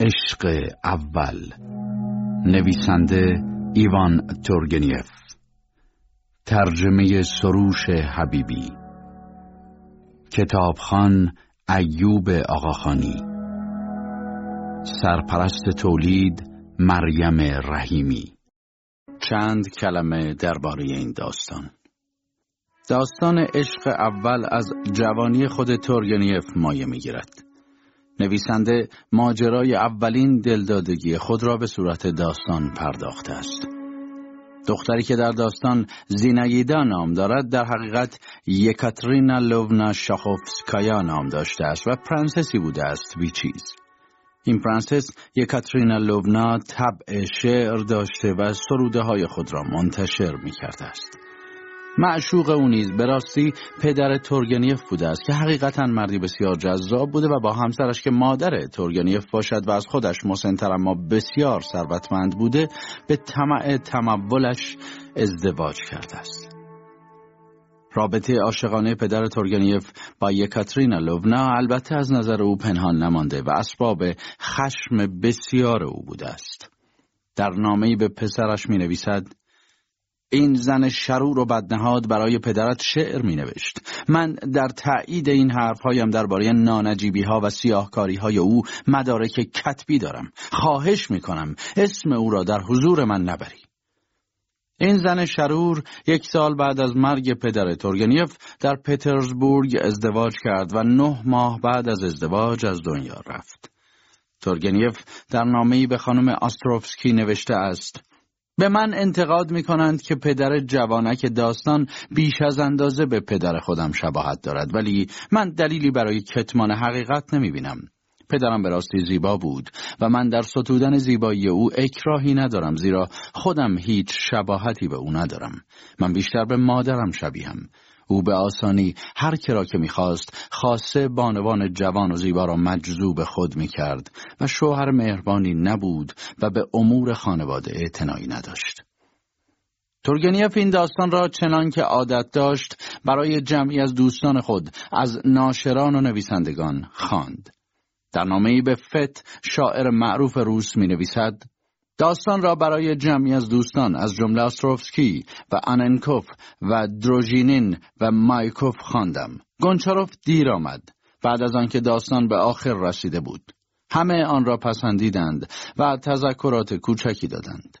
عشق اول. نویسنده ایوان تورگنیف. ترجمه سروش حبیبی. کتابخان ایوب آقاخانی. سرپرست تولید مریم رحیمی. چند کلمه درباره این داستان. داستان عشق اول از جوانی خود تورگنیف مایه می‌گیرد. نویسنده ماجرای اولین دلدادگی خود را به صورت داستان پرداخته است. دختری که در داستان زینائیدا نام دارد در حقیقت یکاترینا لوونا شاخوفسکایا نام داشته است و پرنسسی بوده است بی چیز. این پرنسس یکاترینا لوونا طبع شعر داشته و سروده های خود را منتشر می کرده است. معشوق او نیز به راستی پدر تورگنیف بوده است که حقیقتا مردی بسیار جذاب بوده و با همسرش که مادر تورگنیف باشد و از خودش مسنتر اما بسیار ثروتمند بوده به طمع تمولش ازدواج کرده است. رابطه عاشقانه پدر تورگنیف با یکاترینا لونا البته از نظر او پنهان نمانده و اسباب خشم بسیار او بوده است. در نامه‌ای به پسرش می نویسد این زن شرور و بدنهاد برای پدرت شعر می نوشت. من در تایید این حرفهایم درباره نانجیبی ها و سیاهکاری های او مدارک کتبی دارم. خواهش می کنم اسم او را در حضور من نبری. این زن شرور یک سال بعد از مرگ پدر تورگنیف در پترزبورگ ازدواج کرد و نه ماه بعد از ازدواج از دنیا رفت. تورگنیف در نامه‌ای به خانم آستروفسکی نوشته است به من انتقاد می کنند که پدر جوانک داستان بیش از اندازه به پدر خودم شباهت دارد ولی من دلیلی برای کتمان حقیقت نمی بینم. پدرم به راستی زیبا بود و من در ستودن زیبایی او اکراهی ندارم زیرا خودم هیچ شباهتی به او ندارم. من بیشتر به مادرم شبیهم. او به آسانی هر کرا که می‌خواست خاصه بانوان جوان و زیبا را مجذوب خود می‌کرد و شوهر مهربانی نبود و به امور خانواده اعتنایی نداشت. تورگنیف این داستان را چنان که عادت داشت برای جمعی از دوستان خود از ناشران و نویسندگان خواند. در نامه‌ای به فت شاعر معروف روس می نویسد داستان را برای جمعی از دوستان از جمله آستروفسکی و آننکوف و دروژینین و مایکوف خواندم. گونچاروف دیر آمد بعد از آنکه داستان به آخر رسیده بود. همه آن را پسندیدند و تذکرات کوچکی دادند.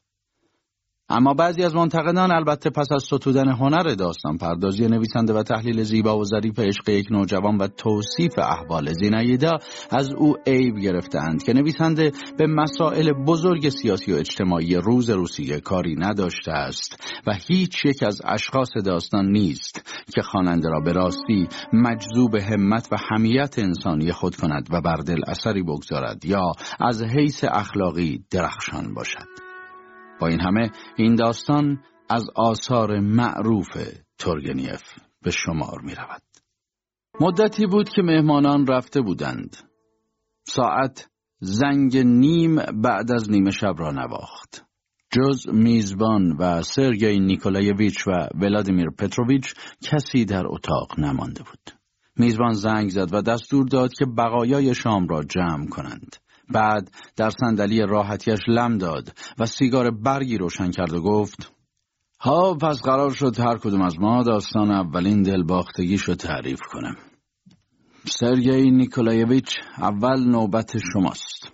اما بعضی از منتقدان البته پس از ستودن هنر داستان پردازی نویسنده و تحلیل زیبا و ظریف عشق یک نوجوان و توصیف احوال زینیدا از او عیب گرفتند که نویسنده به مسائل بزرگ سیاسی و اجتماعی روز روسیه کاری نداشته است و هیچ یک از اشخاص داستان نیست که خواننده را به راستی مجذوب همت و همیت انسانی خود کند و بر دل اثری بگذارد یا از حیث اخلاقی درخشان باشد. این همه این داستان از آثار معروف تورگنیف به شمار می رود. مدتی بود که مهمانان رفته بودند. ساعت زنگ نیم بعد از نیمه شب را نواخت. جز میزبان و سرگئی نیکولایویچ و ولادیمیر پتروویچ کسی در اتاق نمانده بود. میزبان زنگ زد و دستور داد که بقایای شام را جمع کنند. بعد در صندلی راحتیش لم داد و سیگار برگی روشن کرد و گفت ها پس قرار شد هر کدوم از ما داستان اولین دلباختگیشو تعریف کنه. سرگئی نیکولایویچ اول نوبت شماست.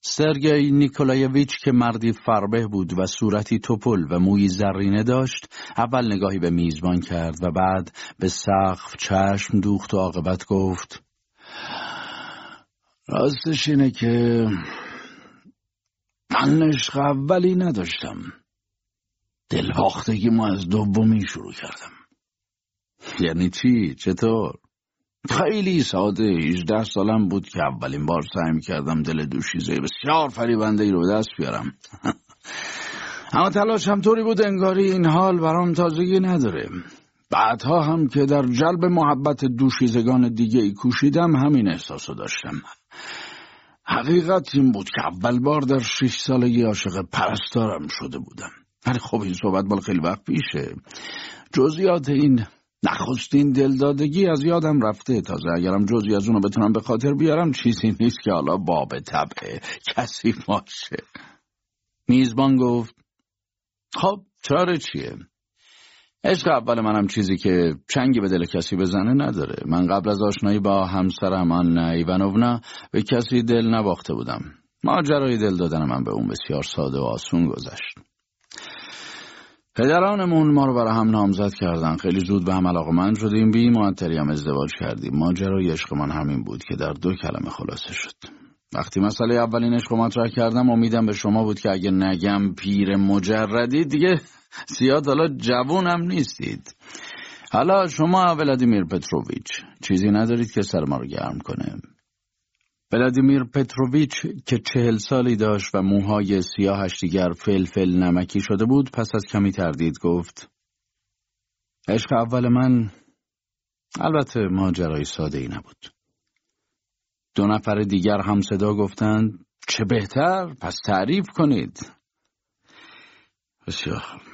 سرگئی نیکولایویچ که مردی فربه بود و صورتی توپل و موی زرینه داشت اول نگاهی به میزبان کرد و بعد به سقف چشم دوخت و عاقبت گفت راستش اینه که من عشق اولی نداشتم. دلواختگی ما از دومی شروع کردم. یعنی چی؟ چطور؟ خیلی ساده. 18 سالم بود که اولین بار سعی کردم دل دوشیزه بسیار فریبنده ای رو دست بیارم. اما تلاشم طوری بود انگاری این حال برام تازگی نداره. بعدها هم که در جلب محبت دوشیزگان دیگه ای کوشیدم همین احساسو داشتم. حقیقت این بود که اول بار در شش سالگی عاشق پرستارم شده بودم. ولی خب این صحبت بال خیلی وقت پیشه. جزئیات این نخستین دلدادگی از یادم رفته. تازه اگرم جزی از اونو بتونم به خاطر بیارم چیزی نیست که حالا باب طبعه کسی باشه. میزبان گفت خب چاره چیه؟ عشق اول منم چیزی که چنگی به دل کسی بزنه نداره. من قبل از آشنایی با همسرم آن ایونونا به کسی دل نباخته بودم. ماجرای دل دادن من به اون بسیار ساده و آسون گذشت. پدرانمون ما رو برای هم نامزد کردن. خیلی زود به هم علاقه من شدیم. بی معطری هم ازدواج کردیم. ماجرای عشقمان همین بود که در دو کلمه خلاصه شد. وقتی مسئله اولین عشق مطرح کردم امیدم به شما بود که اگه نگم پیر مجردی دیگه زیاد حالا جوون نیستید. حالا شما ولادیمیر پتروویچ چیزی ندارید که سر ما رو گرم کنه. ولادیمیر پتروویچ که چهل سالی داشت و موهای سیاهش دیگر فلفل نمکی شده بود پس از کمی تردید گفت عشق اول من البته ماجرای ساده ای نبود. دو نفر دیگر هم صدا گفتند چه بهتر پس تعریف کنید. بسیار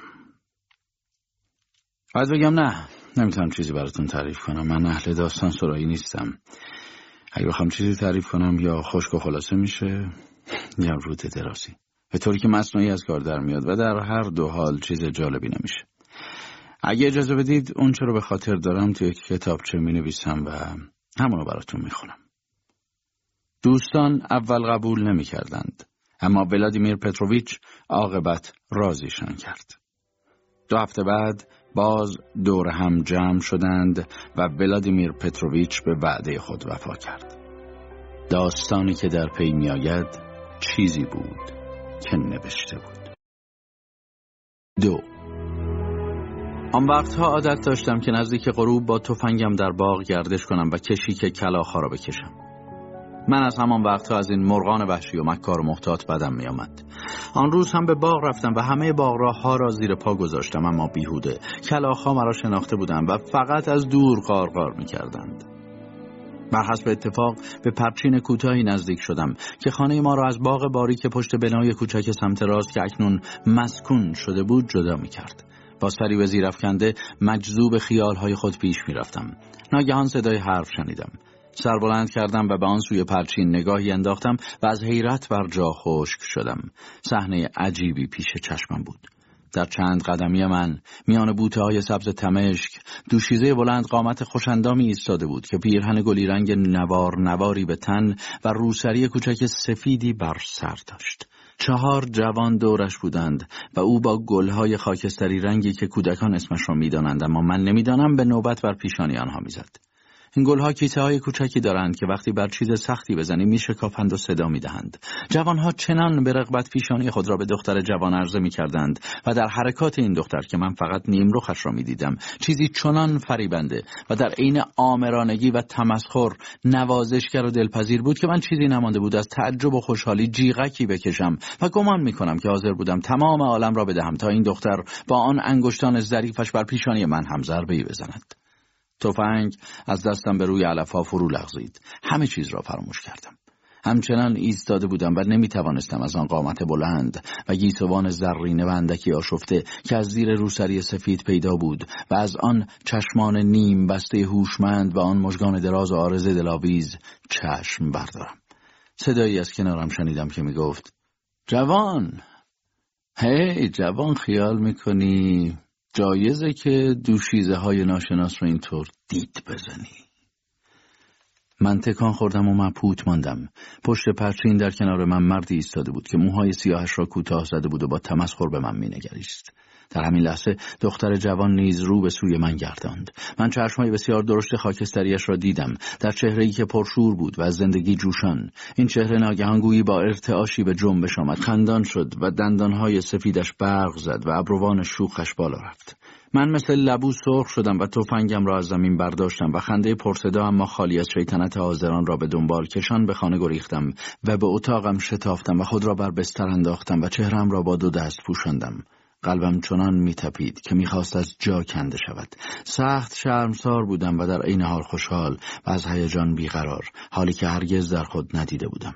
باید بگم نه نمی‌تونم چیزی براتون تعریف کنم. من اهل داستان سرایی نیستم. اگه بخوام چیزی تعریف کنم یا خشک و خلاصه میشه یا روت درازی. به طوری که مصنوعی از کار در میاد و در هر دو حال چیز جالبی نمیشه. اگه اجازه بدید اون رو به خاطر دارم توی کتابچه می نویسم و همونو براتون می‌خونم. دوستان اول قبول نمی کردند اما ولادیمیر پتروویچ عاقبت رازیشان کرد. دو هفته بعد باز دور هم جمع شدند و ولادیمیر پتروویچ به وعده خود وفا کرد. داستانی که در پی می آید چیزی بود که نوشته بود. دو آن وقتها عادت داشتم که نزدیک غروب با تفنگم در باغ گردش کنم و کشی که کلاخا را بکشم. من از همان وقتها از این مرغان وحشی و مکار و محتاط بدم می آمد. آن روز هم به باغ رفتم و همه باغ ها را زیر پا گذاشتم اما بیهوده کلاخها مرا شناخته بودند و فقط از دور قارقار می کردند. بر حسب اتفاق به پرچین کوتاهی نزدیک شدم که خانه ما را از باغ باری که پشت بنای کوچک سمت راست که اکنون مسکون شده بود جدا می کرد. با سری به زیر افکنده مجذوب خیالهای خود پیش می رفتم. ناگهان صدای حرف شنیدم. سربلند کردم و به آن سوی پرچین نگاهی انداختم و از حیرت بر جا خشک شدم. صحنه عجیبی پیش چشمم بود. در چند قدمی من میان بوته های سبز تمشک دوشیزه بلند قامت خوشندامی ایستاده بود که پیرهن گلی رنگ نوار نواری به تن و روسری کوچک سفیدی بر سر داشت. چهار جوان دورش بودند و او با گلهای خاکستری رنگی که کودکان اسمش را می‌دانند اما من نمی‌دانم به نوبت بر پیشانی آنها می‌زد. این گلها کیسه های کوچکی دارند که وقتی بر چیز سختی بزنی میشکافند و صدا می‌دهند. جوانها چنان به رغبت پیشانی خود را به دختر جوان عرضه می‌کردند و در حرکات این دختر که من فقط نیم رخش را می‌دیدم چیزی چنان فریبنده و در عین آمرانگی و تمسخر نوازشگر و دلپذیر بود که من چیزی نمانده بود از تعجب و خوشحالی جیغکی بکشم و گمان می‌کنم که حاضر بودم تمام عالم را بدهم تا این دختر با آن انگشتان ظریفش بر پیشانی من هم ضربه بزند. تفنگ از دستم به روی علفها فرو لغزید. همه چیز را فراموش کردم. همچنان ایستاده بودم و نمی توانستم از آن قامت بلند و گیسوان زرینه و اندکی آشفته که از زیر روسری سفید پیدا بود و از آن چشمان نیم بسته هوشمند و آن مژگان دراز و آرز دلاویز چشم بردارم. صدایی از کنارم شنیدم که می گفت جوان! هی جوان خیال می‌کنی؟ جایزه که دوشیزه های ناشناس رو اینطور دید بزنی. من تکان خوردم و مبهوت ماندم. پشت پرچین در کنار من مردی ایستاده بود که موهای سیاهش را کوتاه زده بود و با تمسخر به من مینگریست. در همین لحظه دختر جوان نیز رو به سوی من گرداند. من چشمهای بسیار درشت خاکستریش را دیدم. در چهره‌ای که پرشور بود و از زندگی جوشان. این چهره ناگهان گویی با ارتعاشی به جنبش آمد. خندان شد و دندانهای سفیدش برق زد و ابروان شوخش بالا رفت. من مثل لبو سرخ شدم و تفنگم را از زمین برداشتم و خنده پرصدا اما خالی از شیطنت حاضران را به دنبال کشان به خانه گریختم و به اتاقم شتافتم و خود را بر بستر انداختم و چهرم را با دو دست پوشاندم. قلبم چنان میتپید که می‌خواست از جا کنده شود سخت شرمسار بودم و در عین حال خوشحال و از هیجان بیقرار حالی که هرگز در خود ندیده بودم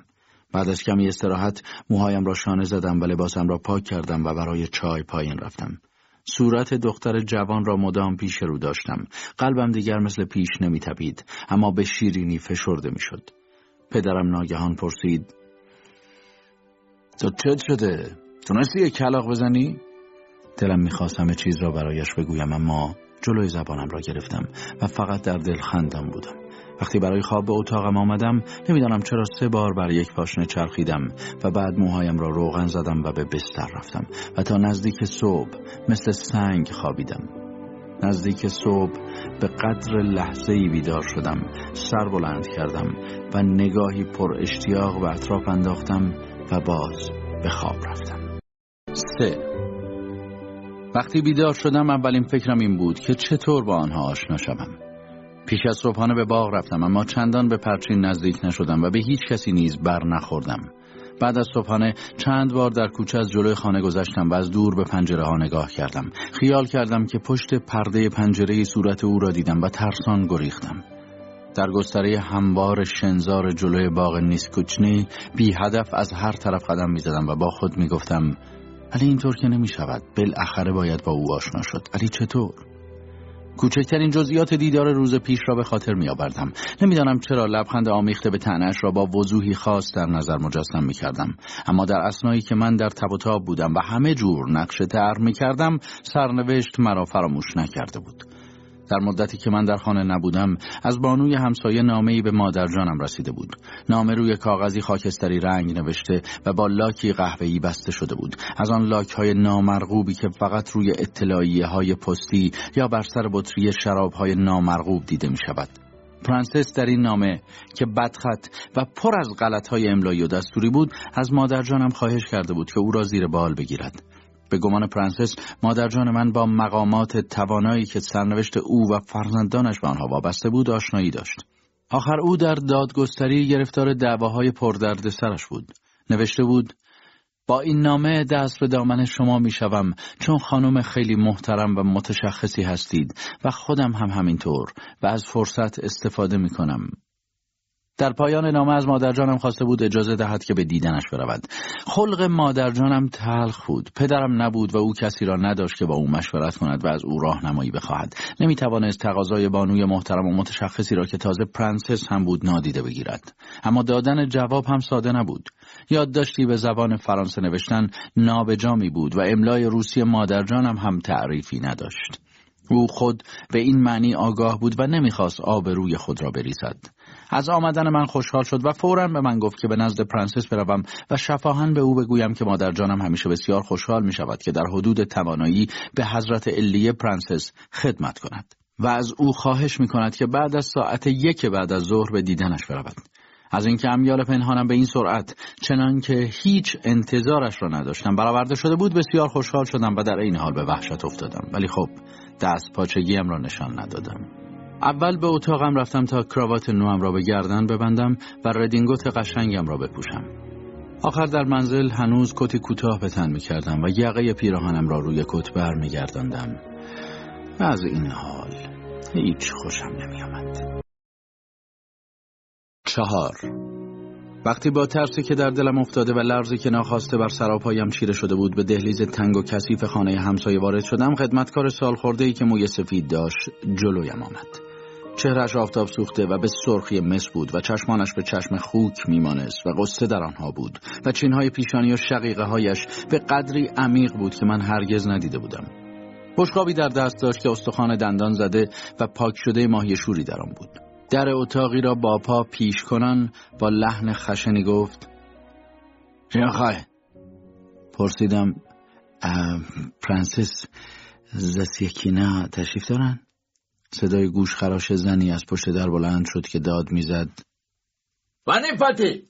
بعد از کمی استراحت موهایم را شانه زدم و لباسم را پاک کردم و برای چای پایین رفتم صورت دختر جوان را مدام پیش رو داشتم. قلبم دیگر مثل پیش نمیتپید اما به شیرینی فشرده می‌شد. پدرم ناگهان پرسید تو چت شده؟ تونستی یک کلاق بزنی؟ دلم می‌خواستم چیز را برایش بگویم اما جلوی زبانم را گرفتم و فقط در دل خندم بودم. وقتی برای خواب به اتاقم آمدم نمی‌دانم چرا سه بار بر یک پاشنه چرخیدم و بعد موهایم را روغن زدم و به بستر رفتم و تا نزدیک صبح مثل سنگ خوابیدم. نزدیک صبح به قدر لحظه ای بیدار شدم سر بلند کردم و نگاهی پر اشتیاق به اطراف انداختم و باز به خواب رفتم. سه وقتی بیدار شدم اولین فکرم این بود که چطور با آنها آشنا شوم. پیش از صبحانه به باغ رفتم اما چندان به پرچین نزدیک نشدم و به هیچ کسی نیز بر نخوردم. بعد از صبحانه چند بار در کوچه از جلوی خانه گذشتم و از دور به پنجره ها نگاه کردم. خیال کردم که پشت پرده پنجره صورت او را دیدم و ترسان گریختم. در گستره هموار شنزار جلوی باغ نیسکوچنی بی هدف از هر طرف قدم می زدم و با خود می گفتم علی اینطور که نمی شود بالاخره باید با او آشنا شد علی چطور؟ کوچکترین جزئیات دیدار روز پیش را به خاطر می آوردم. نمی‌دانم چرا لبخند آمیخته به تنش را با وضوحی خاص در نظر مجسم می کردم. اما در اسنایی که من در تب بودم و همه جور نقش تر می کردم سرنوشت مرا فراموش نکرده بود. در مدتی که من در خانه نبودم از بانوی همسایه نامه‌ای به مادر جانم رسیده بود. نامه روی کاغذی خاکستری رنگ نوشته و با لاکی قهوه‌ای بسته شده بود. از آن لاک های نامرغوبی که فقط روی اطلاعیه های پستی یا بر سر بطری شراب های نامرغوب دیده می شود پرنسس در این نامه که بدخط و پر از غلط های املایی و دستوری بود از مادر جانم خواهش کرده بود که او را زیر بال بگیرد. به گمان پرنسس مادرجان من با مقامات توانایی که سرنوشت او و فرزندانش به آنها وابسته بود آشنایی داشت. آخر او در دادگستری گرفتار دعواهای پردردسرش بود. نوشته بود با این نامه دست به دامن شما می شوم چون خانم خیلی محترم و متشخصی هستید و خودم هم همینطور و از فرصت استفاده می کنم. در پایان نامه از مادرجانم خواسته بود اجازه دهد که به دیدنش برود. خلق مادرجانم تلخ بود. پدرم نبود و او کسی را نداشت که با او مشورت کند و از او راهنمایی بخواهد. نمی‌توانست تقاضای بانوی محترم و متشخصی را که تازه پرنسس هم بود نادیده بگیرد. اما دادن جواب هم ساده نبود. یادداشتی به زبان فرانسه نوشتن نابجامی بود و املای روسی مادرجانم هم تعریفی نداشت. او خود به این معنی آگاه بود و نمی‌خواست آبروی خود را بریزد. از آمدن من خوشحال شد و فورا به من گفت که به نزد پرنسس بروم و شفاها به او بگویم که مادر جانم همیشه بسیار خوشحال می شود که در حدود توانایی به حضرت علیه پرنسس خدمت کند و از او خواهش می کند که بعد از ساعت یک بعد از ظهر به دیدنش برود. از اینکه امیال پنهانم به این سرعت چنان که هیچ انتظارش را نداشتم برآورده شده بود بسیار خوشحال شدم و در عین حال به وحشت افتادم. ولی خب دست پاچگیم را نشان ندادم. اول به اتاقم رفتم تا کراوات نوام را به گردن ببندم و ردینگوت قشنگم را بپوشم. آخر در منزل هنوز کتی کوتاه به تن می کردم و یقه پیراهنم را روی کت بر می گردندم. و از این حال هیچ خوشم نمی آمد. چهار وقتی با ترسی که در دلم افتاده و لرزی که ناخواسته بر سراپایم چیره شده بود به دهلیز تنگ و کثیف خانه همسایه وارد شدم خدمتکار سال خورده ای که موی سفید داشت جلویم آمد. چهرش آفتاب سوخته و به سرخی مس بود و چشمانش به چشم خوک میمانست و قصه در آنها بود و چینهای پیشانی و شقیقه هایش به قدری عمیق بود که من هرگز ندیده بودم. بشقابی در دست داشت که استخوان دندان زده و پاک شده ماهی شوری در آن بود. در اتاقی را با پا پیش کنان با لحن خشنی گفت چه خواهی؟ پرسیدم پرنسس زسیکینا تشریف دارن؟ صدای گوش خراش زنی از پشت در بلند شد که داد می‌زد ونی پاتی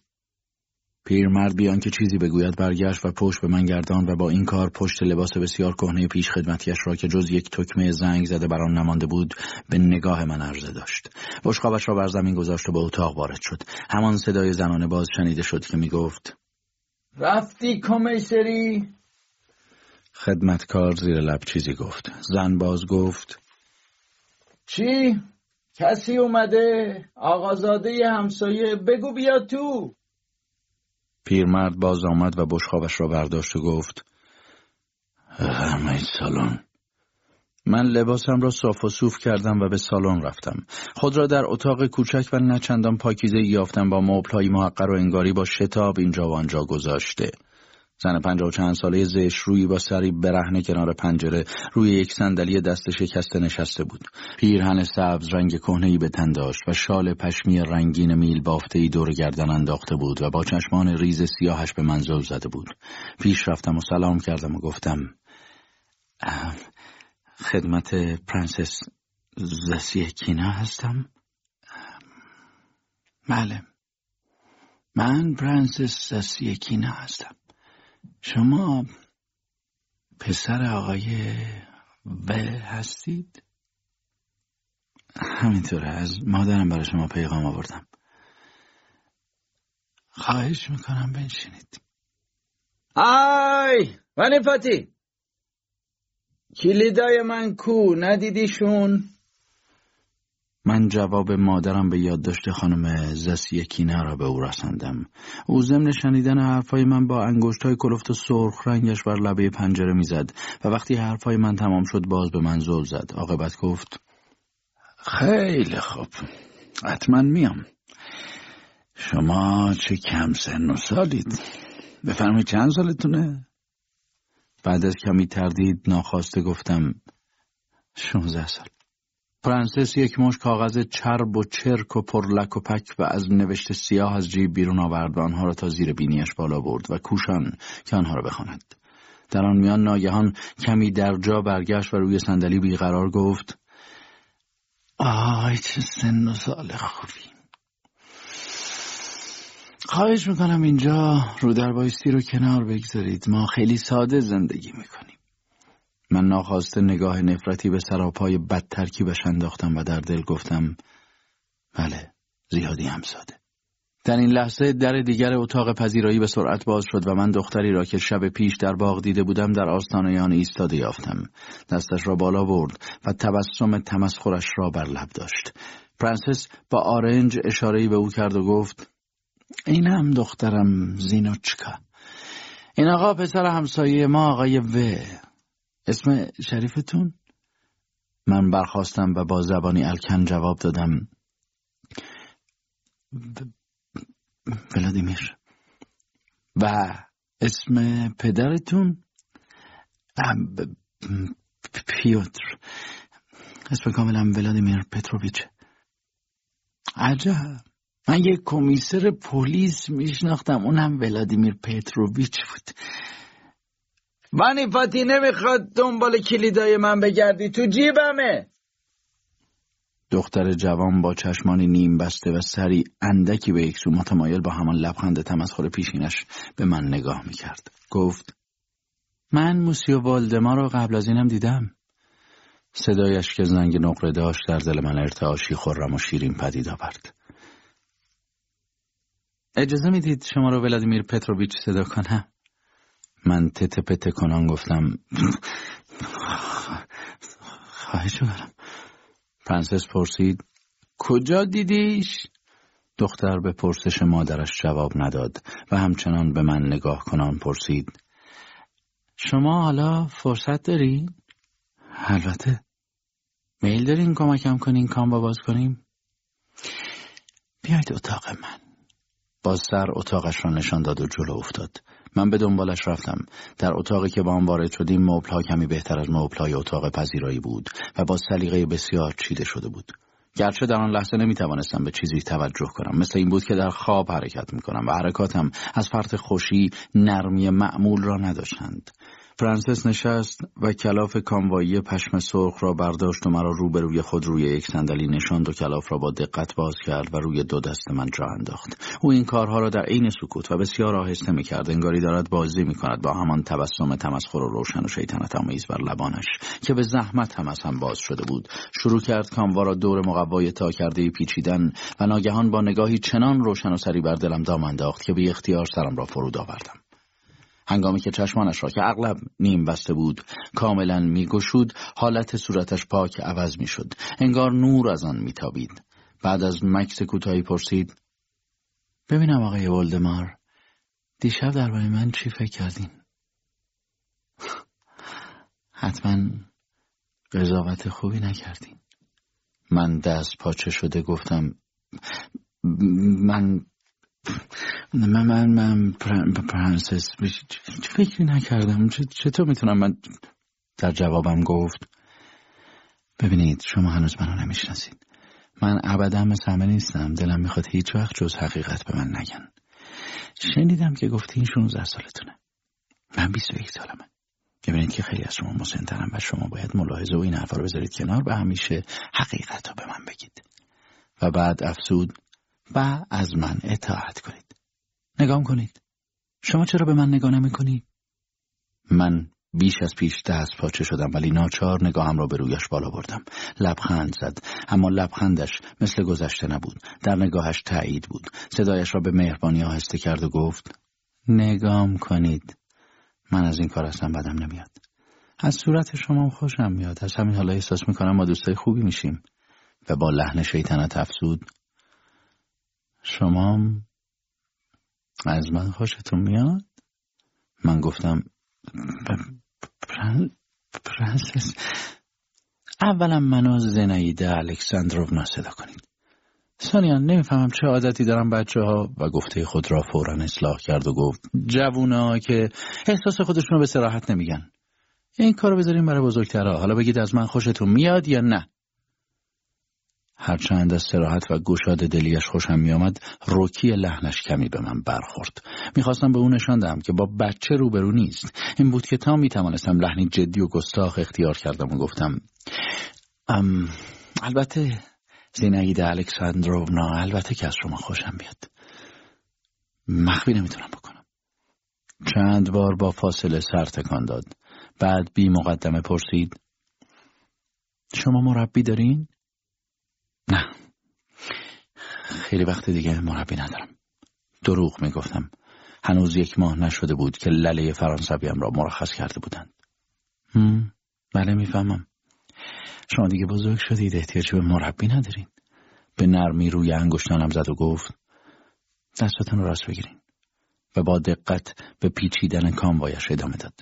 پیرمرد بیان که چیزی بگوید برگشت و پشت به من گردان و با این کار پشت لباس بسیار کهنه پیش خدمتیش را که جز یک تکمه زنگ زده بر آن نمانده بود به نگاه من عرضه داشت. بشقابش را بر زمین گذاشت و به اتاق وارد شد. همان صدای زنانه باز شنیده شد که می‌گفت رفتی کمیسری؟ خدمتکار زیر لب چیزی گفت. زن باز گفت چی؟ کسی اومده؟ آقازاده همسایه بگو بیا تو. پیرمرد باز آمد و بشخابش را برداشت و گفت همه سالن من لباسم را صاف و صوف کردم و به سالن رفتم. خود را در اتاق کوچک و نچندان پاکیزه یافتم با مبلهای محقر و انگاری با شتاب اینجا و آنجا گذاشته. زن پنجاه و چند ساله زشت روی با سری برهنه کنار پنجره روی یک صندلی دست شکسته نشسته بود. پیرهن سبز رنگ کهنه‌ای به تن داشت و شال پشمی رنگین میل بافته ای دور گردن انداخته بود و با چشمان ریز سیاهش به من زل زده بود. پیش رفتم و سلام کردم و گفتم خدمت پرنسس زاسیکینا هستم؟ بله من پرنسس زاسیکینا هستم شما پسر آقای و هستید؟ همینطوره از مادرم برای شما پیغام آوردم. خواهش می‌کنم بنشینید. آی وانیفاتی. کلیدای من کو ندیدیشون؟ من جواب مادرم به یادداشت خانم زسی کینه را به او رساندم. او ضمن شنیدن حرفای من با انگشتای کلفت سرخ رنگش بر لبه پنجره می‌زد و وقتی حرفای من تمام شد باز به من زل زد. عاقبت گفت خیلی خوب. حتما میام. شما چه کم سن و سالید؟ بفرمایید چند سالتونه؟ بعد از کمی تردید ناخواسته گفتم شونزده سال. فرانسیس یک مش کاغذ چرب و چرک و پرلک و پک و از نوشته سیاه از جیب بیرون آورد و آنها را تا زیر بینیش بالا برد و کوشان که آنها را بخواند. در آن میان ناگهان کمی در جا برگشت و روی صندلی بیقرار گفت آی چه سن و سال خوبی. خواهش می‌کنم اینجا رو در بایستی رو کنار بگذارید. ما خیلی ساده زندگی می‌کنیم. من ناخواسته نگاه نفرتی به سراپای بد ترکیبش انداختم و در دل گفتم بله زیادی هم ساده. در این لحظه در دیگر اتاق پذیرایی به سرعت باز شد و من دختری را که شب پیش در باغ دیده بودم در آستانه آن ایستاده یافتم. دستش را بالا برد و تبسم تمسخرش را بر لب داشت. پرنسس با آرنج اشاره‌ای به او کرد و گفت این هم دخترم زینوچکا. این آقا پسر همسایه ما آقای و اسم شریفتون؟ من برخواستم و با زبانی الکن جواب دادم. ولادیمیر. و اسم پدرتون؟ پیوتر. اسم کاملا ولادیمیر پتروویچ. عجب. من یک کمیسر پلیس میشناختم. اونم ولادیمیر پتروویچ بود. منی فاتی نمی‌خواد دنبال کلیدای من بگردی. تو جیبمه. دختر جوان با چشمانی نیم بسته و سری اندکی به یک سو متمایل با همان لبخند تمسخر پیشینش به من نگاه می‌کرد. گفت من موسیو والدما رو قبل از اینم دیدم. صدایش که زنگ نقره داشت در دل من ارتعاشی خورم و شیرین پدید آورد. اجازه می‌دید شما رو ولادیمیر پتروویچ صدا کنم؟ من تته پته کنان گفتم خواهش می‌کنم پرنسس پرسید کجا دیدیش؟ دختر به پرسش مادرش جواب نداد و همچنان به من نگاه کنان پرسید شما حالا فرصت داری؟ البته میل دارین کمکم کنین کاموا باز کنیم؟ بیاید اتاق من با سر اتاقش را نشان داد و جلو افتاد. من به دنبالش رفتم. در اتاقی که به آن وارد شدیم مبلها کمی بهتر از مبلهای اتاق پذیرایی بود و با سلیقه بسیار چیده شده بود. گرچه در آن لحظه نمی توانستم به چیزی توجه کنم. مثل این بود که در خواب حرکت می کنم و حرکاتم از فرط خوشی نرمی معمول را نداشتند. پرنسس نشست و کلاف کاموایی پشم سرخ را برداشت و مرا روبروی خود روی یک صندلی نشاند و کلاف را با دقت باز کرد و روی دو دست من جا انداخت. او این کارها را در عین سکوت و بسیار آهسته می‌کرد. انگاری دارد بازی می‌کند. با همان تبسم تمسخر و روشن و شیطنت آمیز بر لبانش که به زحمت هم از هم باز شده بود. شروع کرد کاموا را دور مقوای تا کرده پیچیدن و ناگهان با نگاهی چنان روشن و سری بر دلم دام انداخت که به اختیار سرم را فرود آوردم. هنگامی که چشمانش را که اغلب نیم بسته بود کاملا میگشود حالت صورتش پاک عوض می‌شد. انگار نور از آن میتابید. بعد از مکس کوتاهی پرسید ببینم آقای ولدمار دیشب درباره من چی فکر کردین؟ حتما قضاوت خوبی نکردین. من دست پاچه شده گفتم من من من, من پرنسس فکری نکردم. چطور می‌تونم؟ من در جوابم گفت ببینید شما هنوز منو نمی‌شناسید. من ابدا مثل همه نیستم. دلم می‌خواد هیچ وقت جز حقیقت به من نگن. شنیدم که گفتین 16 سالتونه. من 21 سالمه. ببینید که خیلی از شما مسنترم و شما باید ملاحظه و این حرفا رو بذارید کنار و همیشه حقیقت رو به من بگید. و بعد افسود و از من اطاعت کنید. نگام کنید. شما چرا به من نگاه نمی؟ من بیش از پیش دست پاچه شدم ولی ناچار نگاهم را به رویش بالا بردم. لبخند زد اما لبخندش مثل گذشته نبود. در نگاهش تایید بود. صدایش را به مهربانی آهسته کرد و گفت نگام کنید. من از این کار اصلا بدم نمیاد. از صورت شما خوشم میاد. از همین حالا احساس می‌کنم ما دوستای خوبی میشیم. و با لحن شیطنت افزود شما از من خوشتون میاد؟ من گفتم پرنسس اولا منو زنایده الکساندروونا صدا کنید. ثانیا نمی‌فهمم چه عادتی دارم بچه ها و گفته خود را فورا اصلاح کرد و گفت جوونا که احساس خودشون رو به سراحت نمیگن. این کارو بذاریم برای بزرگترها. حالا بگید از من خوشتون میاد یا نه؟ هرچند از سراحت و گشاد دلیش خوشم میآمد روکی لحنش کمی به من برخورد. می‌خواستم به او نشان دهم که با بچه روبرو نیست. این بود که تا می‌توانستم لحنی جدی و گستاخ اختیار کردم و گفتم ام البته زینعید الکساندروونا البته که از شما خوشم بیاد. مخفی نمی‌تونم بکنم. چند بار با فاصله سر تکان داد. بعد بی مقدمه پرسید شما مربی دارین؟ نه. خیلی وقت دیگه مربی ندارم. دروغ می‌گفتم. هنوز یک ماه نشده بود که لله فرانسویم را مرخص کرده بودند. بله می‌فهمم. شما دیگه بزرگ شدید احتیاج به مربی ندارین. به نرمی روی انگشتانم زد و گفت دستتون راست بگیرین. و با دقت به پیچیدن کاموایش ادامه داد.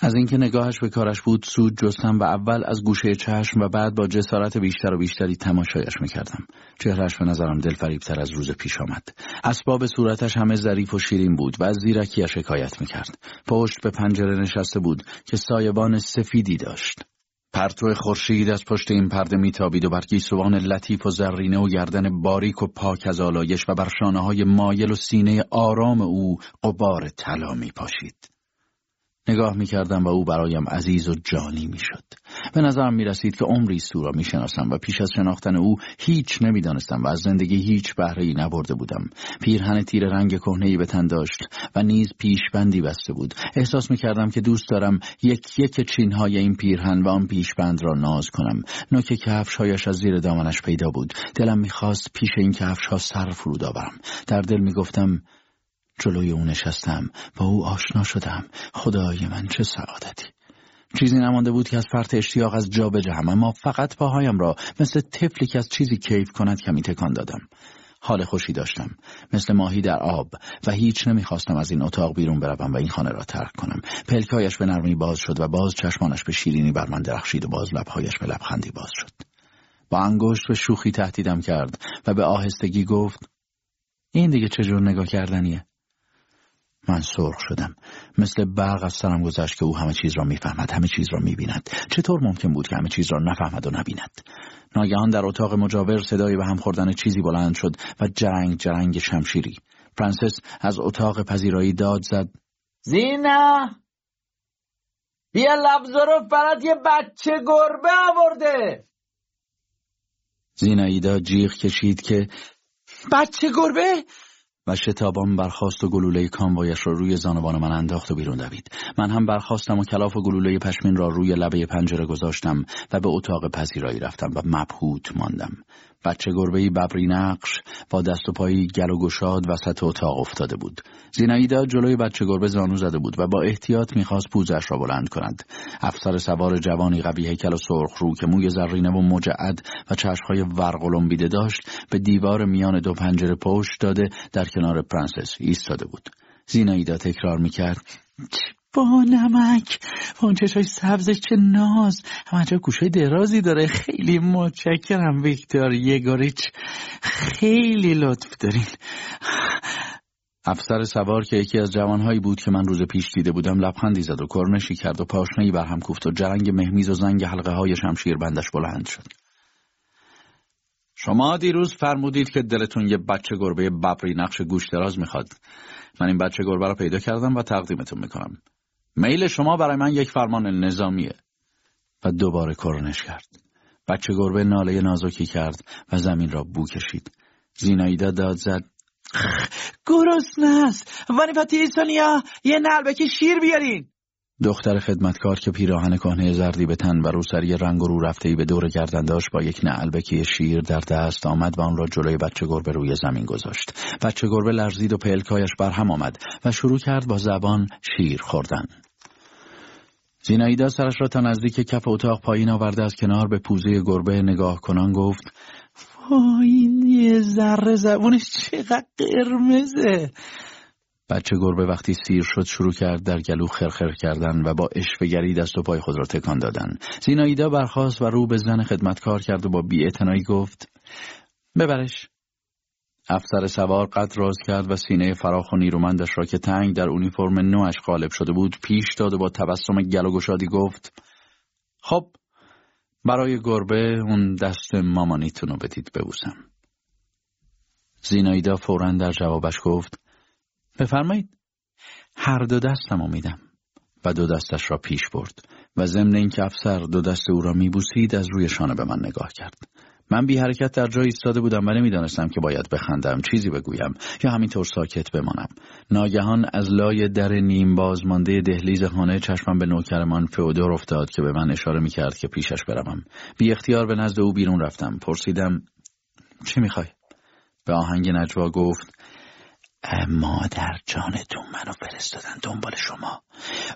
از اینکه نگاهش به کارش بود سود جستم و اول از گوشه چشم و بعد با جسارت بیشتر و بیشتری تماشایش می‌کردم. چهرش به نظرم دلفریبتر از روز پیش آمد. اسباب صورتش همه ظریف و شیرین بود و از زیرکیش حکایت می‌کرد. پشت به پنجره نشسته بود که سایبان سفیدی داشت. پرتو خورشید از پشت این پرده میتابید و بر گیسوان لطیف و زرینه و گردن باریک و پاک از آلایش و بر شانه های مایل و سینه آرام او قبار طلا میپاشید. نگاه می کردم و او برایم عزیز و جانی می شد. به نظرم می رسید که عمری او را می شناسم و پیش از شناختن او هیچ نمی دانستم و از زندگی هیچ بهره ای نبرده بودم. پیرهن تیر رنگ کهنه‌ای به تن داشت و نیز پیشبندی بسته بود. احساس می کردم که دوست دارم یک یک چینهای این پیرهن و آن پیشبند را ناز کنم. نوک کفشهایش از زیر دامنش پیدا بود. دلم می‌خواست پیش این کفشها سر فرود آورم. در دل می گفتم جلوی او نشستم با او آشنا شدم. خدای من چه سعادتی. چیزی نمانده بود که از فرط اشتیاق از جا بجهم اما فقط پاهایم را مثل طفلی که از چیزی کیف کند کمی تکان دادم. حال خوشی داشتم. مثل ماهی در آب و هیچ نمی‌خواستم از این اتاق بیرون بروم و این خانه را ترک کنم. پلکایش به نرمی باز شد و باز چشمانش به شیرینی بر من درخشید و باز لبهایش به لبخندی باز شد. با انگشت به شوخی تهدیدم کرد و به آهستگی گفت این دیگه چجور نگاه کردنیه؟ من سرخ شدم. مثل برق از سرم گذشت که او همه چیز را می‌فهمد همه چیز را می‌بیند. چطور ممکن بود که همه چیز را نفهمد و نبیند؟ ناگهان در اتاق مجاور صدایی به هم خوردن چیزی بلند شد و جرنگ جرنگ شمشیری. پرنسس از اتاق پذیرایی داد زد. زینا! بیا بلوزوروف برات یه بچه گربه آورده! زیناییدا جیغ کشید که بچه گربه؟ و شتابان برخواست و گلوله کاموایش را روی زانوان من انداخت و بیرون دوید. من هم برخواستم و کلاف و گلوله پشمین را روی لبه پنجره گذاشتم و به اتاق پذیرایی رفتم و مبهوت ماندم. بچه گربه ببری نقش با دست و پایی گل و گشاد وسط اتاق افتاده بود. زیناییدا جلوی بچه گربه زانو زده بود و با احتیاط می‌خواست پوزش را بلند کند. افسر سوار جوانی قوی هیکل و سرخ رو که موی زرینه و مجعد و چشمهای ورقلمبیده داشت به دیوار میان دو پنجره پشت داده در کنار پرنسس ایستاده بود. زیناییدا تکرار می‌کرد نمک. اون چشای سبزش چه ناز. همه گوشه درازی داره. خیلی متشکرم ویکتور یگوریچ. خیلی لطف دارین. افسر سوار که یکی از جوانهایی بود که من روز پیش دیده بودم لبخندی زد و کرنشی کرد و پاشنهای برهم کوفت و جرنگ مهمیز و زنگ حلقه های شمشیر بندش بلند شد. شما دیروز فرمودید که دلتون یه بچه گربه ببری نقش گوش دراز می‌خواد. من این بچه گربه را پیدا کردم و تقدیمتون می‌کنم. میل شما برای من یک فرمان نظامیه. و دوباره کرنش کرد. بچه گربه ناله نازکی کرد و زمین را بو کشید. زینایدا داد زد. گرسنه است وانی ایسانیا یه نلبک شیر بیارین. دختر خدمتکار که پیراهن کهنه زردی به تن و روسری رنگ و رو رفته به دور گردن داشت با یک نعلبکی شیر در دست آمد و آن را جلوی بچه گربه روی زمین گذاشت. بچه گربه لرزید و پلکایش برهم آمد و شروع کرد با زبان شیر خوردن. زینایدا سرش را تا نزدیک کف اتاق پایین آورده از کنار به پوزه گربه نگاه کنان گفت این یه ذره زبونش چقدر قرمزه. بچه گربه وقتی سیر شد شروع کرد در گلو خرخر کردن و با اشفگری دست و پای خود را تکان دادن. زیناییدا برخاست و رو به زن خدمتکار کرد و با بیاعتنایی گفت ببرش. افسر سوار قد راز کرد و سینه فراخ و نیرومندش را که تنگ در اونیفرم نوش غالب شده بود پیش داد و با تبسم گل و گشادی گفت خب برای گربه اون دست مامانیتون رو بدید ببوسم. زینایدا فورا در جوابش گفت بفرمایید هر دو دستم میدم. و دو دستش را پیش برد و ضمن اینکه افسر دو دست او را میبوسید از روی شانه به من نگاه کرد. من بی حرکت در جای ایستاده بودم و نمی‌دانستم که باید بخندم چیزی بگویم یا همینطور ساکت بمانم. ناگهان از لای در نیم بازمانده دهلیز خانه چشمم به نوکرمان فئودور افتاد که به من اشاره می‌کرد که پیشش بروم. بی اختیار به نزد او بیرون رفتم. پرسیدم چی می‌خوای؟ به آهنگ نجوا گفت مادر جانتون منو فرستادن دنبال شما.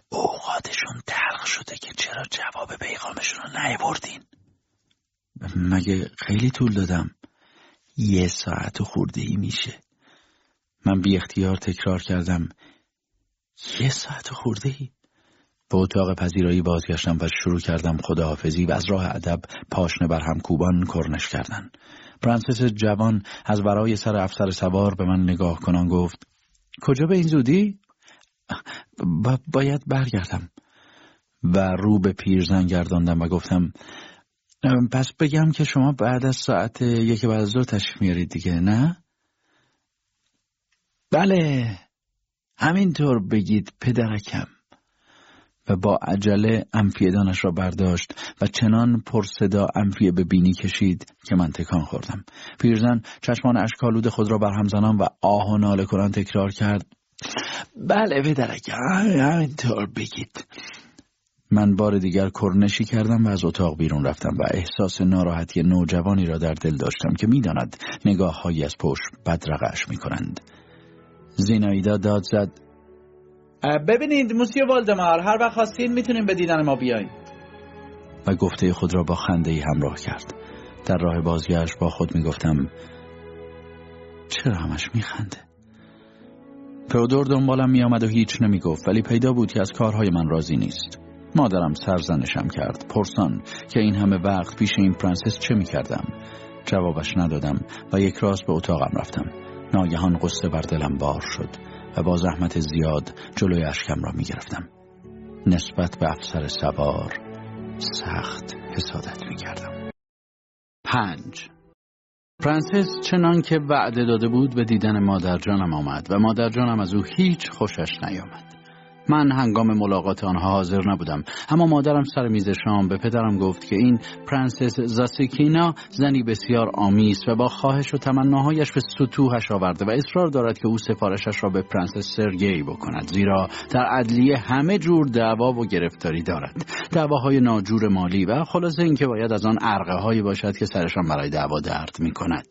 اوقاتشون تلخ شده که چرا جواب پیغامشون رو نیاوردین؟ مگه خیلی طول دادم؟ یه ساعت و خورده ای میشه. من بی اختیار تکرار کردم. یه ساعت و خورده ای به اتاق پذیرایی بازگشتم و شروع کردم خداحافظی و از راه ادب پاشنه بر هم کوبان کرنش کردن. پرنسس جوان از بالای سر افسر سوار به من نگاه کنان گفت کجا به این زودی؟ باید برگردم. و رو به پیرزن گرداندم و گفتم پس بگم که شما بعد از ساعت یک بعد از ظهر تشریف میارید دیگه نه؟ بله. همینطور بگید پدرکم. و با عجله انفیدانش را برداشت و چنان پرصدا انفیه به بینی کشید که من تکان خوردم. پیرزن چشمان اشکالود خود را بر زنان و آه و ناله کنان تکرار کرد. بله پدرکم همینطور بگید. من بار دیگر کرنشی کردم و از اتاق بیرون رفتم و احساس ناراحتی نوجوانی را در دل داشتم که می‌داند نگاه هایی از پشت بدرقش می کنند. زینایدا داد زد ببینید موسیو والدمار هر وقت خواستین می‌تونیم به دیدن ما بیاین و گفته خود را با خنده ای همراه کرد. در راه بازگشت با خود می‌گفتم چرا همش میخنده؟ فئودور دنبالم میآمد و هیچ نمی‌گفت ولی پیدا بود که از کارهای من راضی نیست. مادرم سرزنشم کرد. پرسان که این همه وقت پیش این پرنسس چه می‌کردم؟ جوابش ندادم و یک راست به اتاقم رفتم. ناگهان قصه بر دلم بار شد و با زحمت زیاد جلوی اشکم را می‌گرفتم. نسبت به افسر سوار سخت حسادت می‌کردم. پنج. پرنسس چنان که وعده داده بود به دیدن مادرجانم آمد و مادرجانم از او هیچ خوشش نیامد. من هنگام ملاقات آنها حاضر نبودم. اما مادرم سر میز شام به پدرم گفت که این پرنسس زاسیکینا زنی بسیار عامیست و با خواهش و تمناهایش به ستوهش آورده و اصرار دارد که او سفارشش را به پرنسس سرگی بکند زیرا در عدلیه همه جور دعوا و گرفتاری دارد. دعواهای ناجور مالی و خلاصه اینکه باید از آن ارقه هایی باشد که سرشان برای دعوا درد می کند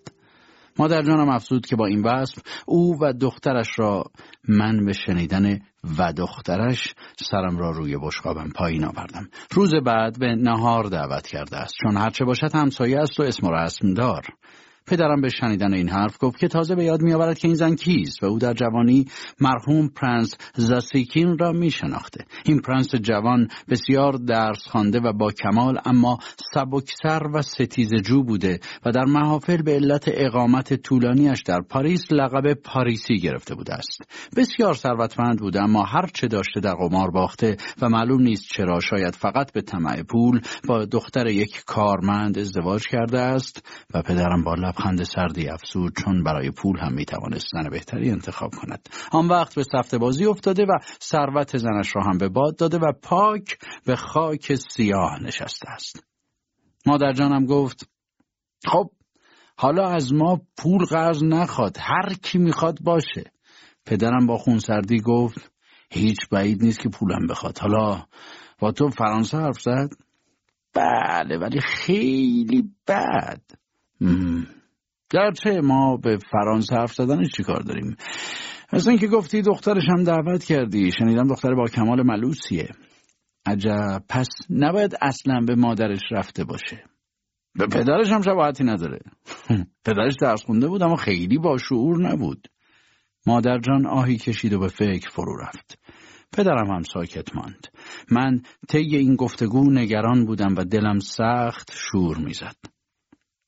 مادر جانم افزود که با این وصف او و دخترش را من به شنیدن و دخترش سرم را روی بشقابم پایین آوردم. روز بعد به نهار دعوت کرده است. چون هرچه باشد همسایه است و اسم و رسم دار. پدرم به شنیدن این حرف گفت که تازه به یاد میآورد که این زن کیست و او در جوانی مرحوم پرنس زاسیکین را می شناخته. این پرنس جوان بسیار درس خوانده و با کمال اما سبکسر و ستیزجو بوده و در محافل به علت اقامت طولانیش در پاریس لقب پاریسی گرفته بوده است. بسیار ثروتمند بوده اما هر چه داشته در قمار باخته و معلوم نیست چرا شاید فقط به طمع پول با دختر یک کارمند ازدواج کرده است و پدرم با لبخند سردی افزود چون برای پول هم می‌توانست زن بهتری انتخاب کند. آن وقت به سفت بازی افتاده و ثروت زنش را هم به باد داده و پاک به خاک سیاه نشسته است. مادر جانم گفت خب حالا از ما پول قرض نخواد هر کی می‌خواد باشه. پدرم با خونسردی گفت هیچ بعید نیست که پولم بخواد. حالا با تو فرانسه حرف زد؟ بله ولی خیلی بد. گرچه ما به فرانسه حرف زدنش چی کار داریم. از اینکه گفتی دخترش هم دعوت کردی شنیدم دختر با کمال ملوسیه. عجب پس نباید اصلا به مادرش رفته باشه. به پدرش هم شباهتی نداره. پدرش درس خونده بود اما خیلی با شعور نبود. مادر جان آهی کشید و به فکر فرو رفت. پدرم هم ساکت ماند. من طی این گفتگو نگران بودم و دلم سخت شور می‌زد.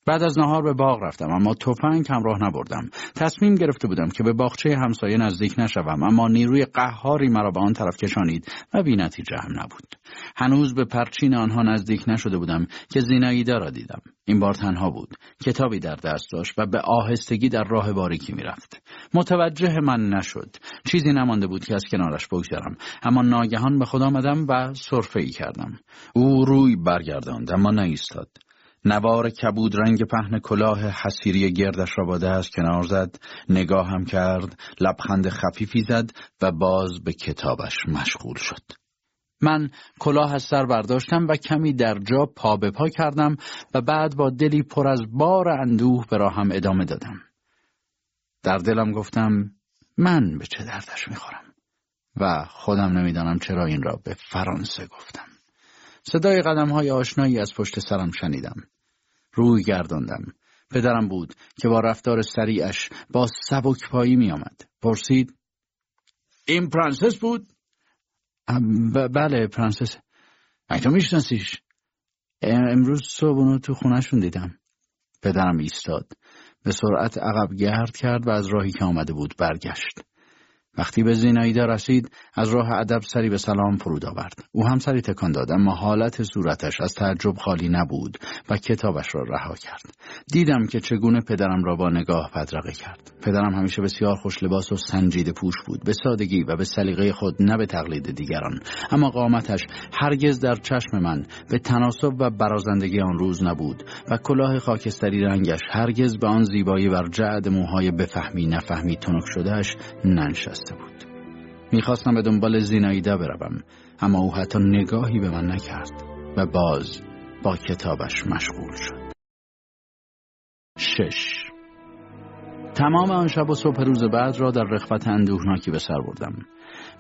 بعد از نهار به باغ رفتم اما تفنگ همراه نبردم. تصمیم گرفته بودم که به باغچه همسایه نزدیک نشوم اما نیروی قهاری مرا به آن طرف کشانید و بینتیجه هم نبود. هنوز به پرچین آنها نزدیک نشده بودم که زیناییدا را دیدم. این بار تنها بود کتابی در دست داشت و به آهستگی در راه باریکی می‌رفت. متوجه من نشد. چیزی نمانده بود که از کنارش بگذرم اما ناگهان به خدا آمدم و صرفه ای کردم. او روی برگرداند اما نایستاد نوار کبود رنگ پهن کلاه حسیری گردش را با دست کنار زد نگاهم کرد لبخند خفیفی زد و باز به کتابش مشغول شد. من کلاه از سر برداشتم و کمی در جا پا به پا کردم و بعد با دلی پر از بار اندوه به راهم ادامه دادم. در دلم گفتم من به چه دردش می‌خورم؟ و خودم نمی‌دانم چرا این را به فرانسه گفتم. صدای قدم های آشنایی از پشت سرم شنیدم. روی گرداندم. پدرم بود که با رفتار سریعش با سبک پایی می آمد. پرسید این پرنسس بود؟ بله پرنسس. تو میشناسیش؟ امروز صبح اونو تو خونهشون دیدم. پدرم ایستاد. به سرعت عقب گرد کرد و از راهی که آمده بود برگشت. وقتی به زیناییدا رسید از راه ادب سری به سلام فرود آورد. او هم سری تکان داد اما حالت صورتش از تعجب خالی نبود و کتابش را رها کرد. دیدم که چگونه پدرم را با نگاه بدرقه کرد. پدرم همیشه بسیار خوش لباس و سنجیده پوش بود. به سادگی و به سلیقه خود نه به تقلید دیگران. اما قامتش هرگز در چشم من به تناسب و برازندگی آن روز نبود و کلاه خاکستری رنگش هرگز به آن زیبایی بر جعد موهای بفهمی نفهمی تنک شدهش ننشست. بود. می‌خواستم به دنبال زیناییده بروم اما او حتی نگاهی به من نکرد و باز با کتابش مشغول شد. شش. تمام آن شب و صبح روز بعد را در رخوت اندوهناکی به سر بردم.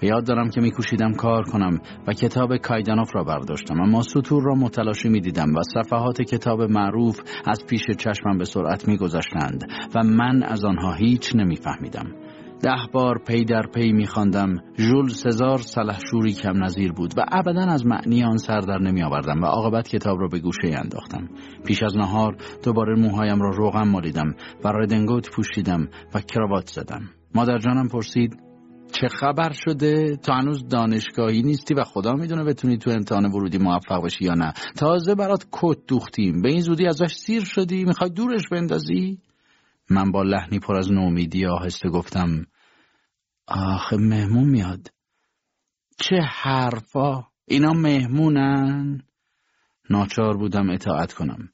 و یاد دارم که میکوشیدم کار کنم و کتاب کایدانوف را برداشتم اما سطور را متلاشی می‌دیدم و صفحات کتاب معروف از پیش چشمم به سرعت میگذشتند و من از آنها هیچ نمیفهمیدم. ده بار پی در پی میخواندم. ژول سزار سلحشوری کم نظیر بود و ابدا از معنی آن سر در نمی آوردم و عاقبت کتاب را به گوشه انداختم. پیش از نهار دوباره موهایم را روغم مالیدم و ردنگوت پوشیدم و کراوات زدم. مادر جانم پرسید چه خبر شده؟ تو هنوز دانشگاهی نیستی و خدا می‌دونه بتونی تو امتحان ورودی موفق بشی یا نه. تازه برات کت دوختیم. به این زودی ازش سیر شدی. می‌خوای دورش بندازی؟ من با لحنی پر از نومیدی آهسته گفتم آخه مهمون میاد. چه حرفا؟ اینا مهمونن. ناچار بودم اطاعت کنم.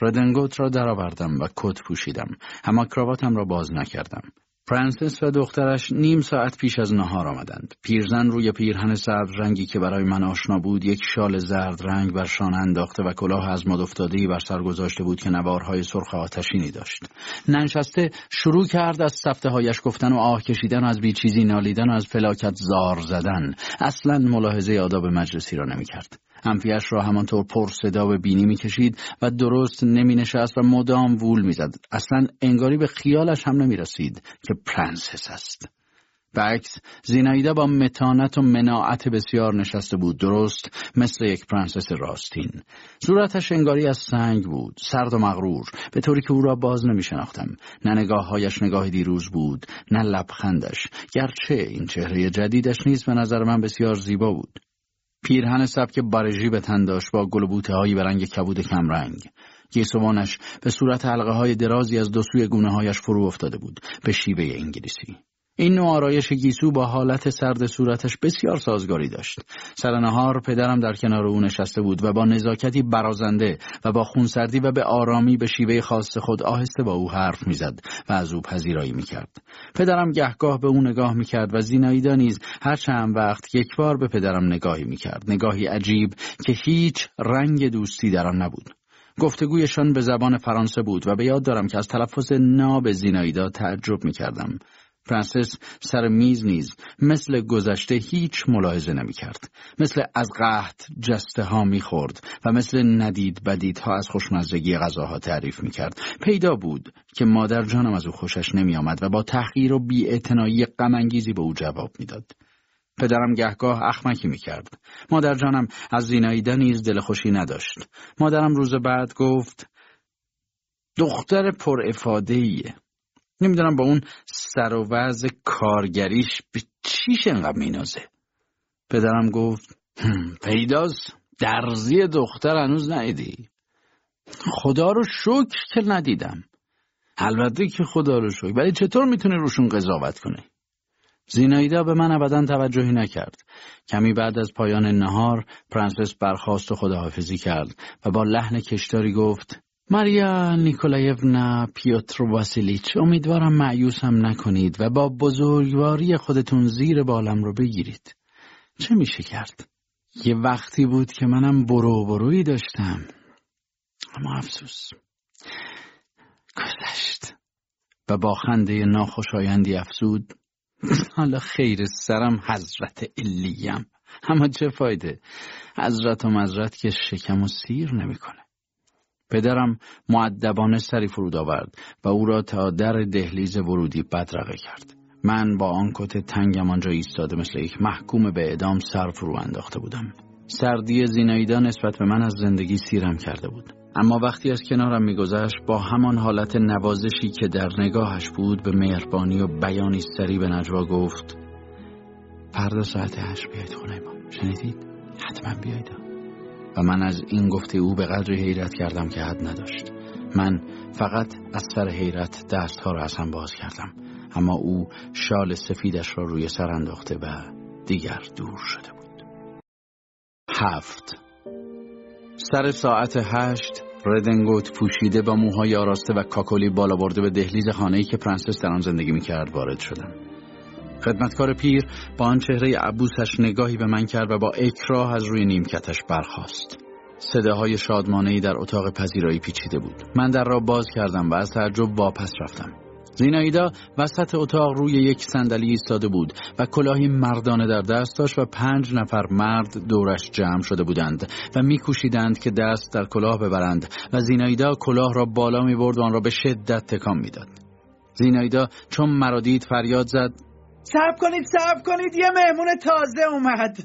ردنگوت را درآوردم و کت پوشیدم. اما کراواتم را باز نکردم. پرنسس و دخترش نیم ساعت پیش از نهار آمدند. پیرزن روی پیرهن سبز رنگی که برای من آشنا بود یک شال زرد رنگ بر شانه انداخته و کلاه از مد افتاده‌ای بر سر گذاشته بود که نوارهای سرخ آتشینی داشت. ننشسته شروع کرد از سفته هایش گفتن و آه کشیدن و از بیچیزی نالیدن و از فلاکت زار زدن. اصلا ملاحظه آداب مجلسی را نمی انفیه‌ش را همانطور پر صدا به بینی می‌کشید و درست نمی نشست و مدام وول می‌زد. اصلا انگاری به خیالش هم نمی رسید که پرنسس است. عکس زینایده با متانت و مناعت بسیار نشسته بود. درست مثل یک پرنسس راستین. صورتش انگاری از سنگ بود سرد و مغرور. به طوری که او را باز نمی شناختم نه نگاههایش نگاه دیروز بود نه لبخندش. گرچه این چهره جدیدش نیز به نظر من بسیار زیبا بود. پیرهن سبک بارژی به تن داشت با گلبوته هایی به رنگ کبود کمرنگ. گیسوانش به صورت حلقه های درازی از دو سوی گونه هایش فرو افتاده بود به شیوه انگلیسی. این نوع آرایش گیسو با حالت سرد صورتش بسیار سازگاری داشت. سر نهار پدرم در کنار او نشسته بود و با نزاکتی برازنده و با خونسردی و به آرامی به شیوه خاص خود آهسته با او حرف می‌زد و از او پذیرایی می‌کرد. پدرم گهگاه به او نگاه می‌کرد و زیناییدا نیز هر چند وقت یک بار به پدرم نگاهی می‌کرد. نگاهی عجیب که هیچ رنگ دوستی در آن نبود. گفتگویشان به زبان فرانسه بود و به یاد دارم که از تلفظ ناب زیناییدا تعجب می‌کردم. فرانسیس سر میز نیز مثل گذشته هیچ ملاحظه نمی کرد. مثل از قحط جسته ها می خورد و مثل ندید بدید ها از خوشمزدگی غذاها تعریف می کرد. پیدا بود که مادر جانم از او خوشش نمی آمد و با تحقیر و بی غمانگیزی به او جواب می‌داد. پدرم گهگاه اخمکی می کرد. مادر جانم از زیناییده نیز دل خوشی نداشت. مادرم روز بعد گفت دختر پر افاده نمی‌دونم با اون سر و وضع کارگریش به چیش انقدر مینازه. پدرم گفت پیداست. درزی دختر هنوز ندیدی. خدا رو شکر که ندیدم. البته که خدا رو شکر. ولی چطور می‌تونه روشون قضاوت کنه؟ زینایدا به من ابدا توجهی نکرد. کمی بعد از پایان نهار پرنسس برخواست و خداحافظی کرد و با لحن کشداری گفت ماریا نیکولایونا پیوتر واسیلیچ امیدوارم معیوسم نکنید و با بزرگواری خودتون زیر بالم رو بگیرید. چه میشه کرد؟ یه وقتی بود که منم برو برویی داشتم. اما افسوس. گذشت. و با خنده ناخوشایندی افزود حالا خیر سرم حضرت الیم اما چه فایده حضرت و مزرت که شکم و سیر نمی‌کنه پدرم معدبانه سری فرود آورد و او را تا در دهلیز ورودی بدرقه کرد. من با آن کت تنگم آنجا ایستاده مثل یک محکوم به اعدام سر فرو انداخته بودم. سردی زیناییدا نسبت به من از زندگی سیرم کرده بود. اما وقتی از کنارم میگذشت با همان حالت نوازشی که در نگاهش بود به مهربانی و بیانی سری به نجوا گفت فردا ساعت هشت بیاید خونه ما شنیدید؟ حتما بیاید و من از این گفته او به قدری حیرت کردم که حد نداشت. من فقط از سر حیرت دستها را از هم باز کردم اما او شال سفیدش را روی سر انداخته و دیگر دور شده بود. هفت. سر ساعت هشت ردنگوت پوشیده با موهای آراسته و کاکولی بالا برده به دهلیز خانه‌ای که پرنسس در آن زندگی می‌کرد وارد شدم. خدمتکار پیر با آن چهره عبوسش نگاهی به من کرد و با اکراه از روی نیمکتش برخاست. صداهای شادمانهای در اتاق پذیرایی پیچیده بود. من در را باز کردم و از تعجب واپس رفتم. زینایدا وسط اتاق روی یک صندلی ایستاده بود و کلاهی مردانه در دست داشت و پنج نفر مرد دورش جمع شده بودند و میکوشیدند که دست در کلاه ببرند و زینایدا کلاه را بالا می برد و آن را به شدت تکان می‌داد. زینایدا چون مرادید فریاد زد صبر کنید صبر کنید. یه مهمون تازه اومد.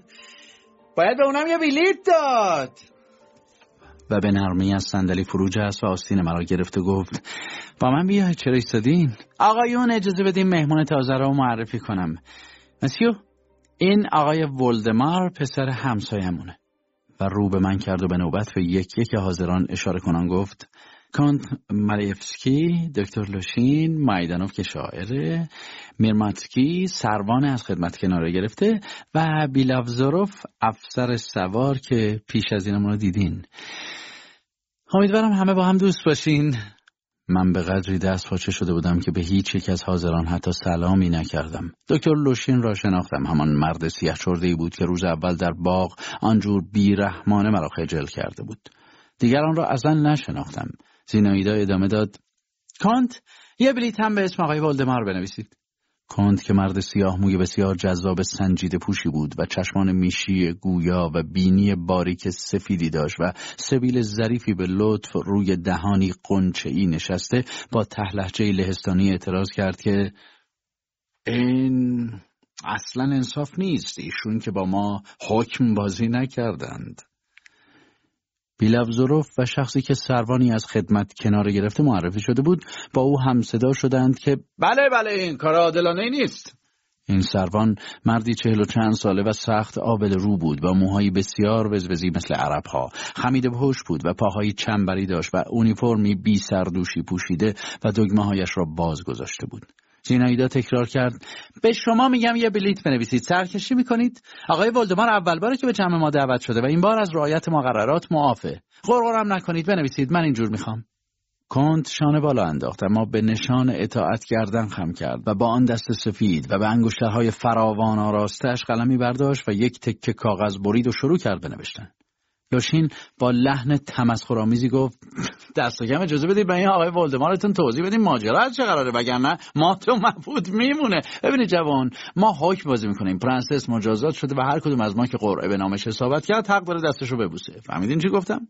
باید به اونم یه بلیت داد. و به نرمی از صندلی فرو جست و آستین مرا گرفته گفت با من بیاید چرا ایستادین؟ آقایون اجازه بدین مهمون تازه را معرفی کنم. مسیو این آقای ولدمار پسر همسایمونه و رو به من کرد و به نوبت به یک یک حاضران اشاره کنان گفت کانت مالیفسکی دکتر لوشین مایدانوف که شاعره میرماتسکی سروان از خدمت کناره گرفته و بیلافزاروف افسر سوار که پیش از اینمون رو دیدین. امیدوارم همه با هم دوست باشین. من به قدری دست پاچه شده بودم که به هیچ یک از حاضران حتی سلامی نکردم. دکتر لوشین را شناختم. همان مرد سیاه ای بود که روز اول در باغ آنجور بیرحمانه مرا خجل کرده بود. دیگران را اصلا نشناختم. زینایدا ادامه داد. کانت یه بلیت هم به اسم آقای ولدمار بنویسید. کند که مرد سیاه موی بسیار جذاب سنجیده پوشی بود و چشمان میشی گویا و بینی باریک سفیدی داشت و سبیل ظریفی به لطف روی دهانی قنچه ای نشسته با تهلهجه لهستانی اعتراض کرد که این اصلا انصاف نیست ایشون که با ما حکم بازی نکردند. بیلفزوروف و شخصی که سروانی از خدمت کنار گرفته معرفی شده بود با او هم صدا شدند که بله بله این کار عادلانه نیست. این سروان مردی چهل و چند ساله و سخت آبل رو بود با موهایی بسیار وزوزی مثل عرب ها خمیده پشت بود و پاهایی چنبری داشت و اونیفرمی بی سردوشی پوشیده و دگمه هایش را باز گذاشته بود. زینایدا تکرار کرد. به شما میگم یه بلیت بنویسید. سرکشی می‌کنید. آقای ولدمار اول باره که به جمع ما دعوت شده و این بار از رعایت مقررات معافه. غرغرم نکنید. بنویسید. من اینجور می‌خوام. کند شانه بالا انداخت. اما به نشان اطاعت کردن خم کرد و با آن دست سفید و به انگشترهای فراوان آراستش قلمی برداشت و یک تکه کاغذ برید و شروع کرد بنوشتن. یاشین با لحن تمسخرآمیزی گفت دست کم اجازه بدید به این آقای ولدمارتون توضیح بدیم ماجرا از چه قراره؟ وگرنه مات و مبهوت میمونه. ببینید جوان ما حکم بازی می‌کنیم. پرنسس مجازات شده و هر کدوم از ما که قرعه به نامش اصابت کرد حق داره دستشو ببوسه. فهمیدین چی گفتم؟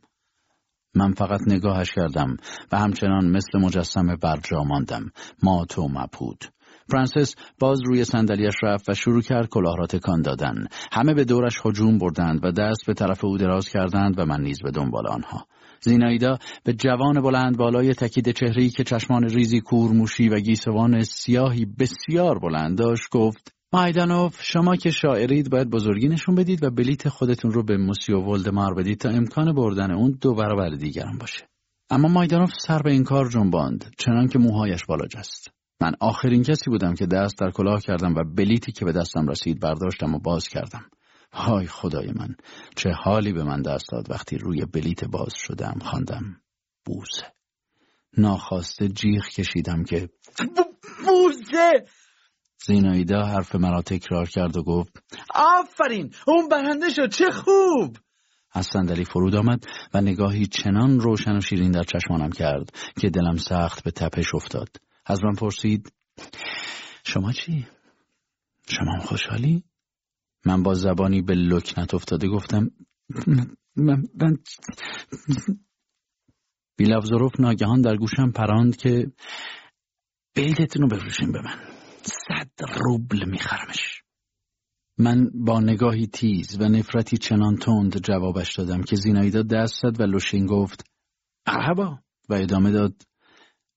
من فقط نگاهش کردم و همچنان مثل مجسمه برجا ماندم. مات و مبهوت. پرنسس باز روی صندلیاش رفت و شروع کرد کلاه را تکان دادن. همه به دورش هجوم بردند و دست به طرف او دراز کردند و من نیز به دنبال آنها. زینایدا به جوان بلند بالای تکید چهرهی که چشمان ریزی کورموشی و گیسوان سیاهی بسیار بلند داشت گفت مایدانوف شما که شاعرید باید بزرگی نشون بدید و بلیت خودتون رو به موسیو ولدمار بدید تا امکان بردن اون دو برابر دیگران باشه اما مایدانوف سر به این کار جنباند چنان که موهایش بالا جست من آخرین کسی بودم که دست در کلاه کردم و بلیتی که به دستم رسید برداشتم و باز کردم. های خدای من چه حالی به من دست داد وقتی روی بلیت باز شدم خواندم بوزه ناخواسته جیغ کشیدم که بوزه زینایدا حرف مرا تکرار کرد و گفت آفرین! اون برنده شد! چه خوب! از صندلی فرود آمد و نگاهی چنان روشن و شیرین در چشمانم کرد که دلم سخت به تپش افتاد. از من پرسید شما چی؟ شما خوشحالی؟ من با زبانی به لکنت افتاده گفتم من, من... بیلفظروف ناگهان در گوشم پراند که بیلتون رو بفروشیم به من. صد روبل میخرمش. من با نگاهی تیز و نفرتی چنان تند جوابش دادم که زینایدا دست زد و لوشین گفت مرحبا. و ادامه داد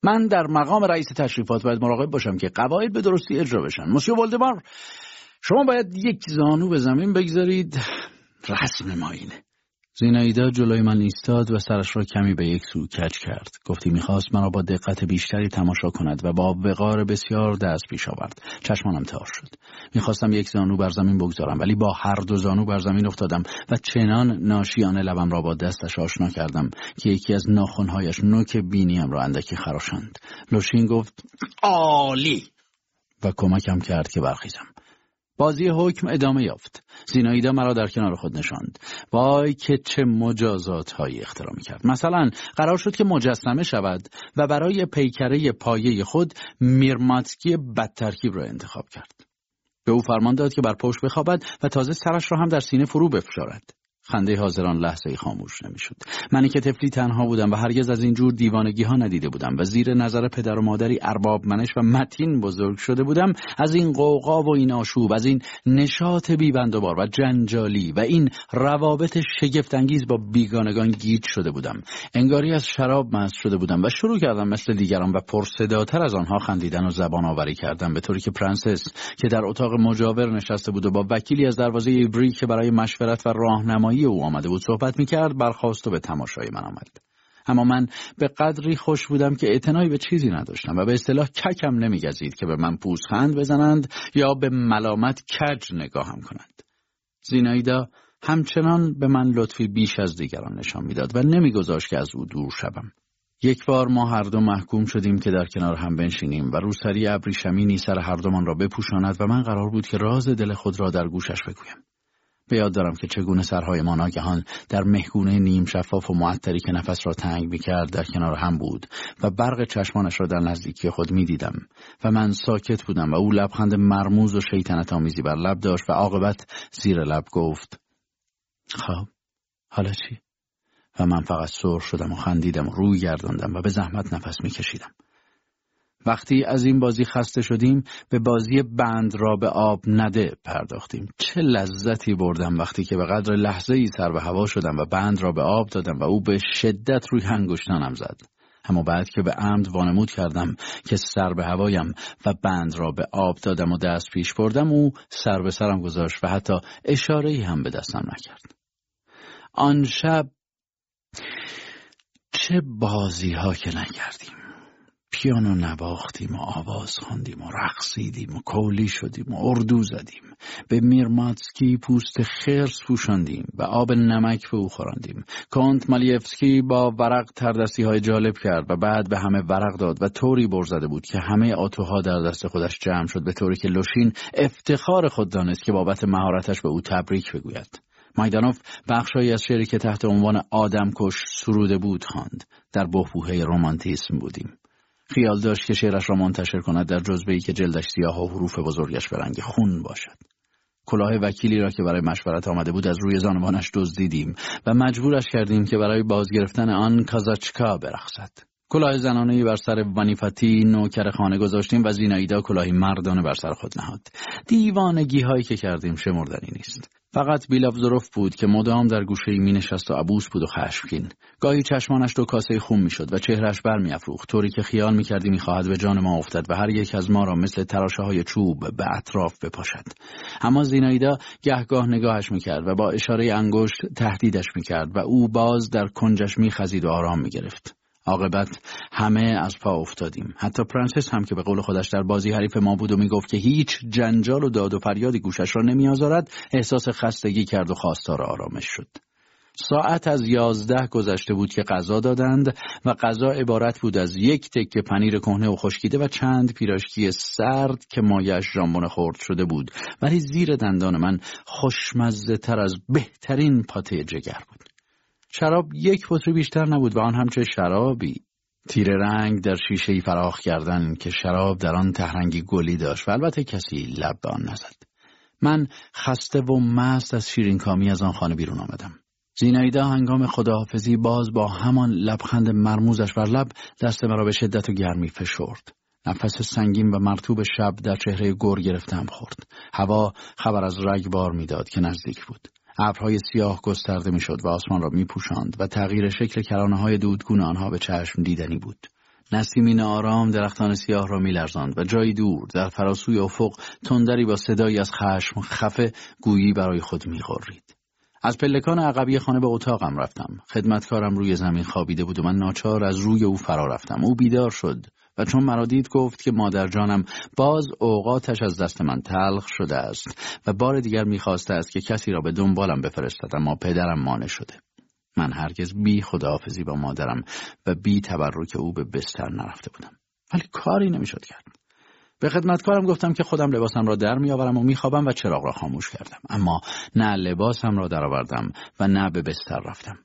من در مقام رئیس تشریفات باید مراقب باشم که قواعد به درستی اجرا بشن. مسیو ولدمار شما باید یک زانو به زمین بگذارید رسم ما اینه زینایدا جلوی من ایستاد و سرش را کمی به یک سو کج کرد. گفتی می‌خواست مرا با دقت بیشتری تماشا کند و با وقار بسیار دست پیش آورد. چشمانم تار شد. می‌خواستم یک زانو بر زمین بگذارم ولی با هر دو زانو بر زمین افتادم و چنان ناشیانه لبم را با دستش آشنا کردم که یکی از ناخونهایش نوک بینیم را اندکی خراشند. لوشین گفت عالی! و کمکم کرد که برخیزم. بازی حکم ادامه یافت. زینایدا مرا در کنار خود نشاند. وای که چه مجازات هایی اختراع کرد مثلا قرار شد که مجسمه شود و برای پیکره پایه خود میرماتسکی بدترکیب را انتخاب کرد. به او فرمان داد که بر پشت بخوابد و تازه سرش را هم در سینه فرو بفشارد. خنده حاضران لحظه‌ای خاموش نمی‌شد. منی که طفلی تنها بودم و هرگز از این جور دیوانگی ها ندیده بودم و زیر نظر پدر و مادری ارباب منش و متین بزرگ شده بودم از این غوغا و این آشوب از این نشاط بیبندوبار و جنجالی و این روابط شگفتانگیز با بیگانگان گیج شده بودم. انگاری از شراب مست شده بودم و شروع کردم مثل دیگران و پرصداتر از آنها خندیدن و زبان آوری کردم به طوری که پرنسس که در اتاق مجاور نشسته بود و با وکیلی از دروازه ایبری که برای مشورت و راهنمایی او آمده بود صحبت می‌کرد برخواست و به تماشای من آمد. اما من به قدری خوش بودم که اعتنایی به چیزی نداشتم و به اصطلاح ککم نمیگزید که به من پوزخند بزنند یا به ملامت کج نگاهم کنند. زینایدا همچنان به من لطفی بیش از دیگران نشان می‌داد و نمیگذاشت که از او دور شوم. یک بار ما هر دو محکوم شدیم که در کنار هم بنشینیم و روسری ابریشمینی سر هر دومان را بپوشاند و من قرار بود که راز دل خود را در گوشش بگویم. به یاد دارم که چگونه سرهای ما ناگهان در مهگونه نیم شفاف و معطری که نفس را تنگ می‌کرد در کنار هم بود و برق چشمانش را در نزدیکی خود می‌دیدم و من ساکت بودم و او لبخند مرموز و شیطنت آمیزی بر لب داشت و عاقبت زیر لب گفت خب حالا چی؟ و من فقط سر شدم و خندیدم و روی گرداندم و به زحمت نفس میکشیدم. وقتی از این بازی خسته شدیم به بازی بند را به آب نده پرداختیم. چه لذتی بردم وقتی که به قدر لحظه ای سر به هوا شدم و بند را به آب دادم و او به شدت روی انگشتانم زد. اما بعد که به عمد وانمود کردم که سر به هوایم و بند را به آب دادم و دست پیش بردم او سر به سرم گذاشت و حتی اشاره هم به دستم نکرد. آن شب چه بازی ها که نکردیم. پیانو نواختیم و آواز خواندیم و رقصیدیم و کولی شدیم و اردو زدیم. به میرماتسکی پوست خرس پوشاندیم و آب نمک به او خوراندیم کانت مالیفسکی با ورق تردستی های جالب کرد و بعد به همه ورق داد و طوری برزده بود که همه آتوها در دست خودش جمع شد به طوری که لوشین افتخار خود دانست که بابت مهارتش به او تبریک بگوید. مایدانوف بخشهایی از شعری که تحت عنوان آدمکش سروده بود خواند. در بهبوهه رومانتیسم بودیم. خیال داشت که شعرش را منتشر کند در جزبه ای که جلدش سیاه و حروف بزرگش به رنگ خون باشد. کلاه وکیلی را که برای مشورت آمده بود از روی زانوانش دزدیدیم و مجبورش کردیم که برای بازگرفتن آن کازاچکا برخصد کلاه زنانه بر سر وانیفاتی نوکر خانه گذاشتیم و زینایدا کلاهی مردانه بر سر خود نهاد. دیوانگی هایی که کردیم شمردنی نیست. فقط بیلاوزروف بود که مدام در گوشه می نشست و عبوس بود و خشمگین. گاهی چشمانش دو کاسه خون می‌شد و چهرش بر میافروخت طوری که خیال می‌کردی می‌خواهد به جان ما افتد و هر یک از ما را مثل تراشه های چوب به اطراف بپاشد. اما زینایدا گهگاه نگاهش می‌کرد و با اشاره انگشت تهدیدش می‌کرد و او باز در کنجش میخزید و آرام می‌گرفت. عاقبت همه از پا افتادیم. حتی پرنسس هم که به قول خودش در بازی حریف ما بود و می‌گفت که هیچ جنجال و داد و فریادی گوشش را نمیآزارد احساس خستگی کرد و خواستار آرامش شد. ساعت از یازده گذشته بود که غذا دادند و غذا عبارت بود از یک تکه پنیر کهنه و خشکیده و چند پیراشکی سرد که مایه‌ش ژامبون خرد شده بود. ولی زیر دندان من خوشمزه تر از بهترین پاته جگر بود. شراب یک بطری بیشتر نبود و آن همچه شرابی. تیر رنگ در شیشه فراخ کردن که شراب در آن تهرنگی گلی داشت و البته کسی لب به آن نزد. من خسته و مست از شیرین کامی از آن خانه بیرون آمدم. زینایدا هنگام خداحافظی باز با همان لبخند مرموزش بر لب دست مرا به شدت و گرمی فشرد. نفس سنگین و مرتوب شب در چهره گور گرفتم خورد. هوا خبر از رگبار می‌داد که نزدیک بود. ابرهای سیاه گسترده می‌شد و آسمان را میپوشاند و تغییر شکل کرانه های دودگون آنها به چشم دیدنی بود. نسیمین آرام درختان سیاه را میلرزاند و جایی دور در فراسوی افق تندری با صدایی از خشم خفه گویی برای خود می‌خورید. از پلکان عقبی خانه به اتاقم رفتم. خدمتکارم روی زمین خوابیده بود و من ناچار از روی او فرا رفتم. او بیدار شد و چون مرا دید گفت که مادر جانم باز اوقاتش از دست من تلخ شده است و بار دیگر می‌خواسته است که کسی را به دنبالم بفرستد اما پدرم مانع شده. من هرگز بی خداحافظی با مادرم و بی تبرک او به بستر نرفته بودم. ولی کاری نمی‌شد کرد. به خدمتکارم گفتم که خودم لباسم را در میآورم و میخوابم و چراغ را خاموش کردم. اما نه لباسم را درآوردم و نه به بستر رفتم.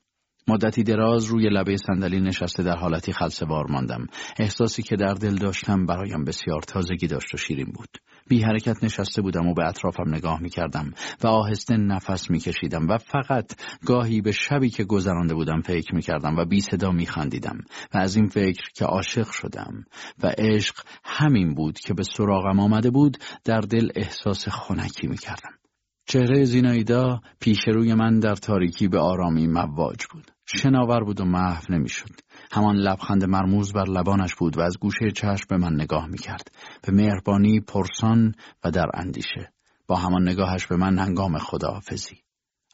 مدتی دراز روی لبه صندلی نشسته در حالتی خلصوار ماندم احساسی که در دل داشتم برایم بسیار تازگی داشت و شیرین بود بی حرکت نشسته بودم و به اطرافم نگاه می کردم و آهسته نفس می کشیدم و فقط گاهی به شبی که گذرانده بودم فکر می کردم و بی صدا می خندیدم و از این فکر که عاشق شدم و عشق همین بود که به سراغم آمده بود در دل احساس خنکی می کردم. چهره زینایدا پیش روی من در تاریکی به آرامی مواج بود. شناور بود و محو نمی‌شد. همان لبخند مرموز بر لبانش بود و از گوشه چشم به من نگاه می‌کرد. به مهربانی پرسان و در اندیشه. با همان نگاهش به من هنگام خداحافظی.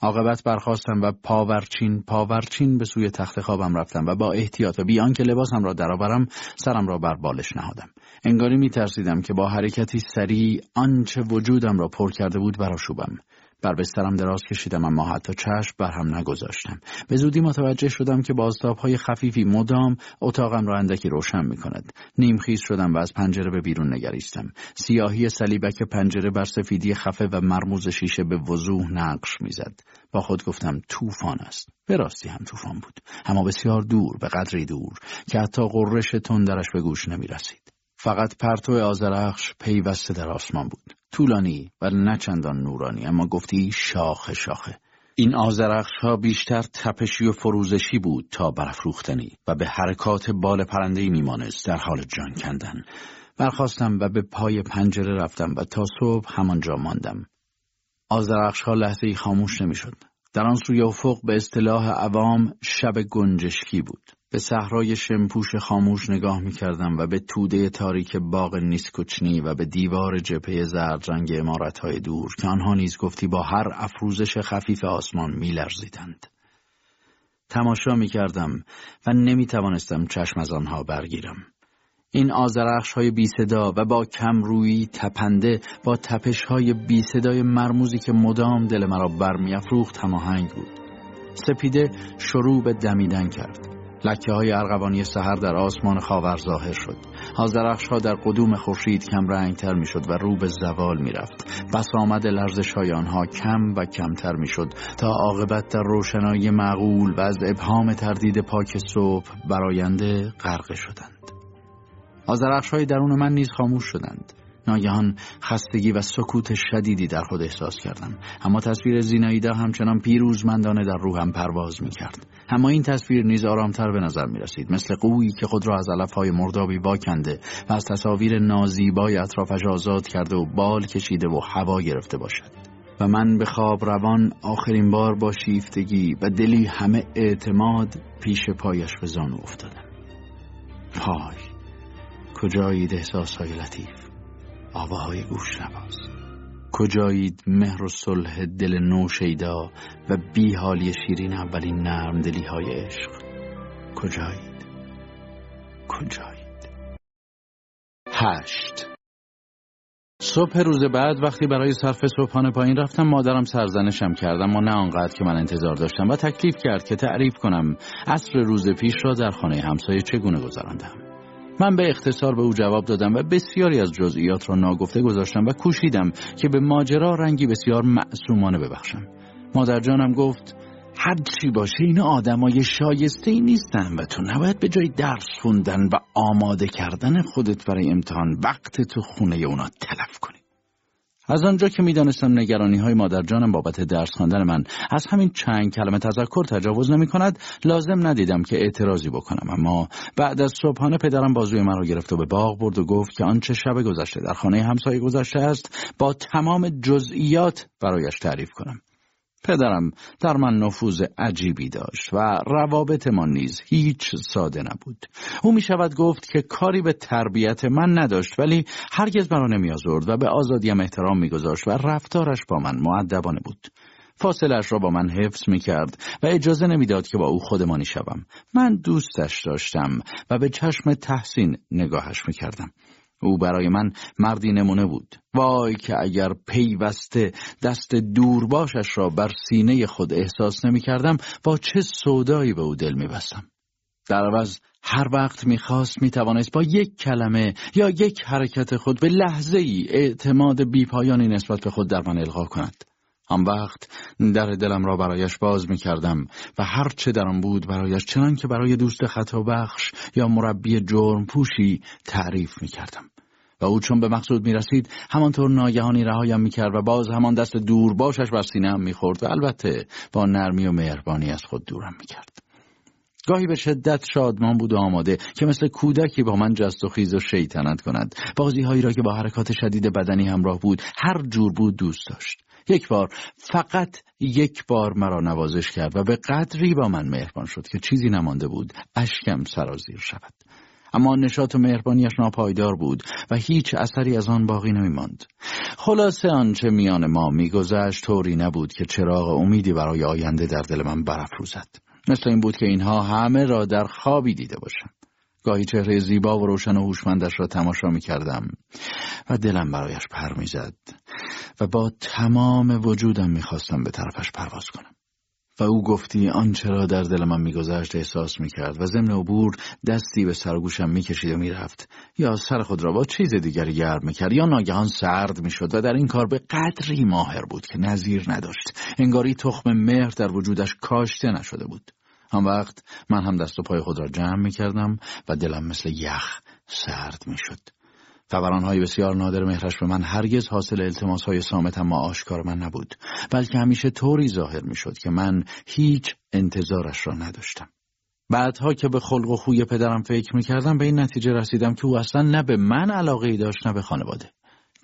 عاقبت برخواستم و پاورچین پاورچین به سوی تخت خوابم رفتم و با احتیاط و بیان که لباسم را درآورم سرم را بر بالش نهادم. انگاری می ترسیدم که با حرکتی سریع آنچه وجودم را پر کرده بود براشوبم. بر بسترم دراز کشیدم اما حتی چشم بر هم نگذاشتم. به زودی متوجه شدم که بازتاب های خفیفی مدام اتاقم را اندکی روشن می کند نیمخیز شدم و از پنجره به بیرون نگریستم. سیاهی صلیبک پنجره بر سفیدی خفه و مرموز شیشه به وضوح نقش می‌زد. با خود گفتم طوفان است. به راستی هم طوفان بود. اما بسیار دور به قدری دور که حتی قررش تندرش به گوش نمی رسید. فقط پرتو آزرخش پیوسته در آسمان بود. طولانی و نچندان نورانی اما گفتی شاخه شاخه این آزرخش ها بیشتر تپشی و فروزشی بود تا برافروختنی و به حرکات بال پرنده میمانست در حال جان کندن برخواستم و به پای پنجره رفتم و تا صبح همانجا ماندم آزرخش ها لحظه خاموش نمی‌شد. در آن سوی افق به اصطلاح عوام شب گنجشکی بود. به صحرای شمپوش خاموش نگاه می کردم و به توده تاریک باغ نیسکوچنی و به دیوار جپه زرد رنگ امارت های دور که آنها نیز گفتی با هر افروزش خفیف آسمان می لرزیدند. تماشا می کردم و نمی توانستم چشم از آنها برگیرم. این آزرخش های بی صدا و با کمرویی تپنده با تپش های بی صدای مرموزی که مدام دل مرا برمیافروخت هماهنگ بود. سپیده شروع به دمیدن کرد. لکه های ارغوانی سحر در آسمان خاور ظاهر شد. آزرخش ها در قدوم خورشید کم رنگ تر می شد و رو به زوال می رفت. بس آمد لرزش های آنها کم و کمتر می شد تا عاقبت در روشنایی معقول و از ابهام تردید پاک صبح براینده غرق شدند. آزرخش های درون من نیز خاموش شدند. ناگهان خستگی و سکوت شدیدی در خود احساس کردم. اما تصویر زیناییدا همچنان پیروزمندانه در روحم پرواز می کرد اما این تصویر نیز آرامتر به نظر می رسید مثل قویی که خود را از علفهای مردابی واکنده و از تصاویر نازیبای اطرافش آزاد کرده و بال کشیده و هوا گرفته باشد. و من به خواب روان آخرین بار با شیفتگی و دلی همه اعتماد پیش پایش به زانو افتادم. پای کجایید احساس های لطیف. آواهای گوش نواز. کجایید مهر و صلح دل نو شیدا و بیحالی شیرین اولین نرم دلی های عشق؟ کجایید؟ کجایید؟ هشت. صبح روز بعد وقتی برای صرف صبحانه پایین رفتم مادرم سرزنشم کردم و نه آنقدر که من انتظار داشتم و تکلیف کرد که تعریف کنم عصر روز پیش را در خانه همسایه چگونه گذراندم؟ من به اختصار به او جواب دادم و بسیاری از جزئیات را ناگفته گذاشتم و کوشیدم که به ماجرا رنگی بسیار معصومانه ببخشم. مادر جانم گفت هر چی باشه این آدمای شایسته ای نیستن و تو نباید به جای درس خوندن و آماده کردن خودت برای امتحان وقت تو خونه اونا تلف کنی. از آنجا که می‌دانستم نگرانی های مادر جانم بابت درس خواندن من از همین چند کلمه تذکر تجاوز نمی کند لازم ندیدم که اعتراضی بکنم. اما بعد از صبحانه پدرم بازوی من را گرفت و به باغ برد و گفت که آنچه شب گذشته در خانه همسایه گذشته است با تمام جزئیات برایش تعریف کنم. پدرم در من نفوذ عجیبی داشت و روابط ما نیز هیچ ساده نبود. او می شود گفت که کاری به تربیت من نداشت ولی هرگز مرا نمی آزرد و به آزادیم احترام می گذاشت و رفتارش با من معدبانه بود. فاصلش را با من حفظ می کرد و اجازه نمی‌داد که با او خودمانی شوم. من دوستش داشتم و به چشم تحسین نگاهش می کردم او برای من مردی نمونه بود وای که اگر پیوسته دست دورباشش را بر سینه خود احساس نمی کردم با چه سودایی به او دل می بستم. در عوض هر وقت می‌خواست می‌توانست با یک کلمه یا یک حرکت خود به لحظه ای اعتماد بیپایانی نسبت به خود در من القا کند. آن وقت در دلم را برایش باز می کردم و هر چه در آن بود برایش چنان که برای دوست خطا بخش یا مربی جرم پوشی تعریف می کردم. و او چون به مقصود می رسید همانطور ناگهانی رهایم می کرد و باز همان دست دور باشش بر سینه می خورد و البته با نرمی و مهربانی از خود دورم می کرد. گاهی به شدت شادمان بود و آماده که مثل کودکی با من جست و خیز و شیطنت کند بازی هایی را که با حرکات شدید بدنی همراه بود هر جور بود دوست داشت یک بار فقط یک بار مرا نوازش کرد و به قدری با من مهربان شد که چیزی نمانده بود اشکم سرازیر شود اما نشاط و مهربانیش ناپایدار بود و هیچ اثری از آن باقی نمیماند. خلاصه آنچه میان ما میگذشت طوری نبود که چراغ امیدی برای آینده در دل من برافروزد. مثل این بود که اینها همه را در خوابی دیده باشم. گاهی چهره زیبا و روشن و هوشمندش را تماشا می کردم و دلم برایش پر می زد و با تمام وجودم می خواستم به طرفش پرواز کنم. و او گفتی آنچه را در دل من میگذشت احساس می‌کرد و ضمن عبور دستی به سرگوشم می‌کشید و می‌رفت. یا سر خود را با چیز دیگری گرم می‌کرد یا ناگهان سرد می‌شد و در این کار به قدری ماهر بود که نظیر نداشت. انگاری تخم مهر در وجودش کاشته نشده بود. آن وقت من هم دست و پای خود را جمع می‌کردم و دلم مثل یخ سرد می‌شد. فورانهای بسیار نادر مهرش به من هرگز حاصل التماس های سامت اما آشکار من نبود بلکه همیشه طوری ظاهر می‌شد که من هیچ انتظارش را نداشتم. بعدها که به خلق و خوی پدرم فکر می‌کردم به این نتیجه رسیدم که او اصلا نه به من علاقه ای داشت نه به خانواده.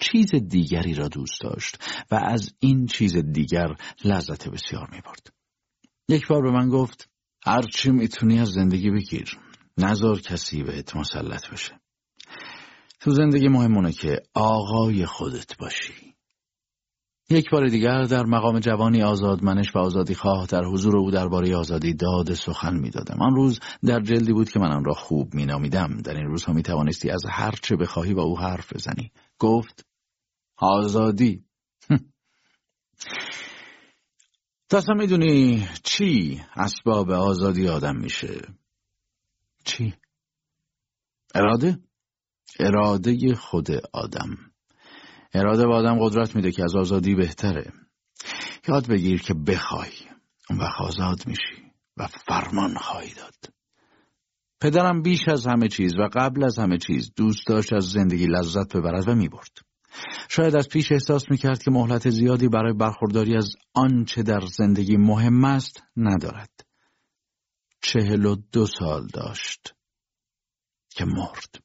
چیز دیگری را دوست داشت و از این چیز دیگر لذت بسیار می‌برد. یک بار به من گفت هرچی می‌تونی از زندگی بگیر. نظر کسی بهت مسلط بشه. تو زندگی مهمونه که آقای خودت باشی. یک بار دیگر در مقام جوانی آزادمنش و آزادی خواه در حضور او درباره آزادی داد سخن می‌دادم. آن روز در جلدی بود که من را خوب مینامیدم. در این روزها می توانستی از هر چه بخواهی با او حرف بزنی. گفت آزادی. تا می‌دونی چی اسباب آزادی آدم میشه؟ چی؟ اراده؟ اراده خود آدم. اراده به آدم قدرت میده که از آزادی بهتره. یاد بگیر که بخوای اون وقت آزاد میشی و فرمان خواهی داد. پدرم بیش از همه چیز و قبل از همه چیز دوست داشت از زندگی لذت ببرد و می‌برد. شاید از پیش احساس می‌کرد که مهلت زیادی برای برخورداری از آنچه در زندگی مهم است ندارد چهل و دو سال داشت که مرد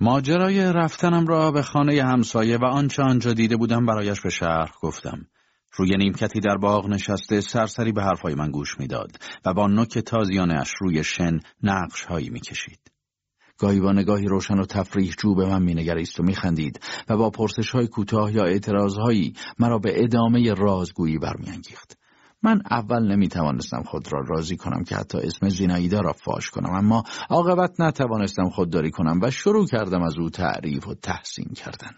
ماجرای رفتنم را به خانه همسایه و آنچه آنجا دیده بودم برایش به شهر گفتم. روی نیمکتی در باغ نشسته سرسری به حرفهای من گوش می‌داد و با نوک تازیانش روی شن نقش هایی می‌کشید. گاهی با نگاهی روشن و تفریح جو به من مینگریست و میخندید و با پرسش های کوتاه یا اعتراضهایی مرا به ادامه رازگویی برمیانگیخت. من اول نمی توانستم خود را راضی کنم که حتی اسم زیناییدا را فاش کنم اما عاقبت نتوانستم خودداری کنم و شروع کردم از او تعریف و تحسین کردن.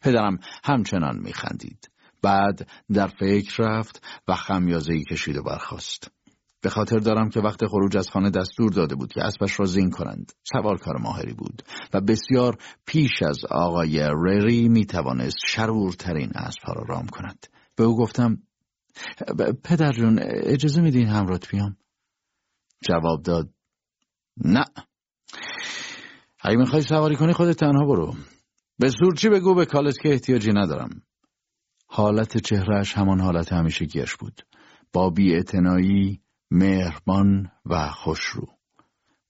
پدرم همچنان میخندید. بعد در فکر رفت و خمیازهای کشید و برخواست به خاطر دارم که وقت خروج از خانه دستور داده بود که اسبش را زین کنند. سوار کار ماهری بود و بسیار پیش از آقای رری می توانست شرورترین اسبها را رام کند. به او گفتم پدر جون اجازه میدین همرات بیام؟ جواب داد نه. اگه می‌خوای سواری کنی خودت تنها برو. به سورچی بگو؟ به کالسکه احتیاجی ندارم. حالت چهرهش همان حالت همیشگیش بود. با بی مهربان و خوشرو.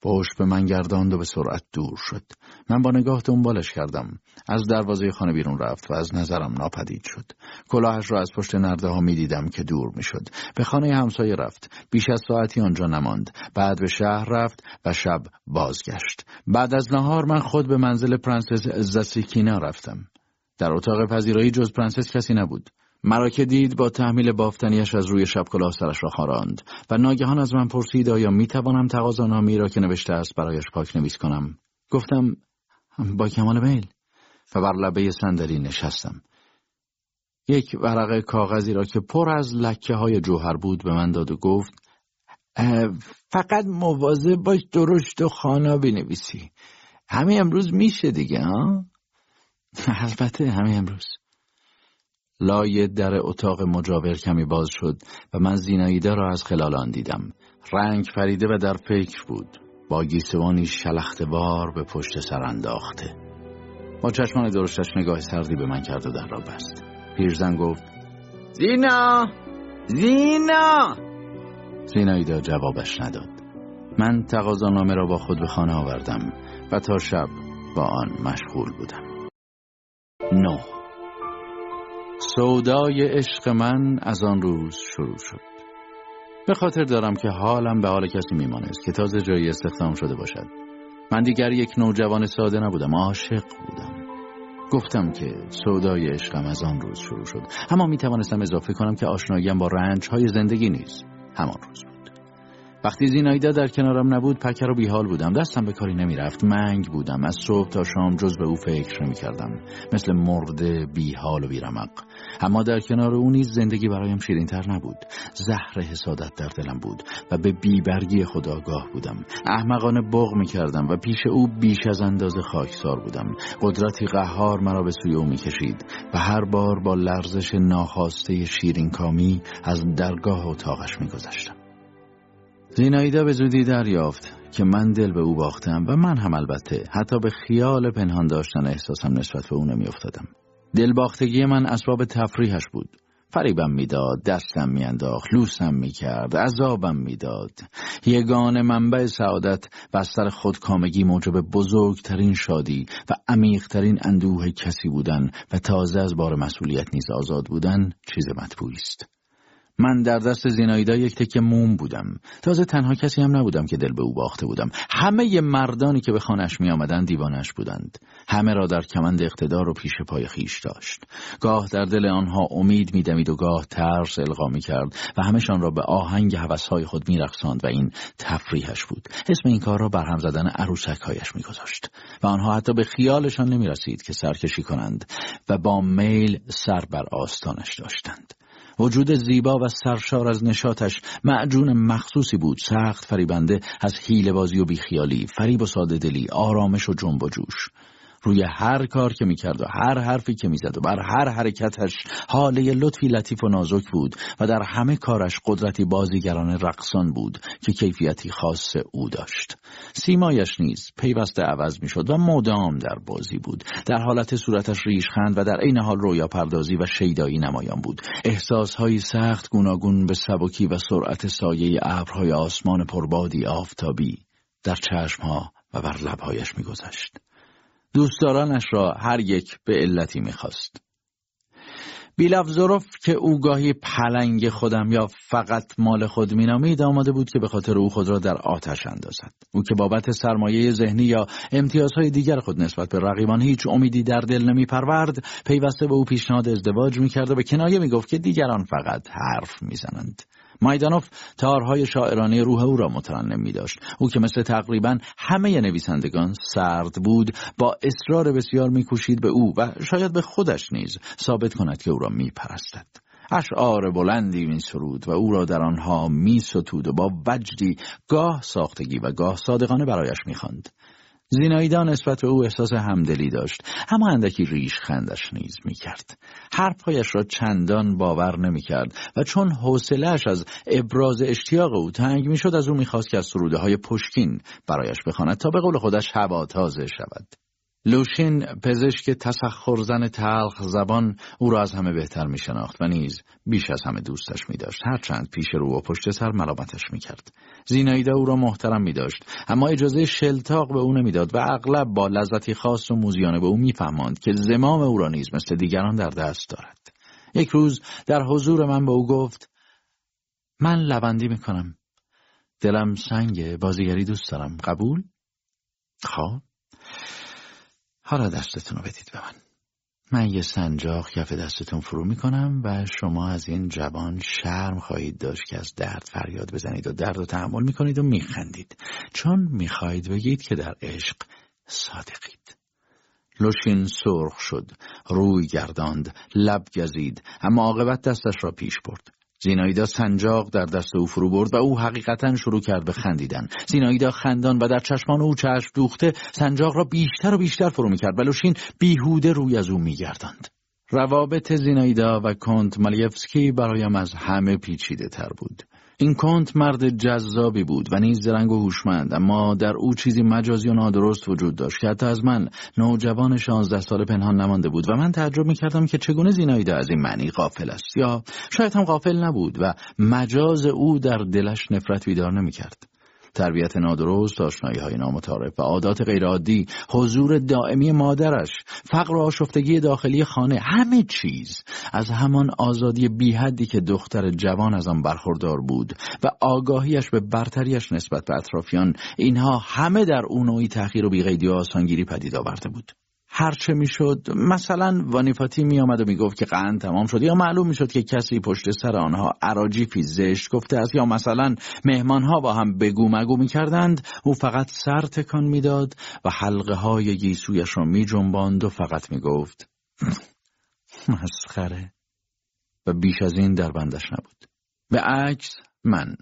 پشت به من گرداند و به سرعت دور شد. من با نگاه دنبالش کردم. از دروازه خانه بیرون رفت و از نظرم ناپدید شد. کلاهش را از پشت نرده ها می دیدم که دور می شد به خانه همسایه رفت. بیش از ساعتی آنجا نماند. بعد به شهر رفت و شب بازگشت. بعد از نهار من خود به منزل پرنسس زاسیکینا رفتم. در اتاق پذیرایی جز پرنسس کسی نبود. مرا که دید با ته میل بافتنیش از روی شب کلاه سرش را خاراند و ناگهان از من پرسید آیا می توانم تقاضانامه‌ای را که نوشته است برایش پاک نویس کنم؟ گفتم با کمال میل. و بر لبه صندلی نشستم. یک ورقه کاغذی را که پر از لکه های جوهر بود به من داد و گفت فقط مواظب باش درشت و خوانا بنویسی همه امروز میشه دیگه ها؟ البته همه امروز. لای در اتاق مجاور کمی باز شد و من زیناییده را از خلال آن دیدم. رنگ پریده و در فکر بود. با گیسوانی شلختوار به پشت سر انداخته. با چشمان درشتش نگاه سردی به من کرد و در را بست. پیرزن گفت زینا! زینا! زیناییده جوابش نداد. من تقاضانامه را با خود به خانه آوردم و تا شب با آن مشغول بودم. نه. سودای عشق من از آن روز شروع شد. به خاطر دارم که حالم به حال کسی میمانست که تازه جایی استخدام شده باشد. من دیگر یک نوجوان ساده نبودم عاشق بودم. گفتم که سودای عشقم از آن روز شروع شد. اما می توانستم اضافه کنم که آشناییم با رنج های زندگی نیز همان روز بود. وقتی زینایدا در کنارم نبود پکر و بیحال بودم. دستم به کاری نمی‌رفت. منگ بودم. از صبح تا شام جز به او فکر نمی کردم مثل مرده بیحال و بیرمق. اما در کنار او نیز زندگی برایم شیرینتر نبود. زهر حسادت در دلم بود و به بیبرگی خود آگاه بودم. احمقانه بغ می کردم و پیش او بیش از اندازه خاکسار بودم. قدرتی قهار مرا به سوی او می کشید و هر بار با لرزش ناخواسته شیرین کامی از درگاه اتاقش می گذشتم. زینایدا به زودی دریافت که من دل به او باختم و من هم البته حتی به خیال پنهان داشتن احساسم نسبت به او نمیافتادم. دلباختگی من اسباب تفریحش بود. فریبم می‌داد دستم میانداخت لوسم می‌کرد عذابم می‌داد. یگان منبع سعادت بستر خودکامگی موجب بزرگترین شادی و عمیقترین اندوه کسی بودن و تازه از بار مسئولیت نیز آزاد بودن چیز مطبوعی است. من در دست زینایدا یک تکه موم بودم. تازه تنها کسی هم نبودم که دل به او باخته بودم. همه مردانی که به خانش می آمدن دیوانش بودند. همه را در کمند اقتدار و پیش پای خیش داشت. گاه در دل آنها امید میدمید و گاه ترس القا می کرد و همشان را به آهنگ هوسهای خود میرقصاند و این تفریحش بود. اسم این کار را برهم زدن عروسکهایش میگذاشت و آنها حتی به خیالشان نمی رسید که سرکشی کنند و با میل سر بر آستانش داشتند. وجود زیبا و سرشار از نشاتش معجون مخصوصی بود. سخت فریبنده از حیله بازی و بیخیالی فریب و ساده دلی آرامش و جنب و جوش. روی هر کار که می‌کرد و هر حرفی که می‌زد و بر هر حرکتش حاله لطفی لطیف و نازک بود و در همه کارش قدرتی بازیگران رقصان بود که کیفیتی خاص او داشت. سیمایش نیز پیوسته عوض می‌شد و مدام در بازی بود. در حالت صورتش ریشخند و در عین حال رویا پردازی و شیدایی نمایان بود. احساسهایی سخت گوناگون به سبکی و سرعت سایه ابرهای آسمان پربادی آفتابی در چشمها و بر لبهایش میگذشت. دوستدارانش را هر یک به علتی می‌خواست. بیلافزوروف که او گاهی پلنگ خودم یا فقط مال خود مینامید آماده بود که به خاطر او خود را در آتش اندازد او که بابت سرمایه ذهنی یا امتیازهای دیگر خود نسبت به رقیبان هیچ امیدی در دل نمی پرورد پیوسته به او پیشنهاد ازدواج می‌کرد و به کنایه می‌گفت که دیگران فقط حرف می‌زنند مایدانوف تارهای شاعرانه روح او را مترنم می داشت. او که مثل تقریبا همه نویسندگان سرد بود با اصرار بسیار میکوشید به او و شاید به خودش نیز ثابت کند که او را می پرستد. اشعار بلندی می سرود و او را در آنها می ستود و با وجدی گاه ساختگی و گاه صادقانه برایش می خاند. زینایدا نسبت به او احساس همدلی داشت. اما اندکی ریش خندش نیز می‌کرد. حرفهایش را چندان باور نمی‌کرد و چون حوصلهاش از ابراز اشتیاق او تنگ می‌شد از او می‌خواست که از سروده های پشکین برایش بخواند تا به قول خودش هوا تازه شود. لوشین پزشک تسخرزن تلخ زبان او را از همه بهتر می شناخت و نیز بیش از همه دوستش می داشت هرچند پیش رو و پشت سر ملامتش می کرد زینایده او را محترم می داشت اما اجازه شلتاق به او نمی‌داد و اغلب با لذتی خاص و موزیانه به او میفهماند که زمام او را نیز مثل دیگران در دست دارد. یک روز در حضور من به او گفت من لبندی می‌کنم. دلم سنگ بازیگری دوست دارم. قبول؟ خب. حالا دستتون رو بدید به من. من یه سنجاق کف دستتون فرو می‌کنم و شما از این جوان شرم خواهید داشت که از درد فریاد بزنید و درد و تحمل می‌کنید و میخندید. چون می‌خواهید بگید که در عشق صادقید. لوشین سرخ شد روی گرداند لب گزید اما عاقبت دستش را پیش برد. زینایدا سنجاق در دست او فرو برد و او حقیقتا شروع کرد به خندیدن. زینایدا خندان و در چشمان او چشم دوخته سنجاق را بیشتر و بیشتر فرو می‌کرد و لوشین بیهوده روی از او میگرداند. روابط زینایدا و کنت مالیفسکی برایم از همه پیچیده تر بود. این کنت مرد جذابی بود و نیز زرنگ و هوشمند اما در او چیزی مجازی و نادرست وجود داشت که حتی از من نوجوان شانزده سال پنهان نمانده بود و من تعجب می‌کردم که چگونه زینایده از این معنی غافل است. یا شاید هم غافل نبود و مجاز او در دلش نفرت بیدار نمی‌کرد. تربیت نادرست، آشنایی های نامتعارف و عادات غیرعادی، حضور دائمی مادرش، فقر و آشفتگی داخلی خانه، همه چیز از همان آزادی بیحدی که دختر جوان از آن برخوردار بود و آگاهیش به برتریش نسبت به اطرافیان اینها همه در او نوعی تأخیر و بیقیدی و آسانگیری پدید آورده بود. هرچه می‌شد مثلا وانیفاتی میآمد و می‌گفت که قند تمام شد یا معلوم می‌شد که کسی پشت سر آنها عراجیفی زشت گفته است یا مثلا مهمانها با هم بگو مگو می‌کردند او فقط سر تکان می‌داد و حلقه های گیسویش را میجنباند و فقط می‌گفت مسخره. و بیش از این در بندش نبود. به عکس من.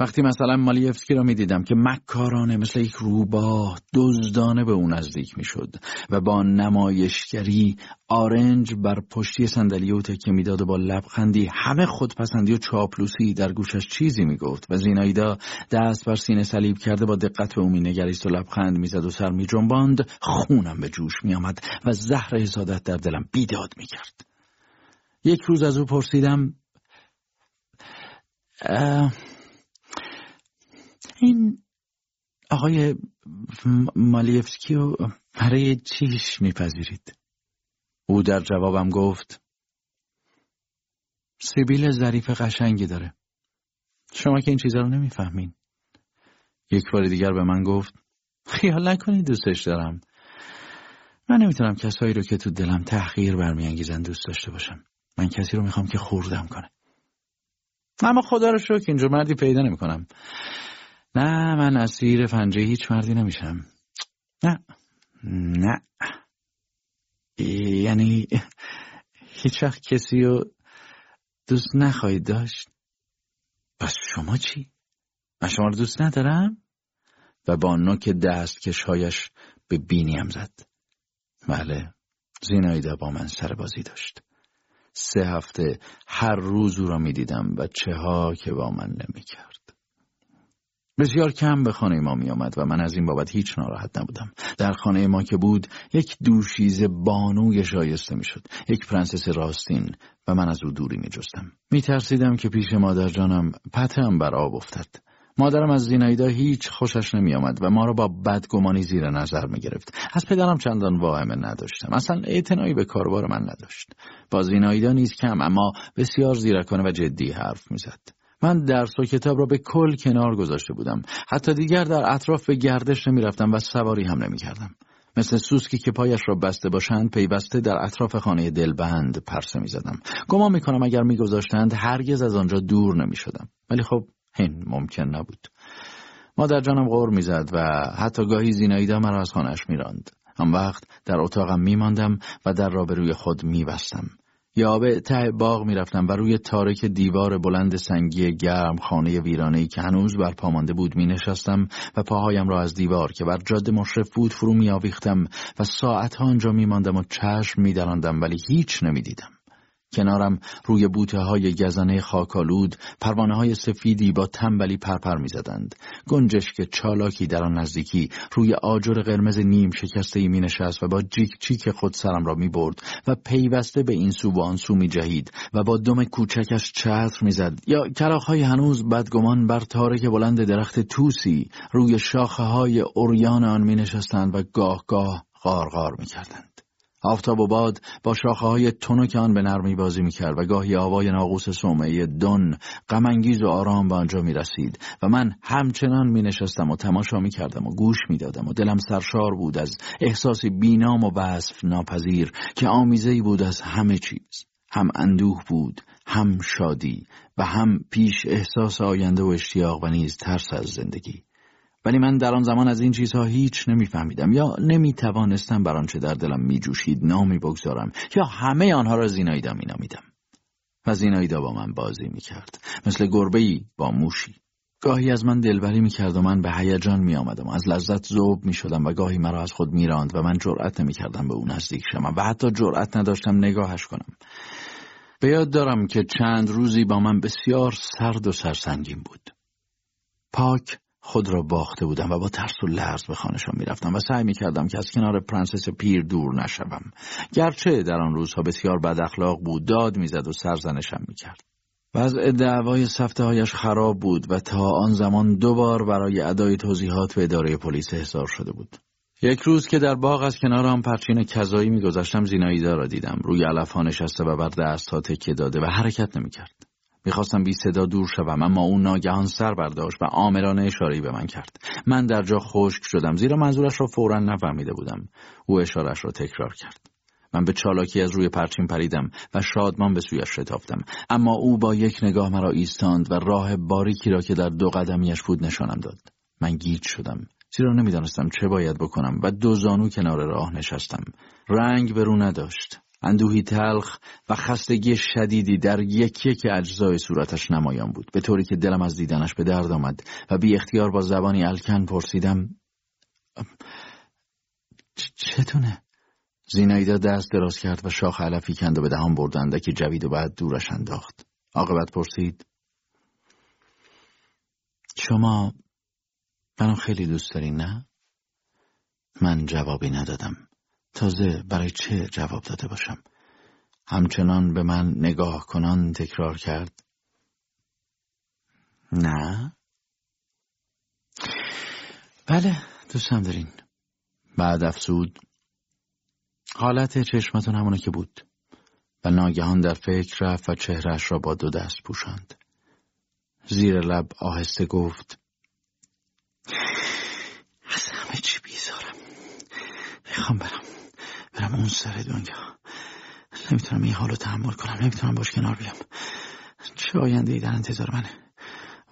وقتی مثلا مالیفسکی را می‌دیدم که مکارانه مثل یک روباه دزدانه به او نزدیک می‌شد و با نمایشگری آرنج بر پشتی صندلی او تکه می‌داد و با لبخندی همه خودپسندی و چاپلوسی در گوشش چیزی می‌گفت و زینایدا دست بر سینه صلیب کرده با دقت به او مینگریست و لبخند می‌زد و سر میجنباند. خونم به جوش میآمد و زهر حسادت در دلم بیداد می‌کرد. یک روز از او پرسیدم این آقای مالیفسکی رو برای چیش میپذیرید؟ او در جوابم گفت سیبیل ظریف قشنگی داره. شما که این چیزا رو نمی‌فهمین. یک بار دیگر به من گفت خیال نکنید دوستش دارم. من نمی‌تونم کسایی رو که تو دلم تحقیر برمیانگیزن دوست داشته باشم. من کسی رو می‌خوام که خوردم کنه. اما خدا رو شکر اینجا مردی پیدا نمی‌کنم. نه من اسیر فنجه هیچ مردی نمیشم نه نه یعنی هیچ وقت کسی رو دوست نخواهید داشت پس شما چی؟ من شما رو دوست ندارم؟ و با نوک دست کشهایش به بینیم زد بله زینایده با من سر بازی داشت سه هفته هر روز او را می دیدم و چه ها که با من نمی کرد. بسیار کم به خانه ما می آمد و من از این بابت هیچ ناراحت نبودم. در خانه ما که بود یک دوشیز بانوی شایسته می شد. یک پرنسس راستین و من از او دوری می جستم. می ترسیدم که پیش مادر جانم پتم بر آب افتد. مادرم از زینایدا هیچ خوشش نمی آمد و ما را با بدگمانی زیر نظر می گرفت. از پدرم چندان واهمه نداشتم. اصلا اعتنایی به کاربار من نداشت. با زینایدا نیز کم اما بسیار زیرکانه و جدی حرف می زد. من درس و کتاب را به کل کنار گذاشته بودم. حتی دیگر در اطراف به گردش نمی رفتم و سواری هم نمی کردم. مثل سوسکی که پایش را بسته باشند پیوسته در اطراف خانه دلبند پرسه می زدم. گمان می کنم اگر می گذاشتند هرگز از آنجا دور نمی شدم. ولی خب این ممکن نبود. مادر جانم غور می‌زد و حتی گاهی زینایدا مرا از خانهش میراند. آن وقت در اتاقم میماندم و در را به روی خود میبستم. یا به ته باغ می‌رفتم و روی تارک دیوار بلند سنگی گرم خانه ویرانه که هنوز بر پامانده بود می نشستم و پاهایم را از دیوار که بر جاده مشرف بود فرو می آویختم و ساعتها آنجا می ماندم و چشم می ولی هیچ نمی دیدم. کنارم روی بوته های گزنه خاکالود پروانه های سفیدی با تنبلی پرپر می زدند. گنجش که چالاکی در آن نزدیکی روی آجر قرمز نیم شکسته می نشست و با جیک چیک خود سرم را می برد و پیوسته به این سو و آن سو می جهید و با دم کوچکش چتر می زد یا های هنوز بدگمان بر تارک بلند درخت توسی روی شاخه های اوریان آن می نشستند و گاه گاه غارغار می کردند. آفتاب و باد با شاخه های تنک آن به نرمی بازی می‌کرد و گاهی آوای ناقوس سومه دن غمانگیز و آرام به آنجا می رسید و من همچنان می نشستم و تماشا می کردم و گوش می دادم و دلم سرشار بود از احساسی بینام و وصف ناپذیر که آمیزه بود از همه چیز. هم اندوه بود هم شادی و هم پیش احساس آینده و اشتیاق و نیز ترس از زندگی. ولی من در آن زمان از این چیزها هیچ نمیفهمیدم. یا نمی‌توانستم بر آنچه در دلم میجوشید نامی بگذارم یا همه آنها را زینایدا مینامیدم. و زینایدا با من بازی می‌کرد. مثل گربه با موشی. گاهی از من دلبری می‌کرد و من به هیجان میآمدم. از لذت ذوب می‌شدم و گاهی مرا از خود میراند و من جرأت نمی‌کردم به او نزدیک شوم و حتی جرأت نداشتم نگاهش کنم. به یاد دارم که چند روزی با من بسیار سرد و سرسنگین بود. پاک خود را باخته بودم و با ترس و لرز به خانهشان می‌رفتم و سعی می‌کردم که از کنار پرنسس پیر دور نشوم. گرچه در آن روزها بسیار بد اخلاق بود داد می‌زد و سرزنشم می‌کرد. وضع دعوای سفته هایش خراب بود و تا آن زمان دوبار برای ادای توضیحات به اداره پلیس احضار شده بود. یک روز که در باغ از کنار آن پرچین کذایی میگذاشتم زیناییدا را دیدم. روی علف ها نشسته و بر دست ها تکیه داده و حرکت نمی‌کرد. می‌خواستم بی صدا دور شوم اما او ناگهان سر برداشت و آمرانه اشارهی به من کرد. من در جا خشک شدم زیرا منظورش را فورا نفهمیده بودم. او اشارش را تکرار کرد. من به چالاکی از روی پرچین پریدم و شادمان به سویش شتافتم. اما او با یک نگاه مرا ایستاند و راه باریکی را که در دو قدمیش بود نشانم داد. من گیج شدم زیرا نمی‌دانستم چه باید بکنم و دو زانو کنار راه نشستم. رنگ به رو نداشت. اندوهی تلخ و خستگی شدیدی در یکی که اجزای صورتش نمایان بود به طوری که دلم از دیدنش به درد آمد و بی اختیار با زبانی الکن پرسیدم چتونه؟ زینایدا دست دراز کرد و شاخ علفی کند و به دهان بردند که جوید و بعد دورش انداخت عاقبت پرسید شما منو خیلی دوست دارین نه؟ من جوابی ندادم تازه برای چه جواب داده باشم؟ همچنان به من نگاه کنان تکرار کرد. نه. بله دوستم دارین. بعد افسود حالت چشمتون همونه که بود. و ناگهان در فکر رفت و چهرش را با دو دست پوشاند. زیر لب آهسته گفت از همه چی بیزارم. می‌خوام برم. برم اون سر دنیا. نمی‌تونم این حالو تحمل کنم. نمی‌تونم باش کنار بیام. چه آینده ای در انتظار منه؟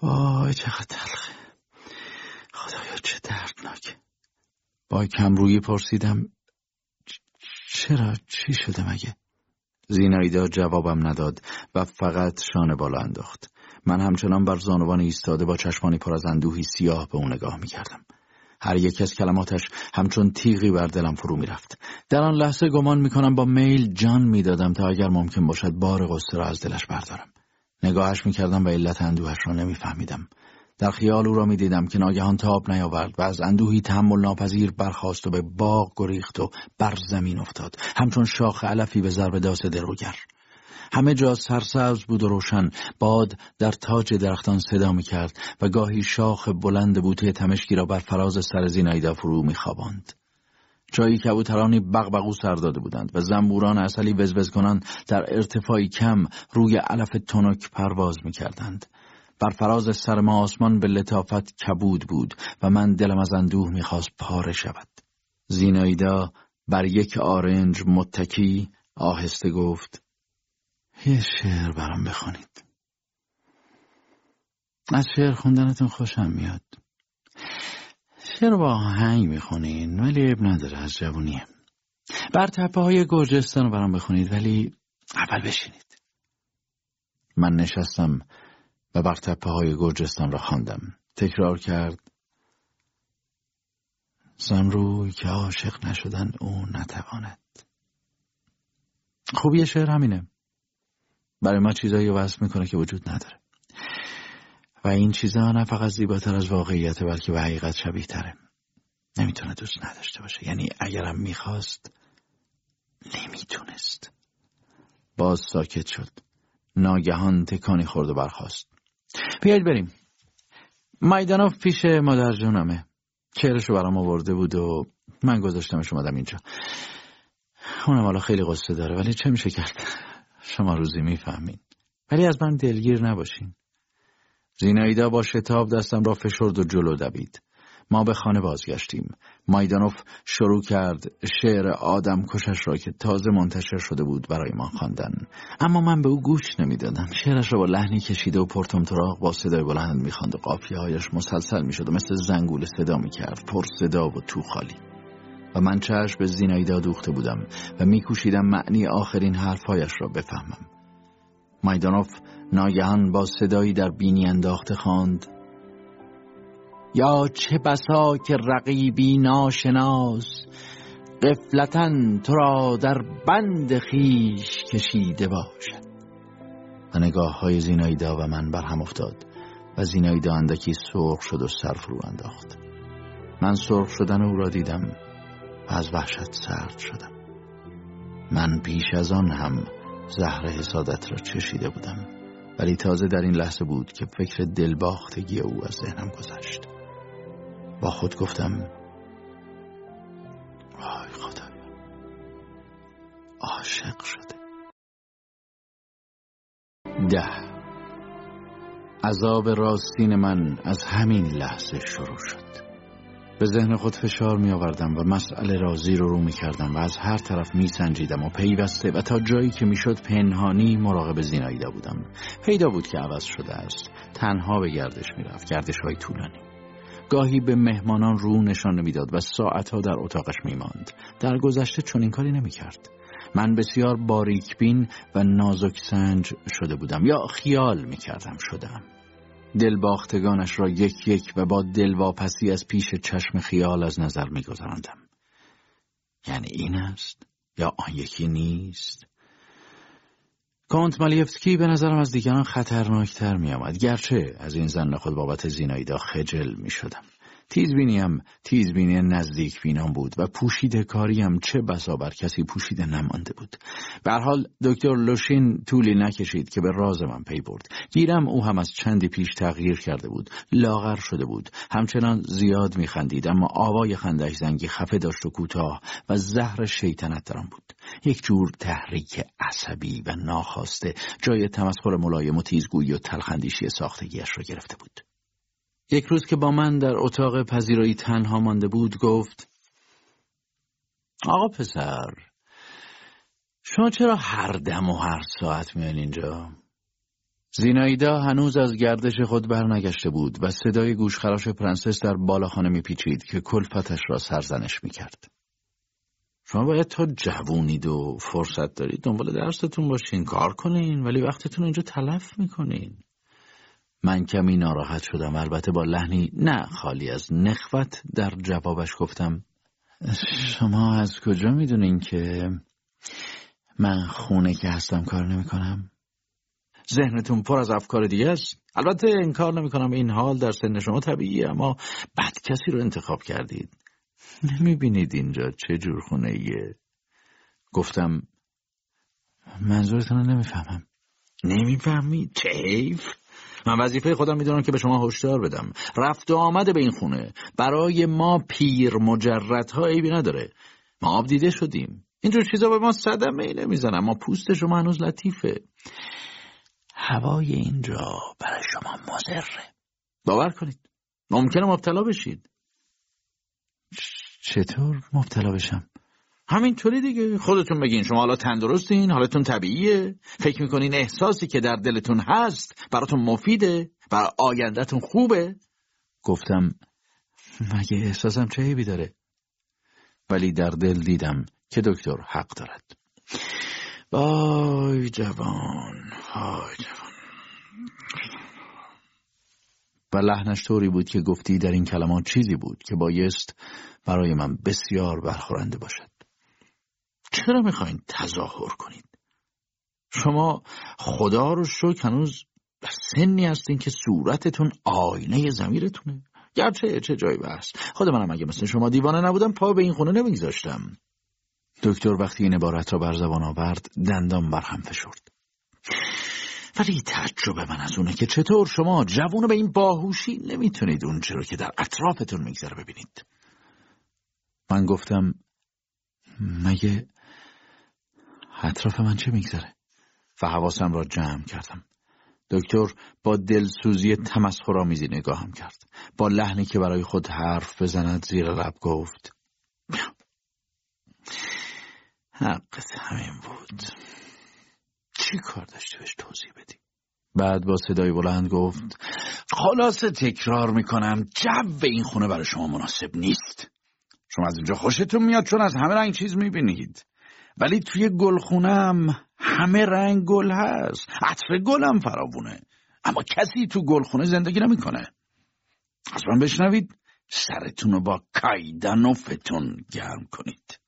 وای چقدر تلخه. خدایا چه دردناک. با کمرویی پرسیدم چرا؟ چی شده مگه؟ زینایدا جوابم نداد و فقط شانه بالا انداخت. من همچنان بر زانوان ایستاده با چشمانی پر از اندوهی سیاه به اون نگاه می‌کردم. هر یک از کلماتش همچون تیغی بر دلم فرو می‌رفت. در آن لحظه گمان می‌کنم با میل جان می‌دادم تا اگر ممکن باشد بار قصه را از دلش بردارم. نگاهش می‌کردم و علت اندوهش را نمیفهمیدم. در خیال او را می‌دیدم که ناگهان تاب نیاورد و از اندوهی تحمل ناپذیر برخاست و به باغ گریخت و بر زمین افتاد. همچون شاخ علفی به ضرب داس دروگر همه جا سرسبز بود و روشن باد در تاج درختان صدا می کرد و گاهی شاخ بلند بوته تمشکی را بر فراز سر زینایدا فرو می خواباند. جایی کبوترانی بغبغو سر داده بودند و زنبوران اصلی وزوز کنان در ارتفاعی کم روی علف تنک پرواز می کردند. بر فراز سر ما آسمان به لطافت کبود بود و من دلم از اندوه می‌خواست پاره شود. زینایدا بر یک آرنج متکی آهسته گفت یه شعر برام بخونید. از شعر خوندنتون خوشم میاد. شعر با آهنگ می‌خونین ولی اب نداره از جوونیه. بر تپه های گرجستان برام بخونید ولی اول بشینید. من نشستم و بر تپه های گرجستان را خواندم. تکرار کرد زن که عاشق نشدن او نتواند. خوبی شعر همینه. برای ما چیزایی وصف می‌کنه که وجود نداره. و این چیزا نه فقط زیباتر از واقعیت بلکه به حقیقت شبیه تره نمی‌تونه دوست نداشته باشه. یعنی اگرم می‌خواست نمی‌تونست. باز ساکت شد. ناگهان تکانی خورد و برخواست بیاید بریم. مایدانوف پیش مادر جونمه. چهرشو برام آورده بود و من گذاشتمش اومدم اینجا. اونم حالا خیلی قصه داره ولی چه میشه کرد؟ شما روزی می‌فهمین. ولی از من دلگیر نباشین. زینایدا با شتاب دستم را فشرد و جلو دوید ما به خانه بازگشتیم. مایدانوف شروع کرد شعر آدم کشش را که تازه منتشر شده بود برای ما خواندن. اما من به او گوش نمی‌دادم. شعرش را با لحنی کشیده و پرتمطراق با صدای بلند می‌خواند و قافیه هایش مسلسل می‌شد و مثل زنگول صدا می‌کرد. پر صدا و تو خالی. و من چشم به زینایدا دوخته بودم و میکوشیدم معنی آخرین حرفهایش را بفهمم. مایدانوف ناگهان با صدایی در بینی انداخته خواند. یا چه بسا که رقیبی ناشناس قفلتن تو را در بند خیش کشیده باشد. و نگاه های زینایدا و من بر هم افتاد و زینایدا اندکی سرخ شد و سر فرو انداخت. من سرخ شدن او را دیدم. از وحشت سرد شدم. من بیش از آن هم زهر حسادت را چشیده بودم ولی تازه در این لحظه بود که فکر دلباختگی او از ذهنم گذشت. با خود گفتم وای خدا عاشق شده. ده. عذاب راستین من از همین لحظه شروع شد. به ذهن خود فشار می آوردم و مسئله را زیر رو می کردم و از هر طرف می سنجیدم و پیوسته و تا جایی که می شد پنهانی مراقب زیناییدا بودم. پیدا بود که عوض شده است. تنها به گردش می رفت گردش های طولانی. گاهی به مهمانان رو نشان نمی‌داد و ساعتها در اتاقش می ماند. در گذشته چنین کاری نمی کرد. من بسیار باریک بین و نازک سنج شده بودم یا خیال می کردم شدم. دلباختگانش را یک یک و با دلواپسی از پیش چشم خیال از نظر می گذارندم. یعنی این است یا آن یکی نیست کانت مالیفسکی به نظرم از دیگران خطرناکتر می آمد گرچه از این زن خود بابت زیناییدا خجل می شدم تیزبینیم تیزبینی نزدیک بینام بود و پوشیده کاریم چه بسا بر کسی پوشیده نمانده بود. به حال دکتر لوشین طولی نکشید که به راز من پی برد. گیرم او هم از چندی پیش تغییر کرده بود. لاغر شده بود. همچنان زیاد میخندید اما آوای خندش زنگی خفه داشت و کوتاه و زهر شیطنت درم بود. یک جور تحریک عصبی و ناخواسته جای تمسخر ملایم و تیزگویی و تلخندیشی ساختگیش را گرفته بود. یک روز که با من در اتاق پذیرایی تنها مانده بود گفت آقا پسر شما چرا هر دم و هر ساعت میان اینجا؟ زینایدا هنوز از گردش خود برنگشته بود و صدای گوشخراش پرنسس در بالاخانه میپیچید که کلفتش را سرزنش می‌کرد. شما باید تا جوونید و فرصت دارید دنبال درستون باشین کار کنین ولی وقتتون اینجا تلف می‌کنین. من کمی ناراحت شدم. البته با لحنی نه خالی از نخوت در جوابش گفتم شما از کجا می‌دونین که من خونه که هستم کار نمی‌کنم؟ ذهنتون پر از افکار دیگه است. البته انکار نمی‌کنم این حال در سن شما طبیعیه اما بد کسی رو انتخاب کردید. نمی‌بینید اینجا چه جور خونه ایه گفتم منظورتون رو نمی‌فهمم. نمی‌فهمی؟ حیف؟ من وظیفه خودم می‌دونم که به شما هشدار بدم. رفت و آمده به این خونه. برای ما پیر مجردها عیبی نداره. ما آب دیده شدیم. اینجور چیزا به ما صدمه ای نمی‌زنم ما پوست شما هنوز لطیفه. هوای اینجا برای شما مزره باور کنید. ممکنه مبتلا بشید. چطور مبتلا بشم؟ همینطوری دیگه. خودتون بگین شما حالا تندرستین حالتون طبیعیه. فکر می‌کنین احساسی که در دلتون هست براتون مفیده برای آیندهتون خوبه. گفتم مگه احساسم چه عیبی داره؟ ولی در دل دیدم که دکتر حق دارد. وای جوان وای جوان. و لحنش طوری بود که گفتی در این کلمات چیزی بود که بایست برای من بسیار برخورنده باشد. چرا می‌خواین تظاهر کنید؟ شما خدا رو شکر هنوز سنی هستین که صورتتون آینه زمیرتونه گرچه چه جایی بس خود منم اگه مثل شما دیوانه نبودم پا به این خونه نمیگذاشتم. دکتر وقتی این عبارت را بر زبان آورد دندان بر هم فشرد. ولی تعجب من از اونه که چطور شما جوون به این باهوشی نمی‌تونید اون چرا که در اطرافتون میگذره ببینید. من گفتم مگه اطراف من چه میگذره؟ و حواسم را جمع کردم. دکتر با دلسوزی تمسخرآمیزی نگاهم کرد. با لحنی که برای خود حرف بزند زیر لب گفت حقت همین بود. چی کار داشتی بهش توضیح بدی؟ بعد با صدای بلند گفت خلاصه تکرار می‌کنم جو این خونه برای شما مناسب نیست. شما از اینجا خوشتون میاد چون از همه رنگ چیز می‌بینید. ولی توی گلخونم همه رنگ گل هست. عطر گلم فراوونه. اما کسی تو گلخونه زندگی نمی‌کنه. از من بشنوید سرتون رو با کایدن و فتون گرم کنید.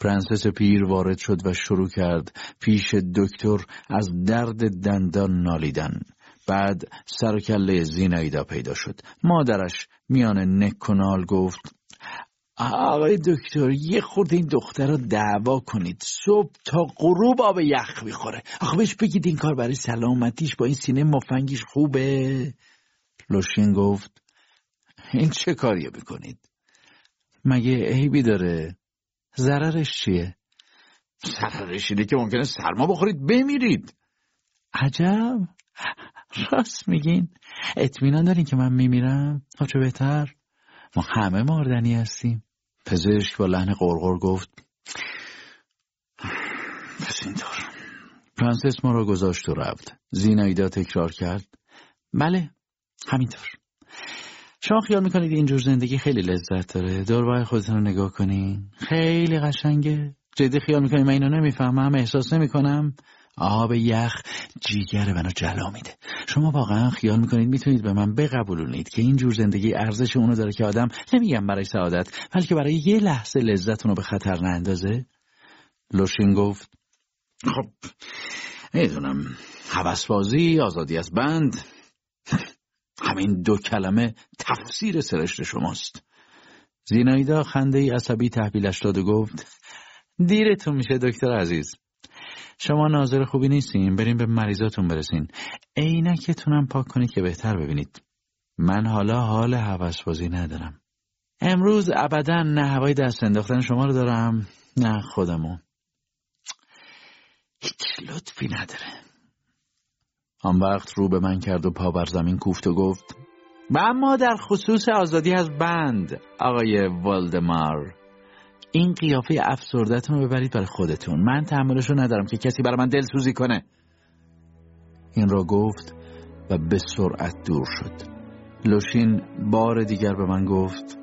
پرنسس پیر وارد شد و شروع کرد پیش دکتر از درد دندان نالیدن. بعد سر و کله زینایدا پیدا شد. مادرش میان نکنال گفت آقای دکتر یه خورد این دختر رو دعوا کنید. صبح تا غروب آب یخ می‌خوره. آخه بهش بگید این کار برای سلامتیش با این سینه مفنگیش خوبه؟ لوشین گفت این چه کاریه بکنید مگه عیبی داره؟ ضررش چیه؟ ضررش اینه که ممکنه سرما بخورید بمیرید. عجب. راست میگین. اطمینان دارین که من میمیرم؟ چه بهتر؟ ما همه ماردنی هستیم. پزشک با لحن قرقر گفت پس اینطور فرانسیس ما را گذاشت و رفت. زینایدا تکرار کرد. بله همینطور. شما خیال می‌کنید اینجور زندگی خیلی لذت داره؟ دور خودتون رو نگاه کنین. خیلی قشنگه. جدی خیال می‌کنید من اینو نمی‌فهمم؟ احساس نمی‌کنم؟ آب یخ جیگر منو جلا میده. شما واقعا خیال می‌کنید می‌تونید به من بقبولونید که این جور زندگی ارزش اونو داره که آدم نمیگم برای سعادت بلکه برای یه لحظه لذت اونو به خطر نندازه؟ لوشین گفت خب می‌دونم. حوسبازی آزادی از بند. همین دو کلمه تفسیر سرشت شماست. زینایدا خنده ای عصبی تحویلش داد و گفت دیرتون میشه دکتر عزیز. شما ناظر خوبی نیستین. بریم به مریضاتون برسین. عینکتونم پاک کنید که بهتر ببینید. من حالا حال حوسبازی ندارم. امروز ابدا نه هوای دست انداختن شما رو دارم نه خودمو هیچ لطفی نداره. آن وقت رو به من کرد و پا بر زمین کوفت و گفت و اما در خصوص آزادی از بند آقای والدمار. این قیافه افسردتون رو ببرید برای خودتون. من تحملش رو ندارم که کسی برای من دلسوزی کنه. این را گفت و به سرعت دور شد. لوشین بار دیگر به من گفت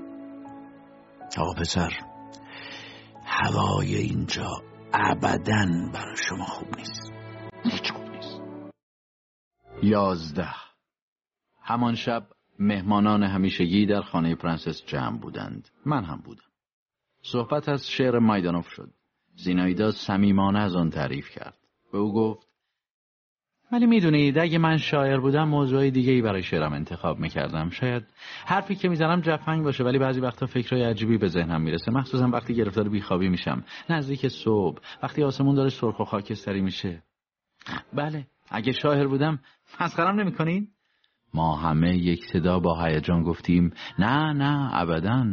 آقا پسر هوای اینجا ابدا برای شما خوب نیست. هیچ خوب نیست. یازده. همان شب مهمانان همیشگی در خانه پرنسس جمع بودند. من هم بودم. صحبت از شعر مایدانوف شد. زینایدا صمیمانه از آن تعریف کرد. به او گفت ولی می‌دونید اگه من شاعر بودم موضوع دیگه ای برای شعرم انتخاب می‌کردم. شاید حرفی که می‌زنم جفنگ باشه ولی بعضی وقتا فکرهای عجیبی به ذهنم می‌رسه. مخصوصا وقتی گرفتار بیخوابی میشم. نزدیک صبح وقتی آسمون داره سرخ و خاکستری میشه. بله اگه شاعر بودم مسخرم نمی‌کنین؟ ما همه یک صدا با هیجان گفتیم نه نه ابدا.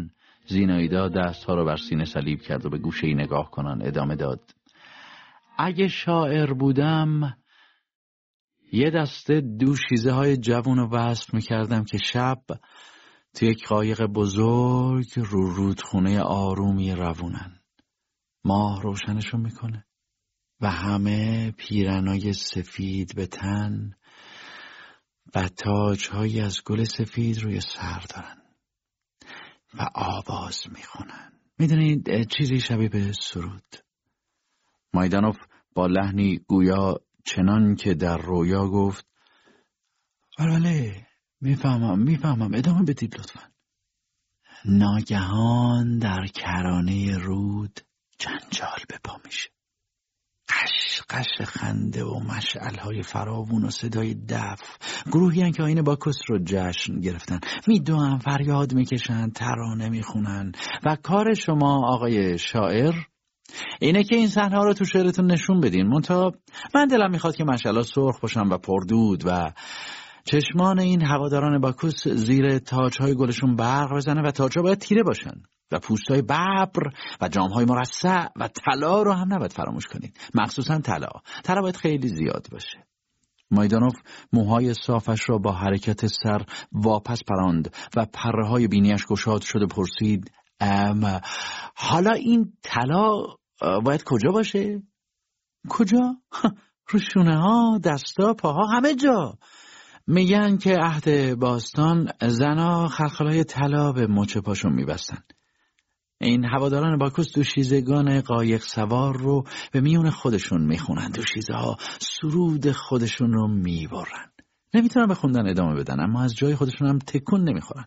زینایدا دستها را بر سینه صلیب کرد و به گوشه ای نگاه کنان ادامه داد. اگه شاعر بودم یه دسته دوشیزه های جوون رو وصف می‌کردم که شب تو یک قایق بزرگ رو رودخونه آرومی روونن. ماه روشنشون می‌کنه و همه پیرنای سفید به تن و تاجهایی از گل سفید روی سر دارن. و آواز می‌خونن می‌دونید چیزی شبیه به سرود. مایدانوف با لحنی گویا چنان که در رویا گفت بله می‌فهمم می‌فهمم. ادامه بدید لطفا. ناگهان در کرانه رود جنجال به پا میشه. غش غش خنده و مشعل فراوون و صدای دف. گروهی که آیین باکوس رو جشن گرفتن. میدوون فریاد می‌کشن ترانه می‌خونن. و کار شما آقای شاعر اینه که این صحنه رو تو شعرتون نشون بدین. منتها من دلم می‌خواد که مشعلا سرخ باشم و پردود و چشمان این هواداران باکوس زیر تاجهای گلشون برق بزنه و تاجها باید تیره باشن. و پوستهای ببر و جامهای مرصع و طلا رو هم نباید فراموش کنید. مخصوصا طلا. طلا باید خیلی زیاد باشه. مایدانوف موهای صافش را با حرکت سر واپس پراند و پره های بینیش گشاد شده پرسید ام حالا این طلا باید کجا باشه؟ کجا؟ رو شونه ها، دستا، پاها، همه جا. میگن که عهد باستان زنا خلخلای طلا به مچ پاشون میبستن. این هواداران باکوس دوشیزگان قایق سوار رو به میون خودشون می‌خونن. دوشیزه ها سرود خودشون رو می‌برن. نمی‌تونن به خوندن ادامه بدن اما از جای خودشون هم تکون نمی‌خورن.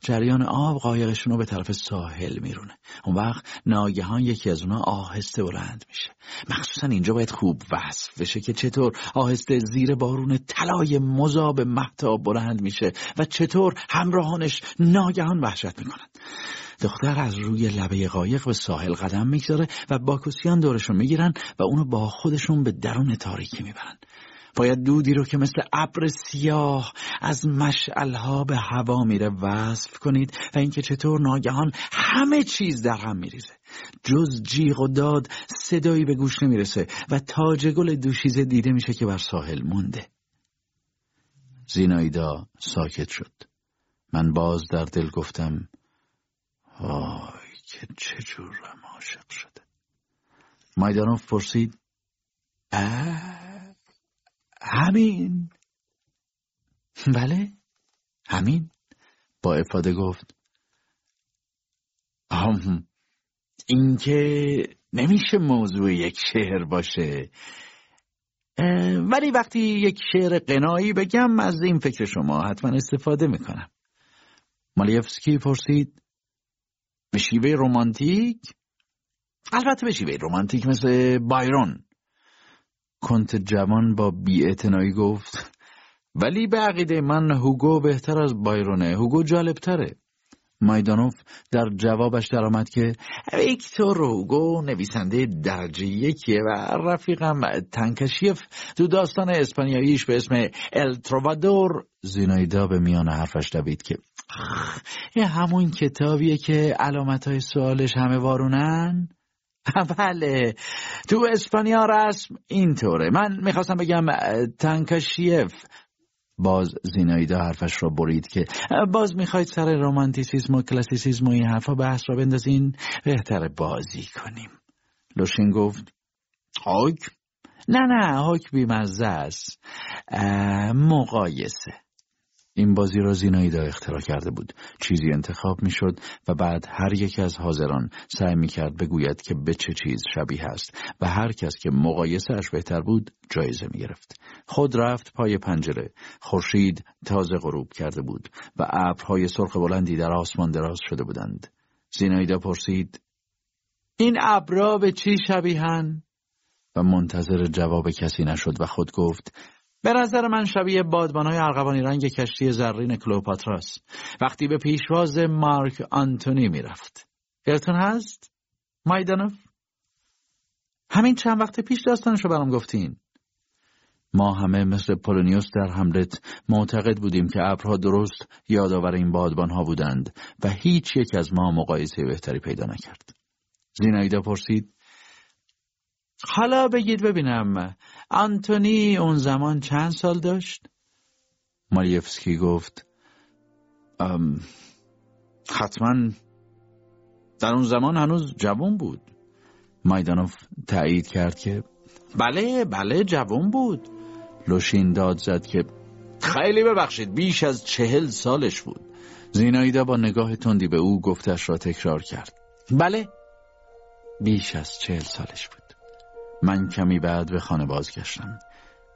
جریان آب قایقشون رو به طرف ساحل میرونه. اون وقت ناگهان یکی از اونا آهسته بلند میشه. مخصوصا اینجا باید خوب وصف بشه که چطور آهسته زیر بارون طلای مذاب محتاب بلند میشه و چطور همراهانش ناگهان وحشت می‌کنن. دختر از روی لبه قایق به ساحل قدم می‌گذاره و باکوسیان دورشون می‌گیرن و اونو با خودشون به درون تاریکی می‌برن. باید دودی رو که مثل ابر سیاه از مشعلها به هوا میره وصف کنید و اینکه چطور ناگهان همه چیز در هم میریزه. جز جیغ و داد صدایی به گوش نمی‌رسه و تاج گل دوشیزه دیده میشه که بر ساحل مونده. زینایدا ساکت شد. من باز در دل گفتم آی که چجورم عاشق شده. مایدانوف پرسید همین؟ بله همین. با افاده گفت اینکه نمیشه موضوع یک شعر باشه. ولی وقتی یک شعر قنایی بگم از این فکر شما حتما استفاده می‌کنم. مالیفسکی پرسید به شیوه رومانتیک البته به شیوه رومانتیک مثل بایرون. کنت جوان با بیاعتنایی گفت ولی به عقیده من هوگو بهتر از بایرونه. هوگو جالبتره. مایدانوف در جوابش درآمد که ویکتور هوگو نویسنده درجه یکیه و رفیقم تنکشیف تو داستان اسپانیاییش به اسم التروادور زینایدا به میان حرفش دوید که یه همون کتابیه که علامت های سوالش همه وارونن؟ بله تو اسپانیا رسم اینطوره. من می‌خواستم بگم تنکشیف. باز زینایدا حرفش را برید که باز می‌خواید سر رومانتیسیزم و کلاسیسیزم و این حرفا بحث را بندازین بهتر بازی کنیم. لوشین گفت هاک نه نه هاک بیمزه است. مقایسه. این بازی را زینایدا اختراع کرده بود. چیزی انتخاب می‌شد و بعد هر یک از حاضران سعی می‌کرد بگوید که به چه چیز شبیه است و هر کس که مقایسه بهتر بود جایزه می‌گرفت. خود رفت پای پنجره. خورشید تازه غروب کرده بود و ابرهای سرخ بلندی در آسمان دراز شده بودند. زینایدا پرسید این ابرا به چی شبیهن؟ و منتظر جواب کسی نشد و خود گفت به نظر من شبیه بادبانهای ارغوانی رنگ کشتی زرین کلوپاتراس. وقتی به پیشواز مارک آنتونی می‌رفت. یادتون هست؟ مایدانوف؟ همین چند وقت پیش داستانشو برام گفتین. ما همه مثل پولونیوس در حملت معتقد بودیم که ابرها درست یادآور این بادبانها بودند و هیچ یک از ما مقایسه بهتری پیدا نکرد. زینایدا پرسید. حالا بگید ببینم آنتونی اون زمان چند سال داشت؟ مالیفسکی گفت حتما در اون زمان هنوز جوان بود. مایدانوف تایید کرد که بله بله جوان بود. لوشین داد زد که خیلی ببخشید بیش از چهل سالش بود. زینایدا با نگاه تندی به او گفتش را تکرار کرد. بله بیش از چهل سالش بود. من کمی بعد به خانه بازگشتم.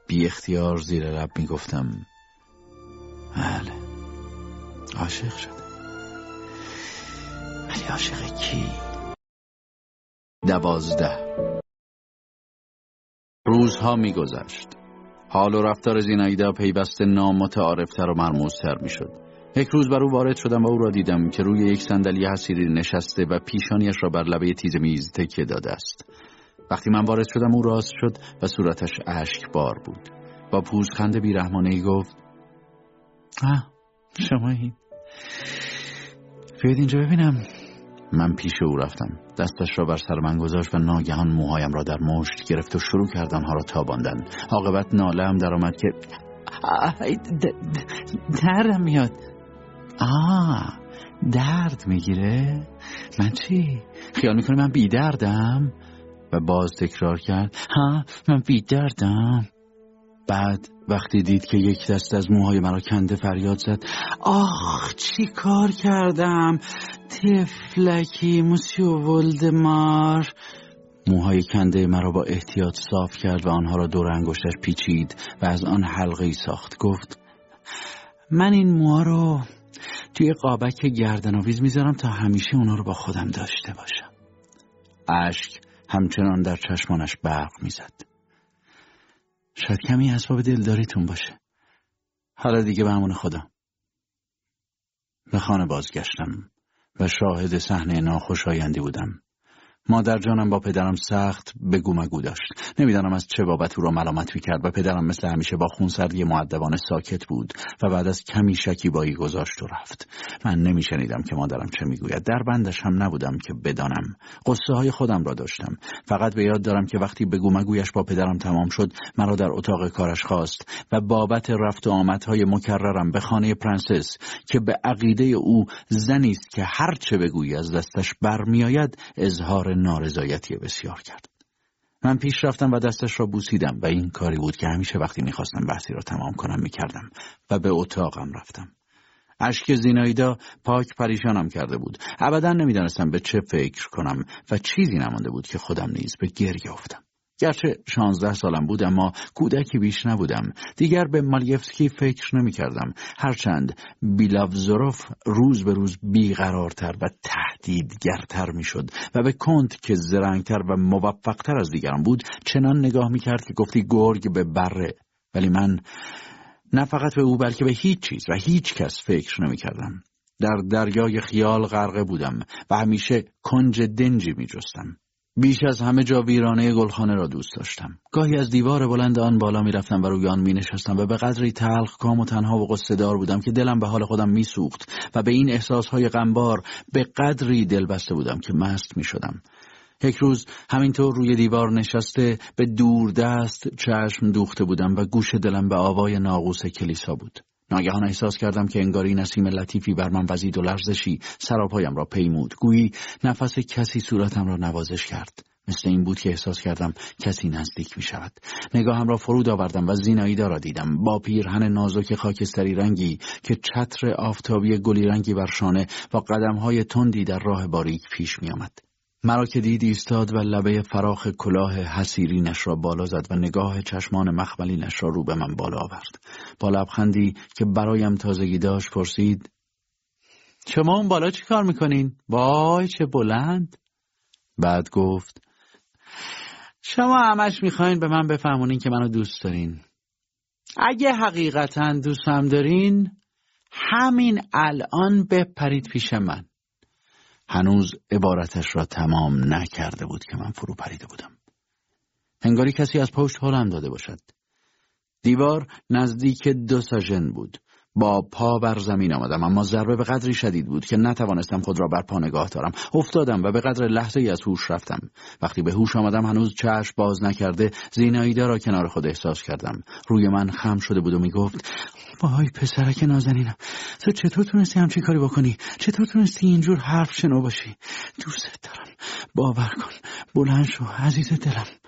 بی اختیار زیر لب می گفتم بله عاشق شده ولی عاشق کی؟ دوازده. روزها میگذشت. حال و رفتار زینایدا پیوسته نامتعارفتر و مرموزتر می‌شد. یک روز بر او وارد شدم و او را دیدم که روی یک صندلی حسیری نشسته و پیشانیش را بر لبه تیز میز تکیه داده است. وقتی من وارد شدم او راست شد و صورتش اشک بار بود. با پوزخند بیرحمانه ای گفت آه شما این بیاید اینجا ببینم. من پیش او رفتم. دستش را بر سر من گذاشت و ناگهان موهایم را در مشت گرفت و شروع کرد آنها را تاباندن. عاقبت ناله هم در آمد که دردم میاد. آه درد می‌گیره؟ من چی؟ خیال می‌کنه من بی دردم و باز تکرار کرد ها من بیدردم بعد وقتی دید که یک دست از موهای مرا کنده فریاد زد آخ چی کار کردم؟ تفلکی موسیو ولدمار. موهای کنده مرا با احتیاط صاف کرد و آنها را دور انگشتش پیچید و از آن حلقه ساخت. گفت من این موها رو توی قابک گردنآویز می‌ذارم تا همیشه اونا رو با خودم داشته باشم. اشک همچنان در چشمانش برق می‌زد. شاید کمی اسباب دلداریتون باشه. حالا دیگه به همون خدا. به خانه بازگشتم و شاهد صحنه ناخوشایندی بودم. مادر جانم با پدرم سخت بگو مگو داشت. نمی‌دانم از چه بابت او را ملامت کرد و پدرم مثل همیشه با خونسردی معدبانه ساکت بود و بعد از کمی شکیبایی گذاشت و رفت. من نمیشنیدم که مادرم چه می‌گوید. در بندش هم نبودم که بدانم. قصه های خودم را داشتم. فقط به یاد دارم که وقتی بگو مگویش با پدرم تمام شد مرا در اتاق کارش خواست و بابت رفت و آمدهای مکررم به خانه پرنسس که به عقیده او زنی است که هر چه بگویی از دستش برمیآید اظهار نارضایتی بسیار کرد. من پیش رفتم و دستش را بوسیدم و این کاری بود که همیشه وقتی می‌خواستم بحثی را تمام کنم می‌کردم و به اتاقم رفتم. اشک زینایدا پاک پریشانم کرده بود. ابدا نمی‌دانستم به چه فکر کنم و چیزی نمانده بود که خودم نیز به گریه افتم. گرچه شانزده سالم بود اما کودکی بیش نبودم. دیگر به مالیفسکی فکر نمی کردم هرچند بیلاوزوروف روز به روز بیقرارتر و تهدیدگرتر می شد و به کنت که زرنگتر و موفقتر از دیگران بود چنان نگاه می کرد که گفتی گرگ به بره. ولی من نه فقط به او بلکه به هیچ چیز و هیچ کس فکر نمی کردم در دریای خیال غرقه بودم و همیشه کنج دنجی می جستم. بیش از همه جا ویرانه گلخانه را دوست داشتم. گاهی از دیوار بلند آن بالا می‌رفتم و روی آن می نشستم و به قدری تلخ کام و تنها و دار بودم که دلم به حال خودم میسوخت و به این احساسهای غمبار به قدری دل بسته بودم که مست می شدم. یک روز همینطور روی دیوار نشسته به دور دست چشم دوخته بودم و گوش دلم به آوای ناقوس کلیسا بود. ناگهان احساس کردم که انگاری نسیم لطیفی بر من وزید و لرزشی سراپایم را پیمود گویی نفس کسی صورتم را نوازش کرد مثل این بود که احساس کردم کسی نزدیک می شود. نگاهم را فرود آوردم و زیناییدا را دیدم با پیرهن نازک خاکستری رنگی که چتر آفتابی گلی رنگی بر شانه و قدمهای تندی در راه باریک پیش می آمد. مرا که دید ایستاد و لبه فراخ کلاه حسیرینش را بالا زد و نگاه چشمان مخملینش را رو به من بالا آورد. با لبخندی که برایم تازگی داشت پرسید شما اون بالا چی کار می‌کنین؟ وای چه بلند! بعد گفت شما همش می‌خواین به من بفهمونین که منو دوست دارین. اگه حقیقتا دوستم دارین همین الان بپرید پیش من. هنوز عبارتش را تمام نکرده بود که من فرو پریده بودم. هنگاری کسی از پشت حالم داده باشد. دیوار نزدیک دو ساژن بود. با پا بر زمین آمدم اما ضربه به قدری شدید بود که نتوانستم خود را بر پا نگاه دارم. افتادم و به قدر لحظه ای از هوش رفتم. وقتی به هوش آمدم هنوز چشم باز نکرده زیناییده را کنار خود احساس کردم. روی من خم شده بود و می‌گفت وای پسرک نازنینم تو چطور تونستی همچین کاری بکنی؟ چطور تونستی اینجور حرف شنو باشی؟ دوستت دارم باور کن بلند شو عزیز دلم.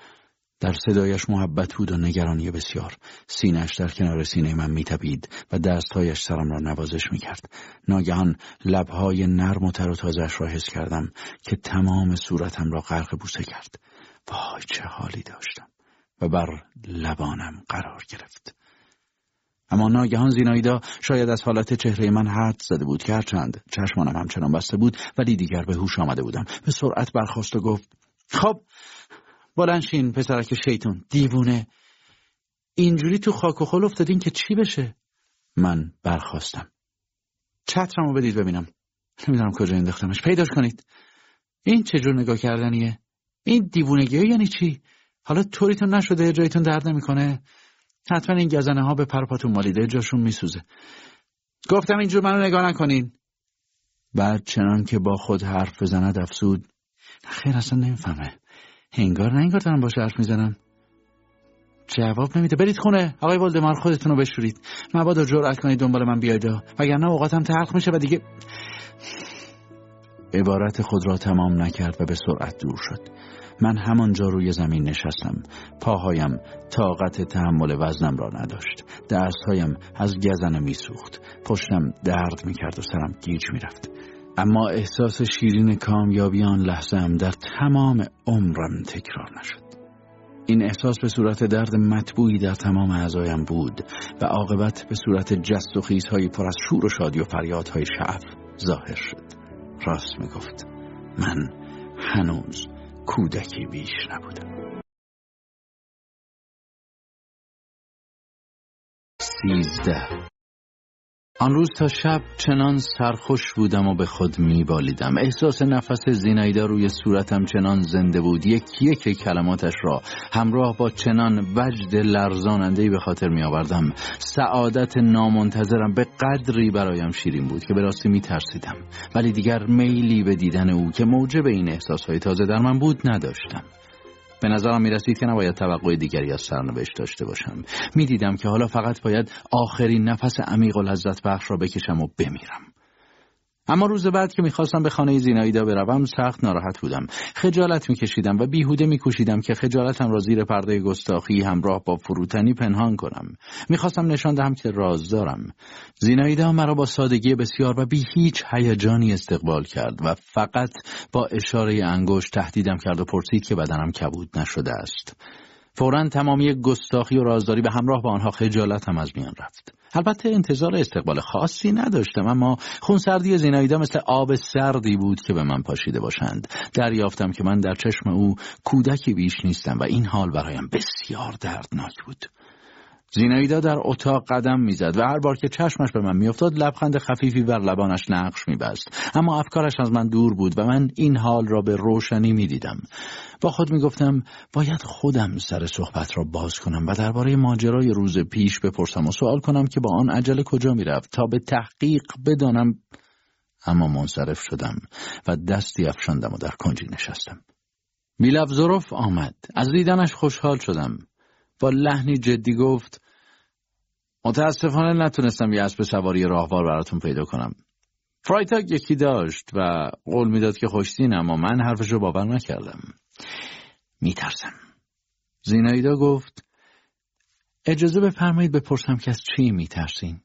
در صدایش محبت بود و نگرانی بسیار. سینش در کنار سینه من میتبید و دستهایش سرم را نوازش می‌کرد. ناگهان لبهای نرم و تر و تازش را حس کردم که تمام صورتم را غرق بوسه کرد. وای چه حالی داشتم. و بر لبانم قرار گرفت. اما ناگهان زینایدا شاید از حالت چهره من حد زده بود که هرچند چشمانم همچنان بسته بود ولی دیگر به هوش آمده بودم. به سرعت برخواست و گفت خب بلنشین پسرک شیطون. دیوونه. اینجوری تو خاک و خل افتادین که چی بشه؟ من برخواستم. چترمو بدید ببینم. نمی‌دونم کجا انداختمش. پیداش کنید. این چجور نگاه کردنیه؟ این دیوونگی یعنی چی؟ حالا طوریتون نشده جایتون درد نمی‌کنه. حتما این گزنه ها به پرپاتون مالیده جاشون میسوزه. گفتم اینجور منو نگاه نکنین. بعد چنان که با خود حرف بزند افسود خیر اصلا نمی‌فهمه. هنگار نه انگار دارم باش حرف می‌زنم. جواب نمیده. برید خونه. آقای ولدمار خودتون رو بشورید. مبادا جرأت کنید دنبال من بیاید. وگرنه اوقاتم تلخ میشه و دیگه عبارت خود را تمام نکرد و به سرعت دور شد. من همانجا روی زمین نشستم. پاهایم طاقت تحمل وزنم را نداشت. دستهایم از گزنه میسوخت. پشتم درد می‌کرد و سرم گیج می‌رفت. اما احساس شیرین کامیابی آن لحظه هم در تمام عمرم تکرار نشد. این احساس به صورت درد مطبوعی در تمام اعضایم بود و عاقبت به صورت جست و خیزهای پر از شور و شادی و فریادهای شعف ظاهر شد. راست می‌گفت من هنوز کودکی بیش نبودم. سیزده آن روز تا شب چنان سرخوش بودم و به خود میبالیدم. احساس نفس زینایدا روی صورتم چنان زنده بود. یک یک کلماتش را همراه با چنان وجد لرزانندهی به خاطر میآوردم. سعادت نامنتظرم به قدری برایم شیرین بود که به راستی میترسیدم. ولی دیگر میلی به دیدن او که موجب این احساسهای تازه در من بود نداشتم. به نظرم می رسید که نباید توقع دیگری از سرنوشت داشته باشم. می دیدم که حالا فقط باید آخرین نفس عمیق و لذت بخش را بکشم و بمیرم. اما روز بعد که می‌خواستم به خانه زینایدا بروم سخت ناراحت بودم. خجالت میکشیدم و بیهوده میکوشیدم که خجالتم را زیر پرده گستاخی همراه با فروتنی پنهان کنم. می‌خواستم نشان دهم که راز دارم. زینایدا مرا با سادگی بسیار و بی هیچ هیجانی استقبال کرد و فقط با اشاره انگشت تهدیدم کرد و پرسید که بدنم کبود نشده است. فورا تمامی گستاخی و رازداری به همراه با آنها خجالتم از میان رفت. البته انتظار استقبال خاصی نداشتم اما خونسردی زینایدا مثل آب سردی بود که به من پاشیده باشند. دریافتم که من در چشم او کودکی بیش نیستم و این حال برایم بسیار دردناک بود. زینایدا در اتاق قدم می‌زد و هر بار که چشمش به من میافتاد لبخند خفیفی بر لبانش نقش میبست. اما افکارش از من دور بود و من این حال را به روشنی می‌دیدم. با خود می‌گفتم باید خودم سر صحبت را باز کنم و درباره ماجرای روز پیش بپرسم و سوال کنم که با آن عجله کجا می‌رفت تا به تحقیق بدانم. اما منصرف شدم و دستی افشاندم و در کنجی نشستم. میلفظروف آمد. از دیدنش خوشحال شدم. با لحنی جدی گفت متاسفانه نتونستم یه اسب سواری راهوار براتون پیدا کنم. فرایتاگ یکی داشت و قول می‌داد که خوشتین اما من حرفش رو باور نکردم. میترسم. زینایدا گفت اجازه بفرمایید بپرسم که از چی میترسین؟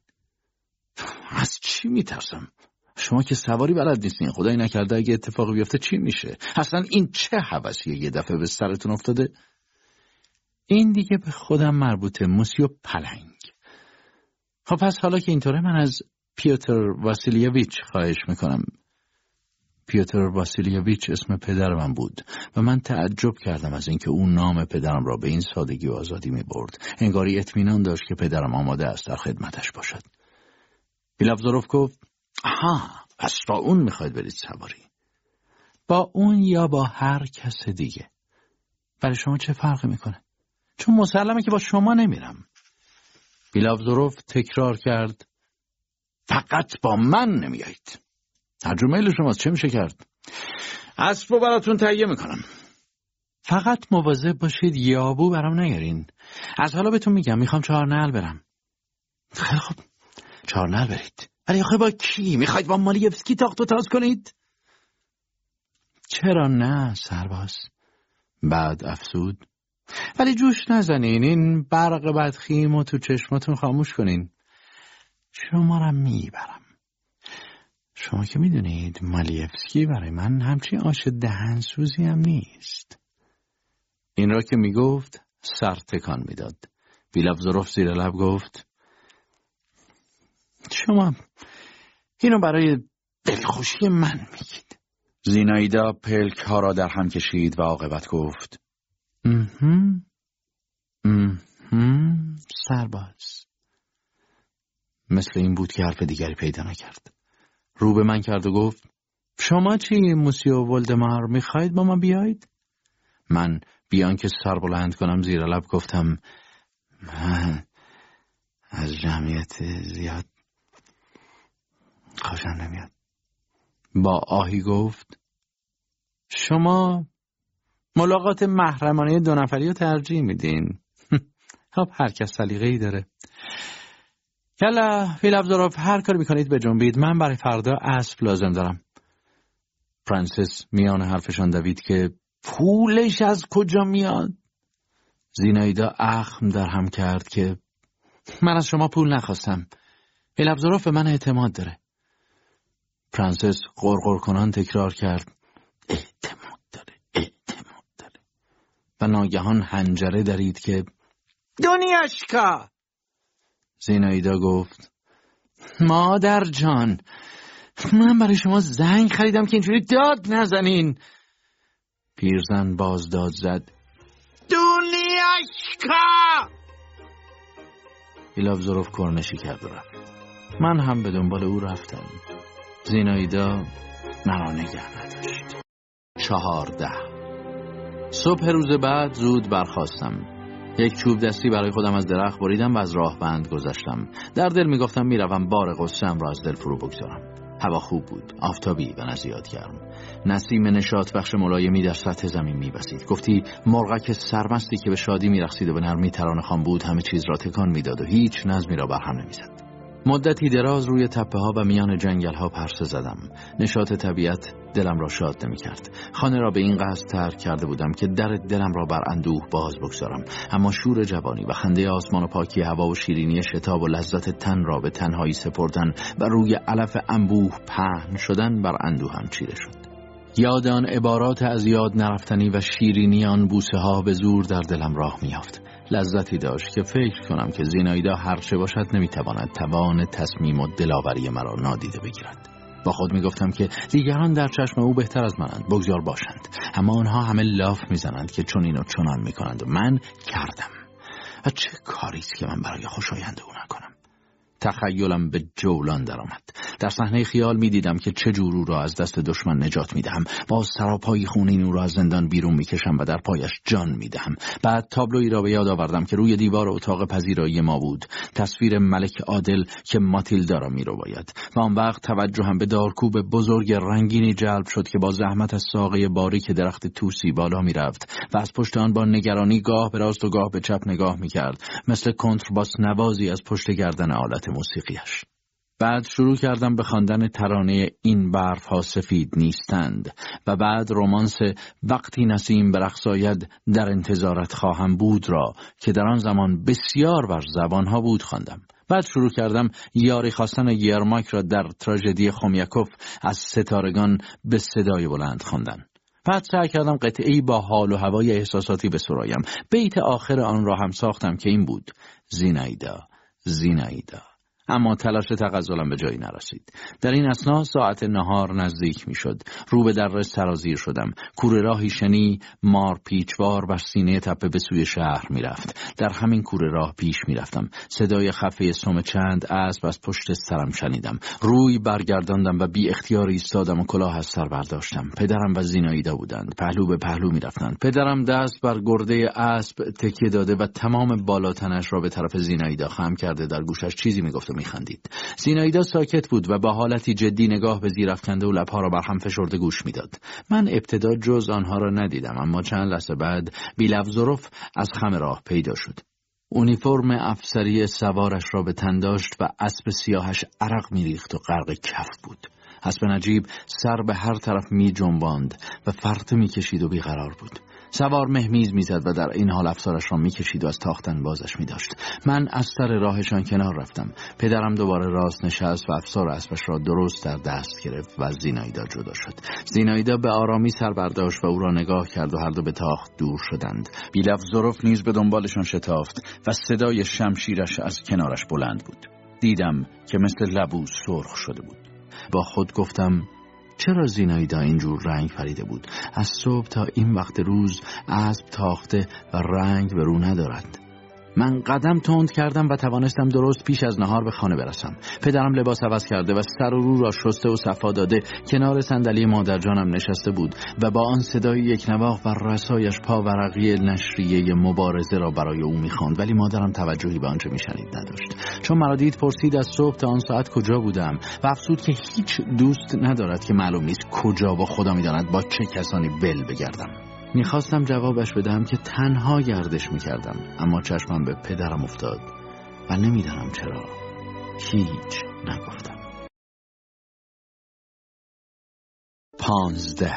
از چی میترسم؟ شما که سواری بلد نیستین. خدایی نکرده اگه اتفاقی بیفته چی میشه؟ اصلا این چه حوثیه یه دفعه به سرتون افتاده؟ این دیگه به خودم مربوطه موسیو پلنگ. خب پس حالا که اینطوره من از پیوتر واسیلیویچ خواهش می‌کنم. پیوتر واسیلیویچ اسم پدر من بود و من تعجب کردم از اینکه اون نام پدرم را به این سادگی و آزادی می برد انگاری اطمینان داشت که پدرم آماده است در خدمتش باشد. بیلافزاروف گفت آها پس با اون می‌خواید برید سواری. با اون یا با هر کس دیگه؟ برای شما چه فرقی می‌کنه؟ چون مسلمه که با شما نمیرم. بیلاوزوروف تکرار کرد. فقط با من نمیایید. ترجمه میل شماست. چه میشه کرد؟ اسب رو براتون تهیه می‌کنم. فقط مواظب باشید یابو برام نیارین از حالا بهتون میگم می‌خوام چهار نل برم. خیلی خب چهار نل برید. ولی آخه با کی؟ می‌خواید با مالیفسکی تاخت و تاز کنید؟ چرا نه سرباز؟ بعد افسود ولی جوش نزنین این برق بدخیم و تو چشماتون خاموش کنین. شما را می‌برم. شما که می‌دونید مالیفسکی برای من همچین آش دهن سوزی هم نیست. این را که می‌گفت سر تکان می‌داد. بیلفظروف زیر لب گفت شما اینو برای دلخوشی من میگید. زینایدا پلک ها را در هم کشید و عاقبت گفت سرباز. مثل این بود که حرف دیگری پیدا نکرد. رو به من کرد و گفت شما چی موسیو ولدمار می‌خواید با ما بیاید؟ من بیان که سر بلند کنم زیر لب گفتم من از جمعیت زیاد خوشم نمیاد. با آهی گفت شما ملاقات محرمانه دو نفری رو ترجیح میدین؟ خب هر کس سلیقه ای داره کلا فیلابزاروف هر کاری می‌کنید به جنبید. من برای فردا اسب لازم دارم. فرانسیس میان حرفشان دوید که پولش از کجا میاد؟ زینایدا اخم در هم کرد که من از شما پول نخواستم. فیلابزاروف به من اعتماد داره. فرانسیس قرقر کنان تکرار کرد. و ناگهان هنجره درید که دنیاشکا زینایدا گفت مادر جان من برای شما زنگ خریدم که اینجوری داد نزنین. پیرزن باز داد زد دونیاشکا ایلاوزروف کرنشی کرد و رفت. من هم به دنبال او رفتم. زینایدا مرا نگه نداشت. چهارده. صبح روز بعد زود برخواستم یک چوب دستی برای خودم از درخت بریدم و از راه بند گذشتم. در دل می‌گفتم می‌روم بار غصهام را از دل فرو بگذارم. هوا خوب بود آفتابی و نزیاد گرم. نسیم نشاط بخش ملایمی در سطح زمین میبسید. گفتی مرغک سرمستی که به شادی میرقصید و به نرمی ترانه خان بود همه چیز را تکان می‌داد و هیچ نظمی را برهم نمی‌زد. مدتی دراز روی تپه ها و میان جنگل ها پرسه زدم. نشاط طبیعت دلم را شاد نمی کرد خانه را به این قصد ترک کرده بودم که در دلم را بر اندوه باز بگذارم. اما شور جوانی و خنده آسمان و پاکی هوا و شیرینی شتاب و لذت تن را به تنهایی سپردن و روی علف انبوه پهن شدن بر اندوهم چیره شد. یاد آن عبارات از یاد نرفتنی و شیرینی آن بوسه ها به زور در دلم راه میافت لذتی داشت که فکر کنم که زینایدا هرچه باشد نمی‌تواند توان تصمیم و دلاوری مرا نادیده بگیرد. با خود می‌گفتم که دیگران در چشم او بهتر از منند بگذار باشند. اما آنها همه لاف می‌زنند که چنین و چنان می‌کنند و من کردم. و چه کاری است که من برای خوشایند او نکنم؟ تخیلم به جولان درآمد. در صحنه خیال می دیدم که چه جور را از دست دشمن نجات می دهم با سراپای خونین او را از زندان بیرون می کشم و در پایش جان می دهم بعد تابلوی را به یاد آوردم که روی دیوار اتاق پذیرایی ما بود. تصویر ملک عادل که ماتیلدا را می رو باید و آن وقت توجهم به دارکوب بزرگ رنگینی جلب شد که با زحمت از ساقه باریک درخت توسی بالا می رفت و از پشت آن با نگرانی گاه به راست و گاه به چپ نگاه می کرد مثل کنترباس نوازی از پشت گردن آلت. موسیقیش بعد شروع کردم به خواندن ترانه این برف ها سفید نیستند و بعد رومانس وقتی نسیم برقصاید در انتظارت خواهم بود را که در آن زمان بسیار بر زبانها بود خواندم. بعد شروع کردم یاری خواستن یرماک را در تراژدی خومیکوف از ستارگان به صدای بلند خواندن. بعد سعی کردم قطعی با حال و هوای احساساتی بسرایم. بیت آخر آن را هم ساختم که این بود زینایدا زینایدا اما تلاش تغزلم به جایی نرسید. در این اسنا ساعت نهار نزدیک می‌شد. رو به در سرازیر شدم. کوره راهی شنی مار پیچوار بر سینه تپه به سوی شهر می‌رفت. در همین کوره راه پیش می‌رفتم. صدای خفه سوم چند اسب از پشت سرم شنیدم. روی برگرداندم و بی اختیار ایستادم و کلاه از سر برداشتم. پدرم و زیناییدا بودند. پهلو به پهلو می‌رفتند. پدرم دست بر گرده اسب تکیه داده و تمام بالاتنش را به طرف زیناییدا خم کرده. در گوشش چیزی می‌گفت میخندید. زینایدا ساکت بود و با حالتی جدی نگاه به زیرفکنده و لبها را بر هم فشرده گوش می‌داد. من ابتدا جز آنها را ندیدم اما چند لحظه بعد بیلفظرف از خم راه پیدا شد. اونیفرم افسری سوارش را به تن داشت و اسب سیاهش عرق میریخت و غرق کف بود. اسب نجیب سر به هر طرف می جنباند و فرته می کشید و بیقرار بود. سوار مهمیز می‌زد و در این حال افسارش را می‌کشید و از تاختن بازش میداشت. من از سر راهشان کنار رفتم. پدرم دوباره راست نشست و افسار اسبش را درست در دست گرفت و زینایدا جدا شد. زینایدا به آرامی سر برداشت و او را نگاه کرد و هر دو به تاخت دور شدند. بیلف ظروف نیز به دنبالشان شتافت و صدای شمشیرش از کنارش بلند بود. دیدم که مثل لبو سرخ شده بود. با خود گفتم چرا زینایدا اینجور رنگ پریده بود؟ از صبح تا این وقت روز اسب تاخته و رنگ به رو ندارد. من قدم تند کردم و توانستم درست پیش از نهار به خانه برسم. پدرم لباس عوض کرده و سر و رو را شسته و صفا داده. کنار صندلی مادرجانم نشسته بود و با آن صدای یک نواخ و رسایش پا ورقی نشریه مبارزه را برای او می‌خواند. ولی مادرم توجهی به آنچه میشنید نداشت. چون مرا دید پرسید از صبح تا آن ساعت کجا بودم و افسود که هیچ دوست ندارد که معلوم نیست کجا با خدا می‌داند با چه کسانی بل بگردم. می‌خواستم جوابش بدم که تنها گردش می‌کردم اما چشمم به پدرم افتاد و نمی‌دانم چرا. هیچ نگفتم. پانزده.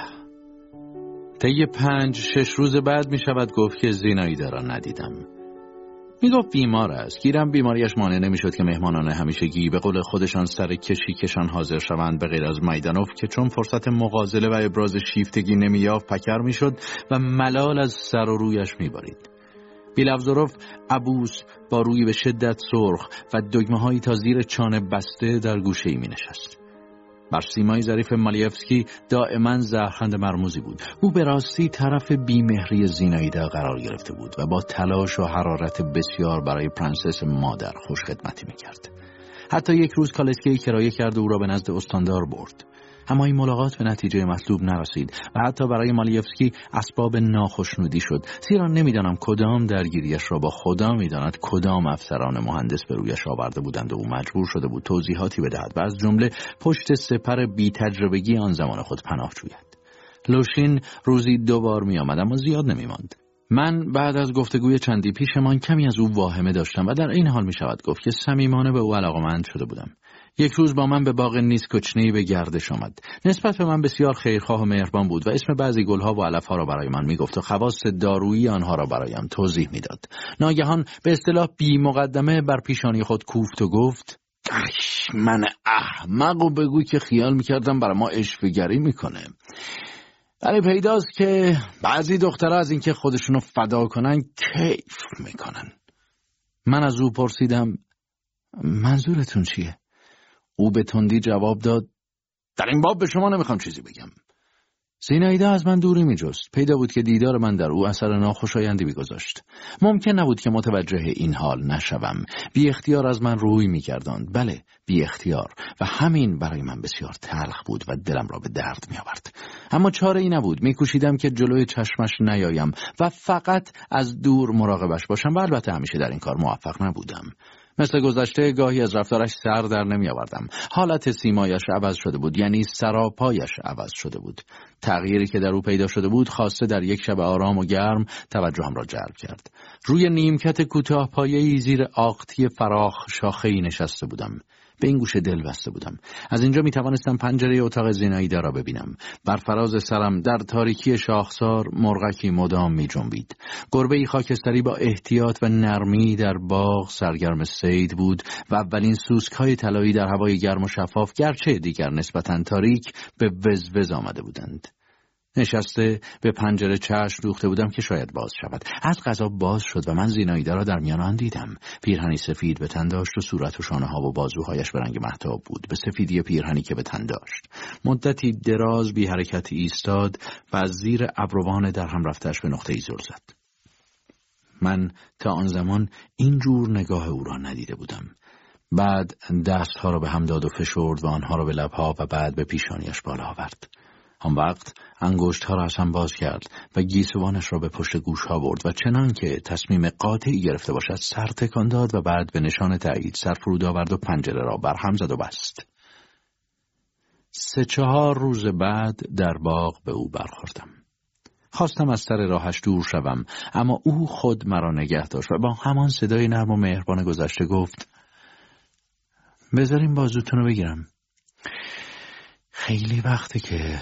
طی پنج شش روز بعد می شود گفت که زینایی را ندیدم. می‌گفت بیمار است. گیرم بیماریش مانع نمی‌شد که مهمانان همیشگی به قول خودشان سر کشی کشان حاضر شوند. به غیر از مایدانوف که چون فرصت مغازله و ابراز شیفتگی نمییافت پکر می‌شد و ملال از سر و رویش میبارید. بیلوفزوروف عبوس با روی به شدت سرخ و دگمه هایی تا زیر چانه بسته در گوشه ای می نشست. بر سیمای ظریف مالیفسکی دائما زهرخند مرموزی بود. او به راستی طرف بیمهری زینایدا قرار گرفته بود و با تلاش و حرارت بسیار برای پرنسس مادر خوش خدمتی می‌کرد. حتی یک روز کالسکه‌ای کرایه کرد و او را به نزد استاندار برد. اما این ملاقات به نتیجه مطلوب نرسید و حتی برای مالیفسکی اسباب ناخشنودی شد زیرا نمی‌دانم کدام درگیریش را با خدا می‌داند کدام افسران مهندس به رویش آورده بودند و او مجبور شده بود توضیحاتی بدهد و از جمله پشت سپر بی تجربگی آن زمان خود پناه جوید لوشین روزی دو بار می آمد اما زیاد نمی ماند. من بعد از گفتگوی چندی پیشمان کمی از او واهمه داشتم و در این حال می شود گفت که صمیمانه به او علاقمند شده بودم. یک روز با من به باغ نیسکوچنی به گردش آمد. نسبت به من بسیار خیرخواه و مهربان بود و اسم بعضی گلها و علفها را برای من می‌گفت و خواص دارویی آنها را برایم توضیح می‌داد. ناگهان به اصطلاح بی مقدمه بر پیشانی خود کوفت و گفت من احمق و بگو که خیال می‌کردم برای ما اشفگری می‌کنه ولی پیداست که بعضی دخترها از اینکه خودشونو فدا کنن کیف می‌کنن من از او پرسیدم منظورتون چیه؟ او به تندی جواب داد در این باب به شما نمی‌خوام چیزی بگم. زینایده از من دوری میجست. پیدا بود که دیدار من در او اثر ناخوشایندی میگذاشت. ممکن نبود که متوجه این حال نشوم. بی اختیار از من روی میگرداند بله بی اختیار. و همین برای من بسیار تلخ بود و دلم را به درد میآورد. اما چاره ای نبود. میکوشیدم که جلوی چشمش نیایم و فقط از دور مراقبش باشم و البته همیشه در این کار موفق نبودم. مثل گذشته گاهی از رفتارش سر در نمی آوردم. حالت سیمایش عوض شده بود یعنی سراپایش عوض شده بود. تغییری که در او پیدا شده بود خواسته در یک شب آرام و گرم توجهم را جلب کرد. روی نیمکت کوتاه پایه زیر آقتی فراخ شاخه نشسته بودم. به این گوشه دل بسته بودم. از اینجا می توانستم پنجره اتاق زینایده را ببینم. بر فراز سرم در تاریکی شاخسار مرغکی مدام می جنبید گربه ای خاکستری با احتیاط و نرمی در باغ سرگرم سید بود و اولین سوسک های طلایی در هوای گرم و شفاف گرچه دیگر نسبتا تاریک به وزوز آمده بودند. نشسته به پنجره چشم دوخته بودم که شاید باز شود. از غذا باز شد و من زینایده را در میان آن دیدم. پیرهنی سفید به تن داشت و صورت و شانه ها و بازوهایش به رنگ محتاب بود. به سفیدی پیرهنی که به تن داشت. مدتی دراز بی حرکتی ایستاد و از زیر ابروان در هم رفتش به نقطه زل زد. من تا آن زمان این جور نگاه او را ندیده بودم. بعد دستها را به هم داد و فشرد و آنها را به لبها و بعد به پیشانیش بالا آورد. آن وقت انگشت ها را از هم باز کرد و گیسوانش را به پشت گوش ها برد و چنان که تصمیم قاطعی گرفته باشد سر تکان داد و بعد به نشان تایید سر فرود آورد و پنجره را بر هم زد و بست. سه چهار روز بعد در باغ به او برخوردم. خواستم از سر راهش دور شوم اما او خود مرا نگه داشت و با همان صدای نرم و مهربان گذشته گفت بذاریم بازوتون رو بگیرم خیلی وقته که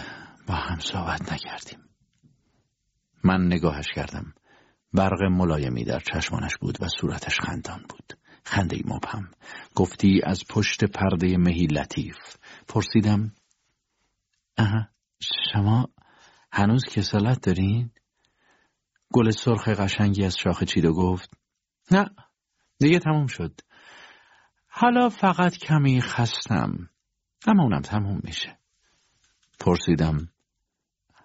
با هم صحبت نکردیم. من نگاهش کردم. برق ملایمی در چشمانش بود و صورتش خندان بود. خنده مبهم. گفتی از پشت پرده مهی لطیف. پرسیدم اه شما هنوز کسالت دارین؟ گل سرخ قشنگی از شاخه چید و گفت نه دیگه تموم شد. حالا فقط کمی خستم اما اونم تموم میشه. پرسیدم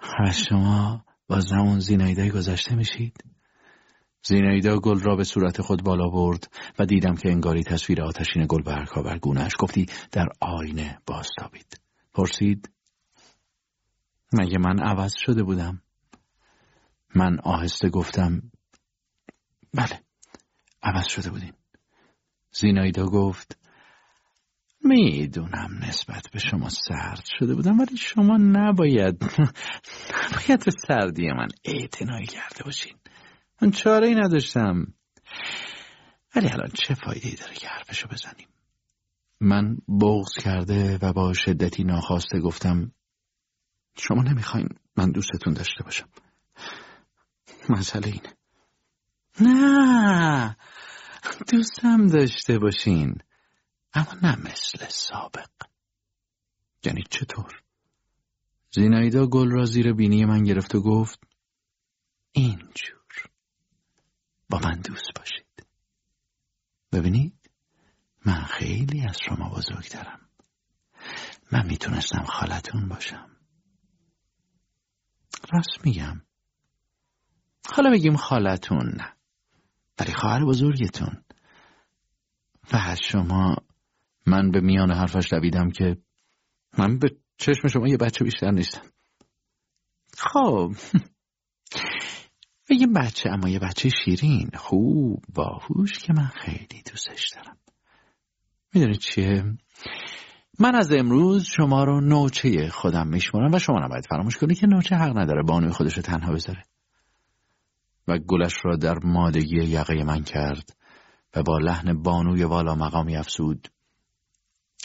و شما با زمان زینایده گذشته میشید؟ زینایده گل را به صورت خود بالا برد و دیدم که انگاری تصویر آتشین گل برکا بر گونهش گفتی در آینه بازتابید. پرسید مگه من عوض شده بودم؟ من آهسته گفتم بله عوض شده بودیم. زینایدا گفت می‌دونم نسبت به شما سرد شده بودم ولی شما نباید نباید به سردی من اعتنایی کرده باشین. من چاره ای نداشتم. ولی الان چه فایده ای داره که حرفشو بزنیم؟ من بغض کرده و با شدتی ناخواسته گفتم شما نمی‌خواین من دوستتون داشته باشم. مسئله اینه. نه دوستم داشته باشین. اما نه مثل سابق. یعنی چطور؟ زینایدا گل را زیر بینی من گرفت و گفت اینجور. با من دوست باشید. ببینید من خیلی از شما بزرگترم. من می‌تونستم خالتون باشم. راست میگم. حالا بگیم خالتون نه ولی خواهر بزرگتون. و از شما من به میان حرفش دویدم که من به چشم شما یه بچه بیشتر نیستم. خب. یه بچه اما یه بچه شیرین خوب باهوش که من خیلی دوستش دارم. می‌دونید چیه؟ من از امروز شما رو نوچه خودم میشمارم و شما نباید فراموش کنید که نوچه حق نداره بانوی خودش رو تنها بذاره. و گلش را در مادگی یقه من کرد و با لحن بانوی والا مقامی افسود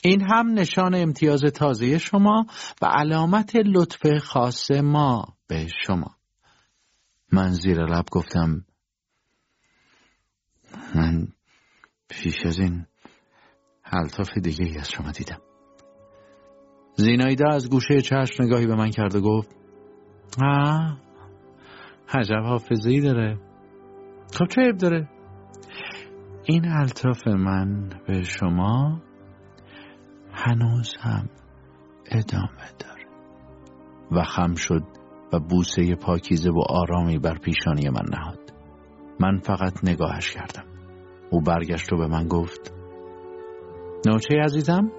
این هم نشان امتیاز تازه شما و علامت لطف خاص ما به شما. من زیر لب گفتم من پیش از این حلطاف دیگه ای از شما دیدم. زینایده از گوشه چشم نگاهی به من کرد و گفت آه حجب حافظه داره. خب چه عیب داره؟ این الطاف من به شما هنوز هم ادامه داره. و خم شد و بوسه پاکیزه و آرامی بر پیشانی من نهاد. من فقط نگاهش کردم. او برگشت و به من گفت نوچه عزیزم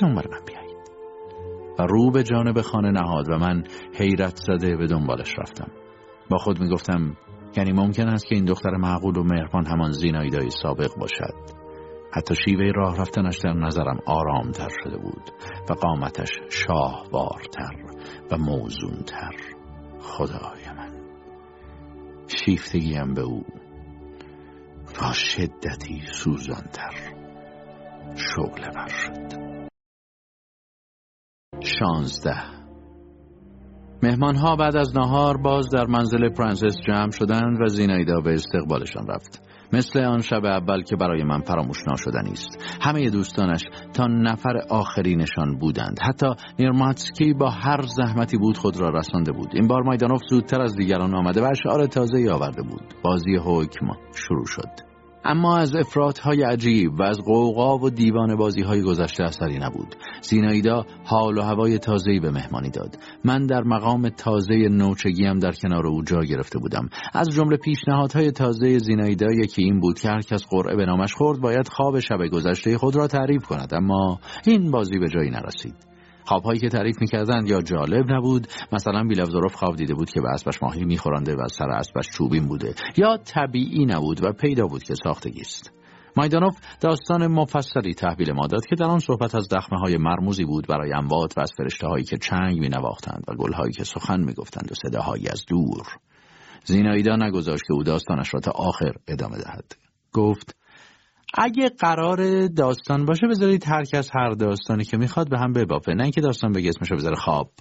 دنبال من بیایید. و رو به جانب خانه نهاد و من حیرت زده به دنبالش رفتم. با خود می‌گفتم یعنی ممکن است که این دختر معقول و مهربان همان زینایدای سابق باشد. حتی شیوه راه رفتنش در نظرم آرامتر شده بود و قامتش شاهوارتر و موزونتر. خدای من. شیفتگیم به او. با شدتی سوزانتر. شغل بر شد. شانزده. مهمانها بعد از نهار باز در منزل پرنسس جمع شدند و زینایدا به استقبالشان رفت. مثل آن شب اول که برای من فراموش ناشدنی است. همه دوستانش تا نفر آخرینشان بودند. حتی نیرماتسکی با هر زحمتی بود خود را رسانده بود. این بار مایدانوف زودتر از دیگران آمده و اشعار تازه آورده بود. بازی حکم شروع شد. اما از های عجیب و از قوقا و دیوان بازی های گذشته اثری نبود. زینایدا حال و هوای تازه‌ای به مهمانی داد. من در مقام تازه نوچگیم در کنار او جا گرفته بودم. از جمله پیشنهادهای تازه زینایدا یکی این بود که هر کس قرعه به نامش خورد باید خواب شب گذشته خود را تعریف کند. اما این بازی به جایی نرسید. خوابهایی که تعریف می‌کردند یا جالب نبود. مثلا بیلفزاروف خواب دیده بود که به اسبش ماهی میخورنده و سر اسبش چوبین بوده. یا طبیعی نبود و پیدا بود که ساختگی است. مایدانوف داستان مفصلی تحویل ما داد که در آن صحبت از دخمه های مرموزی بود برای اموات و از فرشته هایی که چنگ می نواختند و گل هایی که سخن می گفتند و صداهایی از دور. زینایدا نگذاشت که او داستانش را تا آخر ادامه دهد. گفت اگه قرار داستان باشه بذارید هر کس هر داستانی که می‌خواد به هم ببافه. نه اینکه داستان بگه اسمشو بذاره خواب.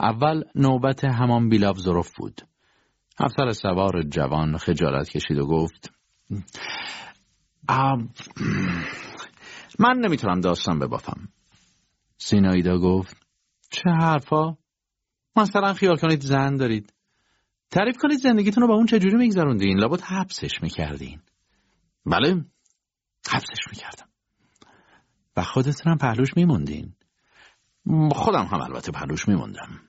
اول نوبت همان بیلاو ظروف بود. افسر سوار جوان خجالت کشید و گفت من نمی‌تونم داستان ببافم. سینایدا گفت چه حرفا؟ مثلا خیال کنید زن دارید. تعریف کنید زندگیتون رو با اون چجوری میگذروندین؟ لابد حبسش می‌کردین. بله حبسش می‌کردم. و خودتون هم پهلوش میموندین. خودم هم البته پهلوش میموندم.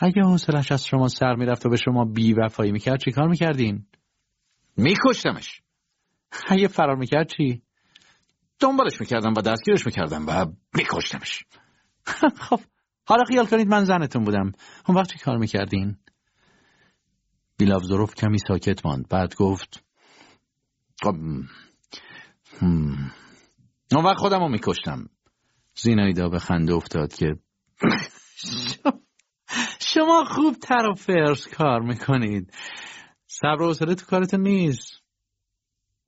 اگه حوصلش از شما سر می‌رفت و به شما بی وفایی می‌کرد چی کار می‌کردین؟ میکشتمش. اگه فرار می‌کرد چی؟ دنبالش می‌کردم و دستگیرش می‌کردم و میکشتمش. خب حالا خیال کنید من زنتون بودم. اون وقت چی کار می‌کردین؟ بیلاوزروف کمی ساکت ماند. بعد گفت خب اون وقت خودم رو میکشتم. زینایدا به خنده افتاد که شما خوب تر و فرس کار می‌کنید. صبر و حوصله تو کارتون نیست.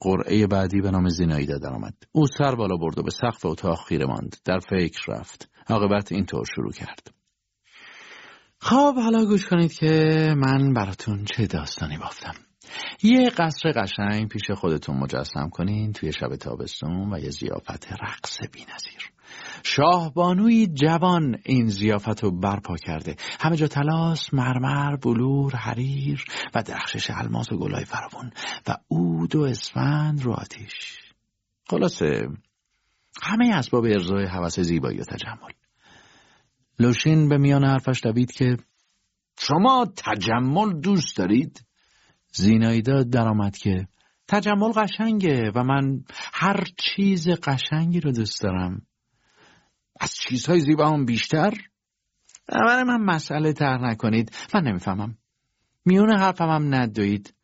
قرعه بعدی به نام زینایدا درآمد. او سر بالا برد و به سقف اتاق خیره ماند. در فکر رفت. عاقبت اینطور شروع کرد. خب حالا گوش کنید که من براتون چه داستانی بافتم. یه قصر قشنگ پیش خودتون مجسم کنین توی شب تابستون و یه زیافت رقص بینظیر. شاهبانوی جوان این زیافت رو برپا کرده. همه جا تلاس، مرمر، بلور، حریر و درخشش الماس و گلای فراون و عود و اسفند رو آتیش. خلاصه همه اسباب ارزای حوث زیبایی و تجمل. لوشین به میان حرفش دوید که شما تجمل دوست دارید؟ زینایدا درآمد که تجمل قشنگه و من هر چیز قشنگی رو دوست دارم. از چیزهای زیبا هم بیشتر؟ برای من مسئله تر نکنید. من نمی‌فهمم. میون حرفم هم ندوید.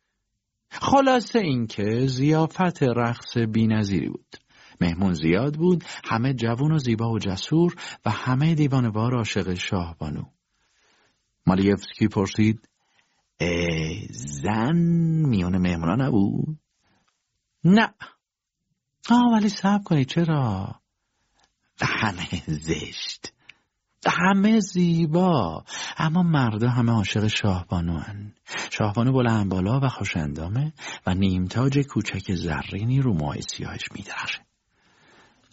خلاصه اینکه زیافت رقص بینظیری بود. مهمون زیاد بود همه جوون و زیبا و جسور و همه دیوانوار عاشق شاه بانو مالیفسکی پرسید زن میون مهمونا نبود؟ نه آه ولی سب کنید چرا؟ همه زشت همه زیبا اما مردا همه عاشق شاهبانو هن. شاهبانو بلند بالا و خوشندامه و نیمتاج کوچک زرینی رو ماه سیاهش میدرخشه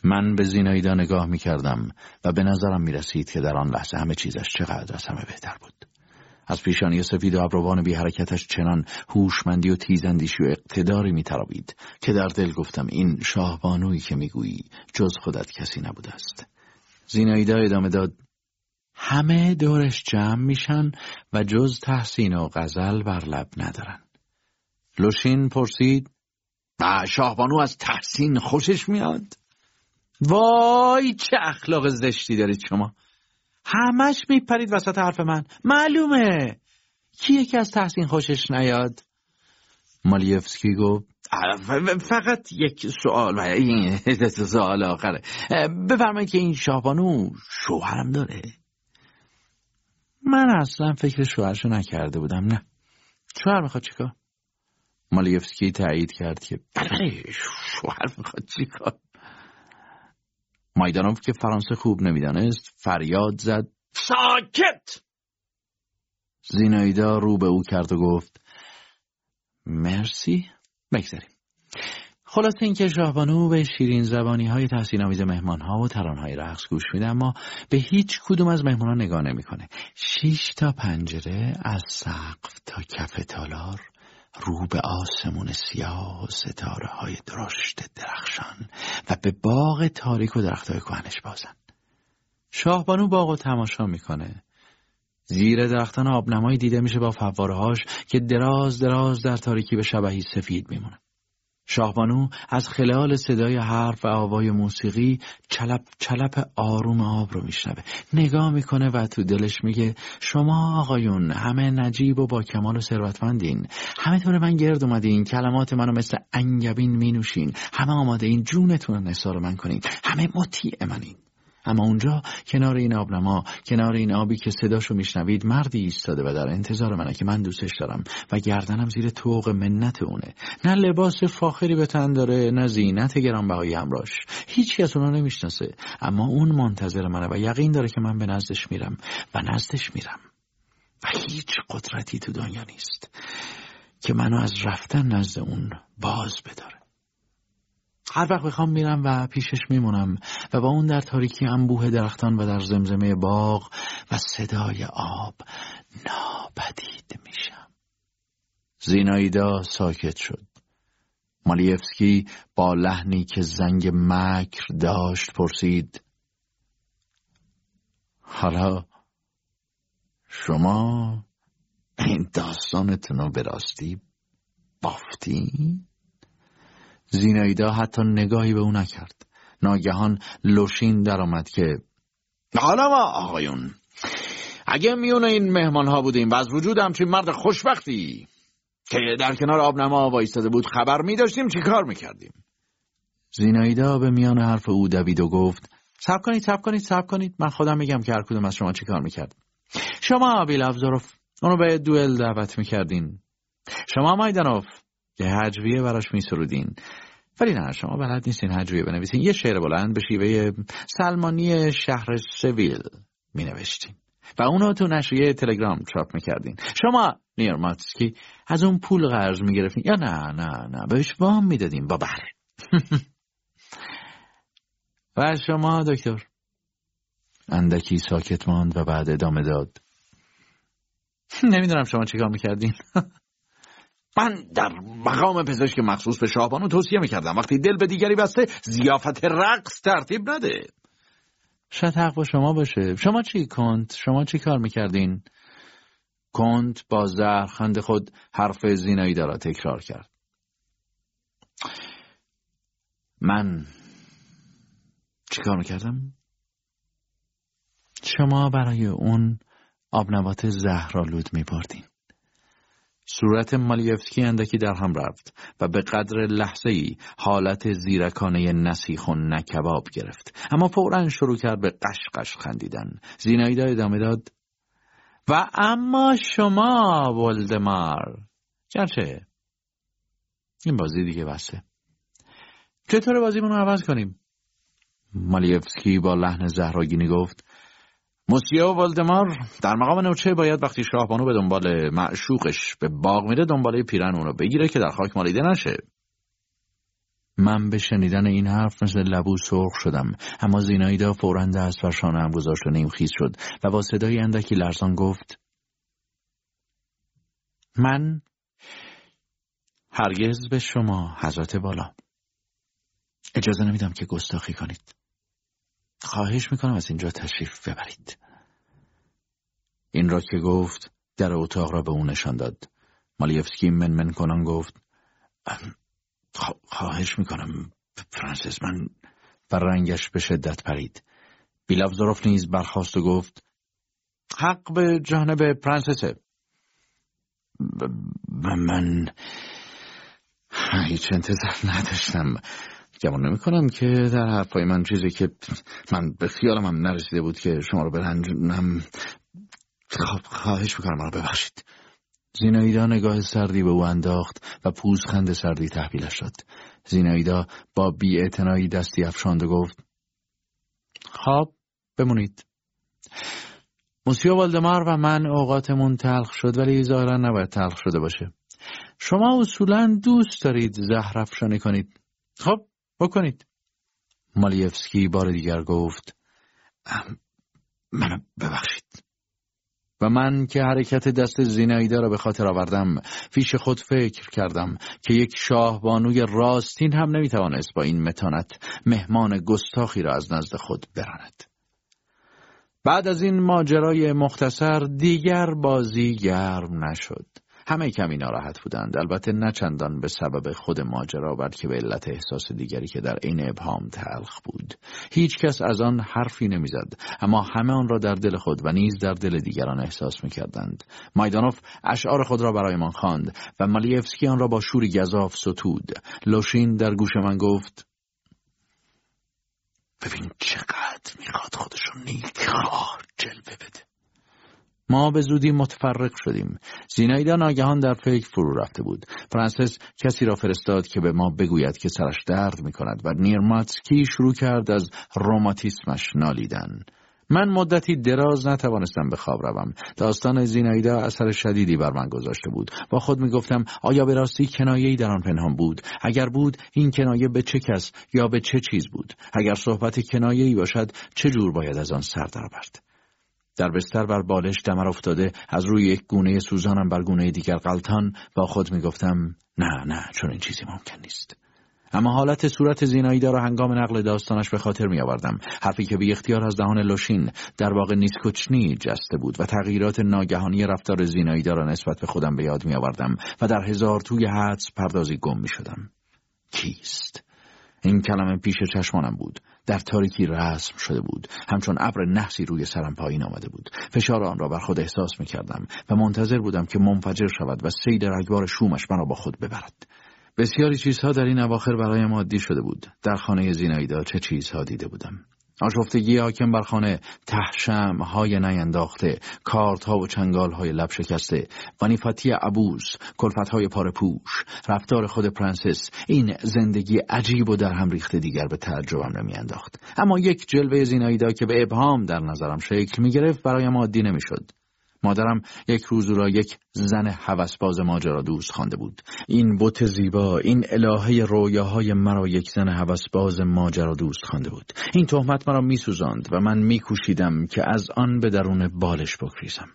من به زینایدا نگاه می‌کردم و به نظرم می‌رسید که در آن لحظه همه چیزش چقدر از همه بهتر بود. از پیشانی سفید و ابروان بی حرکتش چنان هوشمندی و تیزندیشی و اقتداری میترابید که در دل گفتم این شاهبانویی که می‌گویی جز خودت کسی نبوده است. زینایدا ادامه داد همه دورش جمع میشن و جز تحسین و غزل بر لب ندارن. لوشین پرسید شاهبانو از تحسین خوشش میاد؟ وای چه اخلاق زشتی دارید شما. همش میپرید وسط حرف من. معلومه. کی یکی از تحسین خوشش نیاد؟ مالیفسکی گفت فقط یک سوال سوال آخره. بفرمایید که این شاهبانو شوهرم داره. من اصلا فکر شوهرشو نکرده بودم نه. شوهر می‌خواد چیکار؟ مالیفسکی تایید کرد که بله شوهر می‌خواد چیکار؟ مایدانوف که فرانسه خوب نمی‌دانست فریاد زد. ساکت! زینایدا رو به او کرد و گفت مرسی بگذاریم. خلاصه اینکه شاهبانو به شیرین زبانی های تحسین آمیز مهمان ها و تران های رقص گوش میده اما به هیچ کدوم از مهمان ها نگاه نمی‌کنه. شیش تا پنجره از سقف تا کف تالار. رو به آسمون سیاه ستاره های درشت درخشان و به باغ تاریک و درخت های کهنش بازن. شاهبانو باغ و تماشا می‌کنه. زیر درختان آبنمایی دیده میشه با فوارهاش که دراز دراز در تاریکی به شبهی سفید میمونه شاهبانو از خلال صدای حرف و آوای موسیقی چلپ چلپ آروم آب رو میشنوه. نگاه می‌کنه و تو دلش میگه شما آقایون همه نجیب و با کمال و ثروتمندین. همه طور من گرد اومدین کلمات منو مثل انگبین مینوشین. همه آماده این جونتون رو من کنین. همه مطیع منین. اما اونجا کنار این آبنما کنار این آبی که صداشو میشنوید مردی ایستاده و در انتظار منه که من دوستش دارم و گردنم زیر توق منت اونه. نه لباس فاخری به تن داره نه زینت گرانبهایی همراش هیچ کس اونو نمی‌شناسه. اما اون منتظر منه و یقین داره که من به نزدش میرم و نزدش میرم. و هیچ قدرتی تو دنیا نیست که منو از رفتن نزد اون باز بداره. هر وقت بخوام میرم و پیشش میمونم و با اون در تاریکی انبوه درختان و در زمزمه باغ و صدای آب ناپدید میشم زینایدا ساکت شد مالیفسکی با لحنی که زنگ مکر داشت پرسید حالا شما این داستانتون رو به راستی بافتی؟ زینایدا حتی نگاهی به او نکرد. ناگهان لوشین درآمد که حالا ما آقایون اگه میونه این مهمان ها بودیم و از وجود همچین مرد خوشبختی که در کنار آبنما وایستاده بود خبر می داشتیم چی کار می کردیم زینایدا به میان حرف او دوید و گفت سب کنید سب کنید سب کنید. من خودم میگم که هر کدوم از شما چی کار می‌کرد. شما بیلافزاروف اونو به دوئل دعوت می‌کردین. شما مایدانوف. که هجویه براش میسرودین. ولی نه شما بلد نیستین هجویه بنویسین. یه شعر بلند به شیوه سلمانی شهر سویل می نوشتین و اونو تو نشریه تلگرام چاپ می‌کردین. شما نیرماتسکی از اون پول قرض می‌گرفتین. یا نه نه نه بهش وام می‌دادین با بر و شما دکتر؟ اندکی ساکت ماند و بعد ادامه داد. نمی‌دونم شما چیکار می‌کردین. من در مقام پزشک مخصوص به شاهبانو توصیه می‌کردم وقتی دل به دیگری بسته زیافت رقص ترتیب نده شاید حق با شما باشه شما چی کند؟ شما چی کار می‌کردین؟ کند با زهرخند خود حرف زینایی را تکرار کرد من چیکار می‌کردم؟ شما برای اون آبنبات زهرالود میبردین. صورت مالیفسکی اندکی در هم رفت و به قدر لحظه ای حالت زیرکانه نسیخ و نکباب گرفت. اما فورا شروع کرد به قشقش خندیدن. زینایدا ادامه داد و اما شما ولدمار. گرچه این بازی دیگه بسته. چطور بازیمون رو عوض کنیم؟ مالیفسکی با لحن زهراگینی گفت موسیو والدمار در مقام نوچه باید وقتی شاهبانو به دنبال معشوقش به باغ میره دنباله پیرن اون رو بگیره که در خاک مالیده نشه. من به شنیدن این حرف مثل لبو سرخ شدم اما زینایدا فورا دست بر شانه هم گذاشت و نیم خیز شد و با صدای اندکی لرزان گفت من هرگز به شما حضرت بالا. اجازه نمیدم که گستاخی کنید. خواهش می‌کنم از اینجا تشریف ببرید. این را که گفت در اتاق را به او نشان داد. مالیفسکی منمن کنان گفت خواهش می‌کنم فرانسیس من و رنگش به شدت پرید. بیلافزاروف نیز برخواست و گفت حق به جانب پرنسسه من هیچ انتظار نداشتم. گمان نمی کنم که در حرفای من چیزی که من به خیالم هم نرسیده بود که شما رو برنجونم. خب خواهش می‌کنم رو ببخشید. زینایدا نگاه سردی به او انداخت و پوزخند سردی تحویلش شد زینایدا با بی دستی افشاند و گفت خب بمونید. موسیو والدمار و من اوقاتمون تلخ شد ولی ظاهرا نباید تلخ شده باشه. شما اصولا دوست دارید زهر افشانی کنید. خب بکنید. مالیفسکی بار دیگر گفت منو ببخشید. و من که حرکت دست زینایده را به خاطر آوردم فیش خود فکر کردم که یک شاهبانوی راستین هم نمی‌توانست با این متانت مهمان گستاخی را از نزد خود براند. بعد از این ماجرای مختصر دیگر بازی گرم نشد. همه کمی ناراحت بودند. البته نه چندان به سبب خود ماجرا بلکه به علت احساس دیگری که در عین ابهام تلخ بود. هیچ کس از آن حرفی نمی‌زد اما همه آن را در دل خود و نیز در دل دیگران احساس می‌کردند. مایدانوف اشعار خود را برایمان خواند و مالیفسکی آن را با شوری گذاف ستود. لوشین در گوش من گفت ببین چقدر می‌خواد خودشون نیک جلوه بده. ما به زودی متفرق شدیم. زینایدا ناگهان در فکر فرو رفته بود. فرانسیس کسی را فرستاد که به ما بگوید که سرش درد می کند و نیرماتسکی شروع کرد از روماتیسمش نالیدن. من مدتی دراز نتوانستم به خواب روم. داستان زینایدا اثر شدیدی بر من گذاشته بود. با خود می گفتم آیا به راستی کنایه‌ای در آن پنهان بود؟ اگر بود این کنایه به چه کس یا به چه چیز بود؟ اگر صحبت کنایه‌ای باشد چه جور باید از آن سر درآورد؟ در بستر بر بالش دمر افتاده. از روی یک گونه سوزانم بر گونه دیگر غلطان با خود می‌گفتم نه نه چون این چیزی ممکن نیست. اما حالت صورت زیناییدا را هنگام نقل داستانش به خاطر می آوردم حرفی که بی اختیار از دهان لوشین در واقع نیسکوچنی جسته بود و تغییرات ناگهانی رفتار زیناییدا را نسبت به خودم به یاد می آوردم و در هزار توی حدس پردازی گم می شدم کیست؟ این کلمه پیش چشمانم بود. در تاریکی رسم شده بود. همچون ابر نحسی روی سرم پایین آمده بود. فشار آن را بر خود احساس می کردم و منتظر بودم که منفجر شود و سیل رگبار شومش مرا با خود ببرد. بسیاری چیزها در این اواخر برایم عادی شده بود. در خانه زینایدا چه چیزها دیده بودم. آشفتگی حاکم بر خانه ته شمع های نینداخته کارت ها و چنگال های لب شکسته وانیفاتی عبوس کلفت های پاره پوش رفتار خود پرنسس این زندگی عجیب و در هم ریخته دیگر به تعجبم نمیانداخت. اما یک جلوه زینایدا که به ابهام در نظرم شکل می گرفت برایم عادی نمی‌شد. مادرم یک روز را یک زن هوسباز ماجرا دوست خوانده بود. این بت زیبا این الهه رویاهای مرا یک زن هوسباز ماجرا دوست خوانده بود. این تهمت مرا میسوزاند و من میکوشیدم که از آن به درون بالش بگریزم.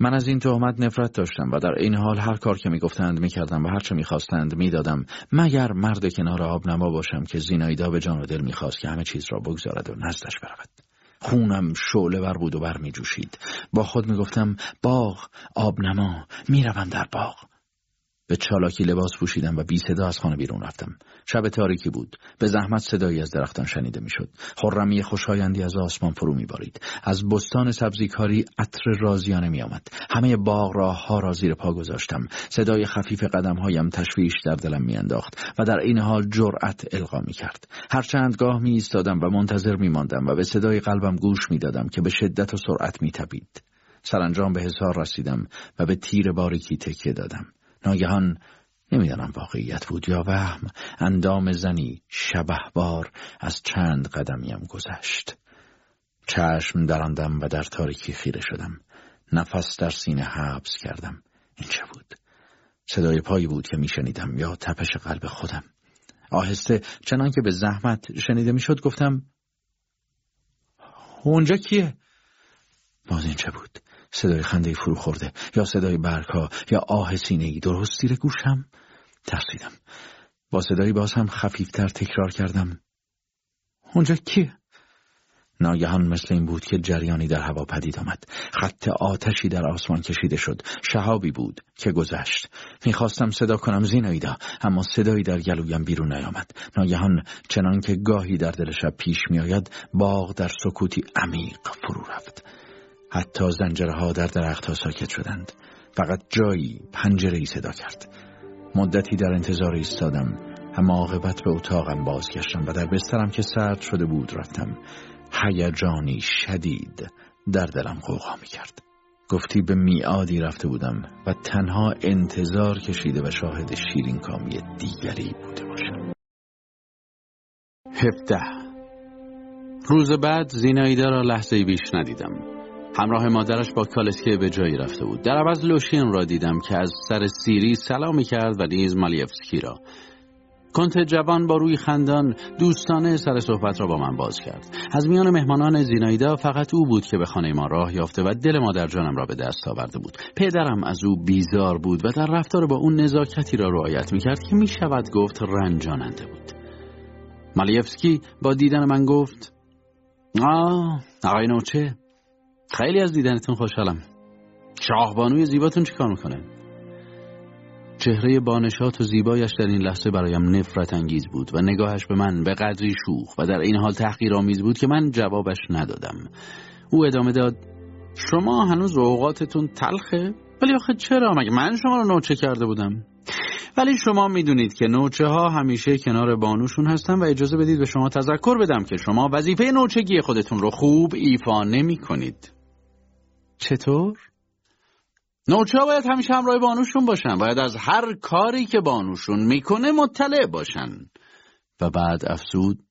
من از این تهمت نفرت داشتم و در این حال هر کار که می‌گفتند می‌کردم و هرچه می‌خواستند می‌دادم مگر مرد کنار آب نما باشم که زینایدا به جان و دل می‌خواست که همه چیز را بگذارد و نزدش برود. خونم شعله ور بود و بر می جوشید. با خود می گفتم باغ آب نما می روم در باغ به چالاکی لباس پوشیدم و بی صدا از خانه بیرون رفتم. شب تاریکی بود. به زحمت صدایی از درختان شنیده می‌شد. خرمی خوشایندی از آسمان فرو میبارید. از بستان سبزیکاری عطر رازیانه میآمد. همه باغ راه ها را زیر پا گذاشتم. صدای خفیف قدم هایم تشویش در دلم میانداخت و در این حال جرأت القا می کرد. هر چند گاه می ایستادم و منتظر می ماندم و به صدای قلبم گوش می دادم که به شدت و سرعت می تبید. سرانجام به حصار رسیدم و به تیر باریکی تکیه دادم. ناگهان نمی‌دانم واقعیت بود یا وهم. اندام زنی شبهبار از چند قدمیم گذشت. چشم دراندم و در تاریکی خیره شدم. نفس در سینه حبس کردم. این چه بود؟ صدای پایی بود که میشنیدم یا تپش قلب خودم. آهسته چنان که به زحمت شنیده می‌شد گفتم اونجا کیه؟ باز این چه بود؟ صدای خنده فرو خورده یا صدای برگها یا آه سینه ای درست زیر گوشم؟ ترسیدم. با صدایی باز هم خفیفتر تکرار کردم. اونجا کیه؟ ناگهان مثل این بود که جریانی در هوا پدید آمد. خط آتشی در آسمان کشیده شد. شهابی بود که گذشت. می‌خواستم صدا کنم زینایدا اما صدایی در گلویم بیرون نیامد. ناگهان چنان که گاهی در دل شب پیش میآید باغ در سکوتی عمیق فرو رفت. حتی زنجرها در درختها ساکت شدند. فقط جایی پنجره ای صدا کرد. مدتی در انتظار ایستادم. اما عاقبت به اتاقم بازگشتم و در بسترم که سرد شده بود رفتم. هیجانی شدید در دلم قوقا می کرد گفتی به میعادی رفته بودم و تنها انتظار کشیده و شاهد شیرین کامی دیگری بوده باشم. هفته روز بعد زینایده را لحظه بیش ندیدم. همراه مادرش با کالسکه به جایی رفته بود. در عوض لوشین را دیدم که از سر سیری سلامی کرد و نیز مالیفسکی را. کنت جوان با روی خندان دوستانه سر صحبت را با من باز کرد. از میان مهمانان زینایدا فقط او بود که به خانه ما راه یافته و دل مادر جانم را به دست آورده بود. پدرم از او بیزار بود و در رفتار با اون نزاکتی را رعایت می‌کرد که می‌شود گفت رنجاننده بود. مالیفسکی با دیدن من گفت آه آقای نوچه خیلی از دیدنتون خوشحالم. شاهبانوی زیباتون چیکار می‌کنه؟ چهره بانشات و زیبایش در این لحظه برایم نفرت انگیز بود و نگاهش به من به قدری شوخ و در این حال تحقیرآمیز بود که من جوابش ندادم. او ادامه داد شما هنوز اوقاتتون تلخه؟ ولی آخه چرا؟ مگه من شما رو نوچه کرده بودم؟ ولی شما می‌دونید که نوچه ها همیشه کنار بانوشون هستن و اجازه بدید به شما تذکر بدم که شما وظیفه نوچگی خودتون رو خوب ایفا نمی کنید چطور؟ نوچه باید همیشه همراه بانوشون باشن. باید از هر کاری که بانوشون می‌کنه مطلع باشن. و بعد افزود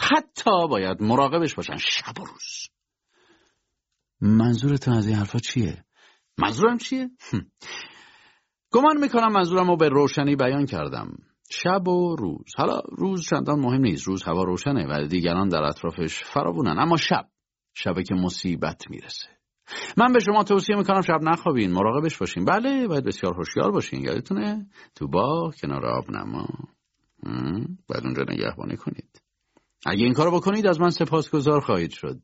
حتی باید مراقبش باشن شب و روز. منظورتون از این حرفا چیه؟ منظورم چیه؟ گمان می‌کنم منظورم رو به روشنی بیان کردم. شب و روز. حالا روز چندان مهم نیست. روز هوا روشنه و دیگران در اطرافش فراوونن اما شب شبه که مصیبت می‌رسه. من به شما توصیه می‌کنم شب نخوابین مراقبش باشین. بله باید بسیار هوشیار باشین یادتونه؟ تو با کنار آب نما. باید اونجا نگهبانی کنید. اگه این کارو بکنید از من سپاسگزار خواهید شد.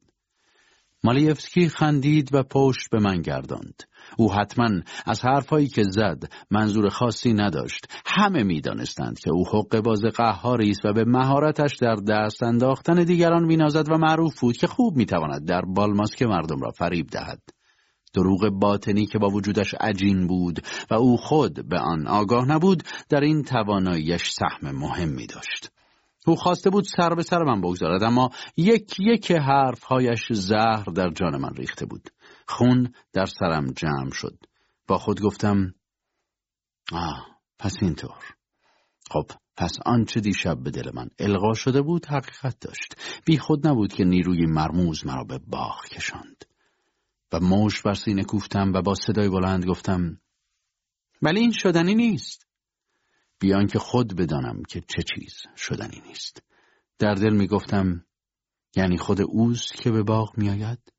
مالیفسکی خندید و پشت به من گرداند. او حتما از حرفهایی که زد منظور خاصی نداشت. همه می‌دانستند که او حق باز قهاری است و به مهارتش در دست انداختن دیگران مینازد و معروف بود که خوب می‌تواند در بالماسک مردم را فریب دهد. دروغ باطنی که با وجودش عجین بود و او خود به آن آگاه نبود در این تواناییش سهم مهمی داشت او خواسته بود سر به سر من بگذارد اما یک یک حرفهایش زهر در جان من ریخته بود. خون در سرم جمع شد. با خود گفتم آه پس اینطور. خب پس آنچه دیشب به دل من القا شده بود حقیقت داشت. بی خود نبود که نیروی مرموز مرا به باغ کشاند. و موش بر سینه کوفتم و با صدای بلند گفتم ولی این شدنی نیست. بیان که خود بدانم که چه چیز شدنی نیست. در دل می گفتم یعنی خود اوست که به باغ می آید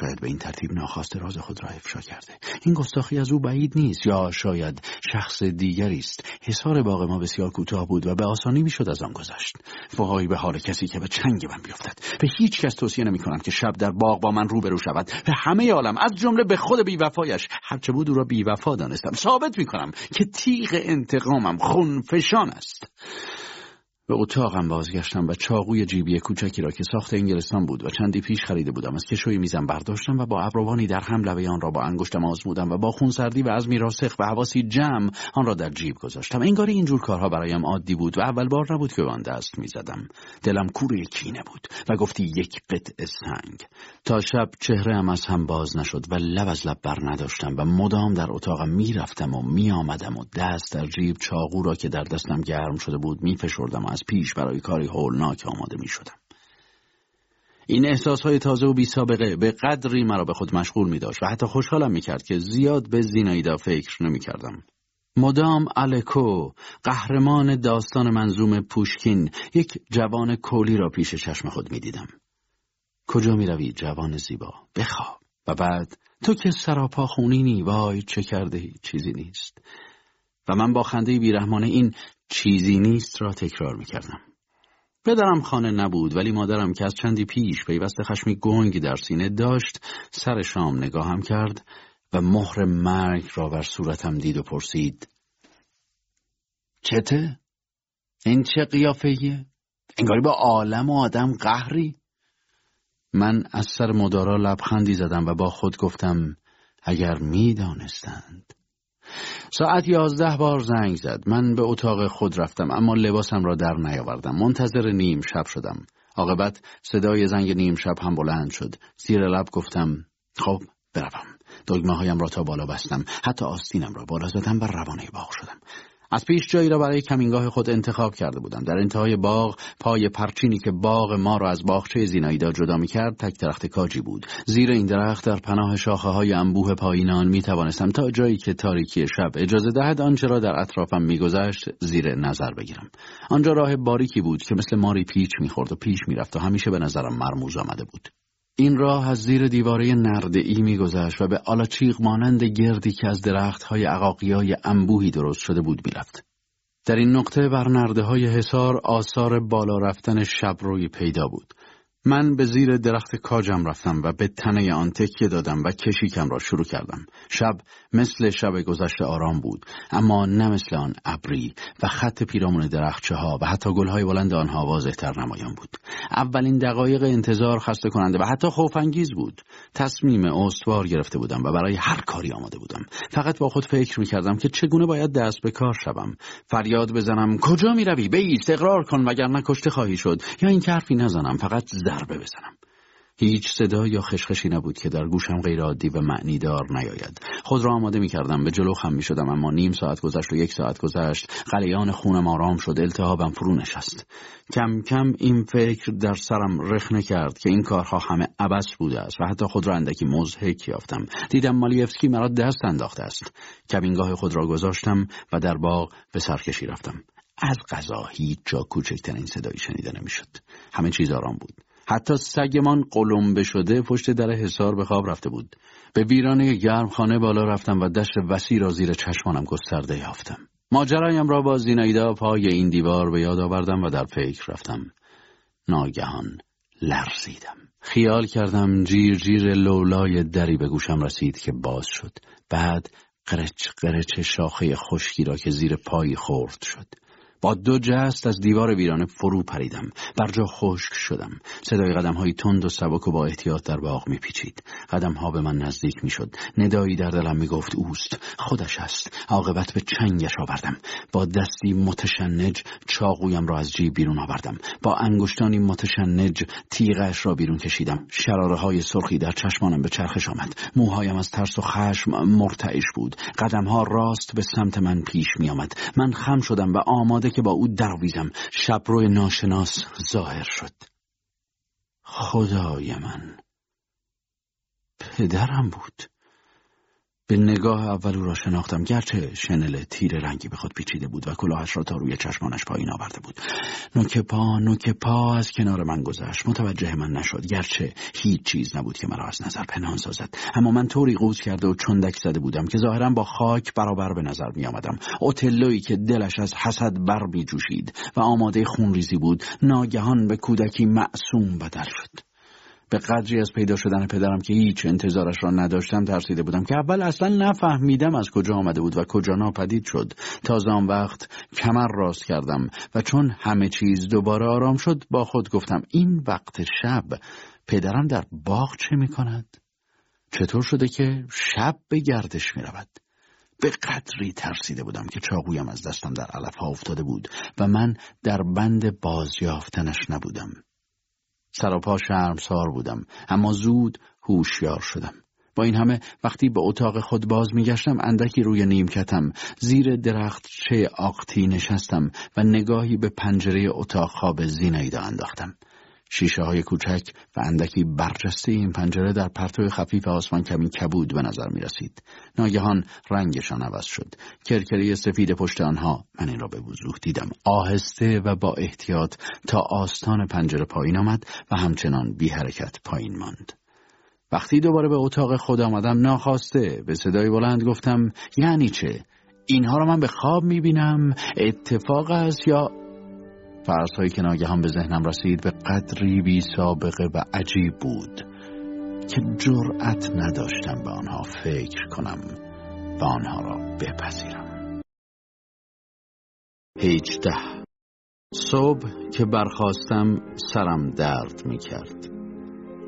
شاید به این ترتیب ناخواسته راز خود را افشا کرده. این گستاخی از او بعید نیست یا شاید شخص دیگری است. حصار باغ ما بسیار کوتاه بود و به آسانی می‌شد از آن گذشت. وای به حال کسی که به چنگ من بیفتد. به هیچ کس توصیه نمی کنم که شب در باغ با من روبرو شود. به همه عالم از جمله به خود بیوفایش. هرچه بود او را بیوفا دانستم. ثابت می کنم که تیغ انتقامم خونفشان است. به اتاقم بازگشتم و چاقوی جیبی کوچکی را که ساخت انگلستان بود و چندی پیش خریده بودم. از کشوی میزم برداشتم و با ابروانی در هم لبه آن را با انگشتم آزمودم و با خونسردی و عزمی راسخ و حواسی جمع آن را در جیب گذاشتم. انگاری اینجور کارها برایم عادی بود و اول بار نبود که به آن دست می‌زدم. دلم کوره کینه بود و گفتی یک قطع سنگ. تا شب چهره هم از هم باز نشد و لب از لب بر نداشتم و مدام در اتاقم می‌رفتم و میآمدم و دست در جیب چاقو را که در دستم گرم شده بود میفشردم از پیش برای کاری هولناک آماده می شدم. این احساس های تازه و بی سابقه به قدری مرا به خود مشغول می داشت و حتی خوشحالم می کرد که زیاد به زینایدا فکر نمی کردم. مدام الکو قهرمان داستان منظوم پوشکین یک جوان کولی را پیش چشم خود می دیدم. کجا می روی جوان زیبا بخواب و بعد تو که سراپا خونینی وای چه کرده چیزی نیست و من با خنده بیرحمانه این چیزی نیست را تکرار می کردم. پدرم خانه نبود ولی مادرم که از چندی پیش پیوست خشمی گنگ در سینه داشت سر شام نگاهم کرد و مهر مرگ را بر صورتم دید و پرسید چته؟ این چه قیافهیه؟ انگاری با عالم و آدم قهری؟ من از سر مدارا لبخندی زدم و با خود گفتم اگر می‌دانستند. ساعت یازده بار زنگ زد. من به اتاق خود رفتم اما لباسم را در نیاوردم. منتظر نیم شب شدم. عاقبت صدای زنگ نیم شب هم بلند شد. زیر لب گفتم خب بروم. دگمه هایم را تا بالا بستم. حتی آستینم را بالا زدم و روانه باغ شدم. از پیش جایی را برای کمینگاه خود انتخاب کرده بودم در انتهای باغ پای پرچینی که باغ ما را از باغچه زیناییدا جدا می کرد تک درخت کاجی بود. زیر این درخت در پناه شاخه های انبوه پایینان می توانستم تا جایی که تاریکی شب اجازه دهد آنچه را در اطرافم میگذشت زیر نظر بگیرم. آنجا راه باریکی بود که مثل ماری پیچ می‌خورد و پیش می‌رفت و همیشه به نظرم مرموز آمده بود. این راه از زیر دیواره نردعی میگذشت و به آلاچیق مانند گردی که از درختهای عقاقیای انبوهی درست شده بود می‌رفت. در این نقطه بر نرده های حصار آثار بالا رفتن شب روی پیدا بود. من به زیر درخت کاجم رفتم و به تنه آن تکیه دادم و کشیکم را شروع کردم. شب مثل شب گذشته آرام بود اما نه مثل آن ابری و خط پیرامون درختچه ها و حتی گلهای بلند آنها واضحتر نمایان بود. اولین دقایق انتظار خسته کننده و حتی خوفانگیز بود. تصمیم استوار گرفته بودم و برای هر کاری آماده بودم. فقط با خود فکر می کردم که چگونه باید دست به کار شوم. فریاد بزنم کجا می روی؟ بیست اقرار کن وگرنه کشته خواهی شد یا این حرفی نزنم فقط ضربه بزنم. هیچ صدا یا خشخشی نبود که در گوشم غیرعادی و معنیدار نیاید. خود را آماده می کردم به جلو خم می شدم اما نیم ساعت گذشت و یک ساعت گذشت. قلیان خونم آرام شد. التهابم فرو نشست. کم کم این فکر در سرم رخنه کرد که این کارها همه عبس بوده است و حتی خود را اندکی مزهک یافتم. دیدم مالیفسکی مرا دست انداخته است. کمینگاه خود را گذاشتم و در باغ به سرکشی رفتم. از غذا هیچ جا کوچکترین صدایی شنیده نمی‌شد. همه چیز آرام بود. حتی سگمان قلمبه شده پشت در حصار به خواب رفته بود. به ویرانه گرم خانه بالا رفتم و دشت وسیع را زیر چشمانم گسترده یافتم. ماجرایم را با زینایدا پای این دیوار به یاد آوردم و در فکر رفتم. ناگهان لرزیدم. خیال کردم جیر جیر لولای دری به گوشم رسید که باز شد. بعد قرچ قرچ شاخه خشکی را که زیر پایی خورد شد. با دو جست از دیوار ویرانه فرو پریدم. بر جا خشک شدم. صدای قدم های تند و سبک و با احتیاط در باغ میپیچید. قدم ها به من نزدیک می‌شد. ندایی در دلم می‌گفت اوست. خودش است. عاقبت به چنگش آوردم. با دستی متشنج چاقویم را از جیب بیرون آوردم. با انگشتانی متشنج تیغش را بیرون کشیدم. شراره های سرخی در چشمانم به چرخش آمد. موهایم از ترس و خشم مرتعش بود. قدم ها راست به سمت من پیش می آمد من خم شدم و آماده که با او درویزم روی ناشناس ظاهر شد. خدای من پدرم بود. به نگاه اول او را شناختم گرچه شنل تیر رنگی به خود پیچیده بود و کلاهش را تا روی چشمانش پایین آورده بود. نوک پا نوک پا از کنار من گذشت. متوجه من نشد گرچه هیچ چیز نبود که مرا از نظر پنهان سازد. اما من طوری قوز کرده و چندک زده بودم که ظاهرا با خاک برابر به نظر می آمدم اوتلوی که دلش از حسد بر می جوشید و آماده خونریزی بود ناگهان به کودکی معصوم بدل شد. به قدری از پیدا شدن پدرم که هیچ انتظارش را نداشتم ترسیده بودم که اول اصلا نفهمیدم از کجا آمده بود و کجا ناپدید شد تازه آن وقت کمر راست کردم و چون همه چیز دوباره آرام شد با خود گفتم این وقت شب پدرم در باغ چه می کند؟ چطور شده که شب به گردش می رود؟ به قدری ترسیده بودم که چاقویم از دستم در علف ها افتاده بود و من در بند بازیافتنش نبودم. سراپا شرمسار بودم اما زود هوشیار شدم. با این همه وقتی به اتاق خود باز میگشتم اندکی روی نیمکتم زیر درخت چه آقتی نشستم و نگاهی به پنجره اتاق خواب زینیدا انداختم. شیشه های کوچک و اندکی برجسته این پنجره در پرتو خفیف آسمان کمی کبود به نظر می رسید. ناگهان رنگشان عوض شد. کرکری سفید پشت آنها من این را به وضوح دیدم. آهسته و با احتیاط تا آستان پنجره پایین آمد و همچنان بی حرکت پایین ماند. وقتی دوباره به اتاق خود آمدم ناخواسته به صدای بلند گفتم یعنی چه؟ اینها را من به خواب می بینم اتفاق است یا فرضهایی که ناگهان به ذهنم رسید به قدری بی سابقه و عجیب بود که جرأت نداشتم به آنها فکر کنم و آنها را بپذیرم. هیچده صبح که برخواستم سرم درد می کرد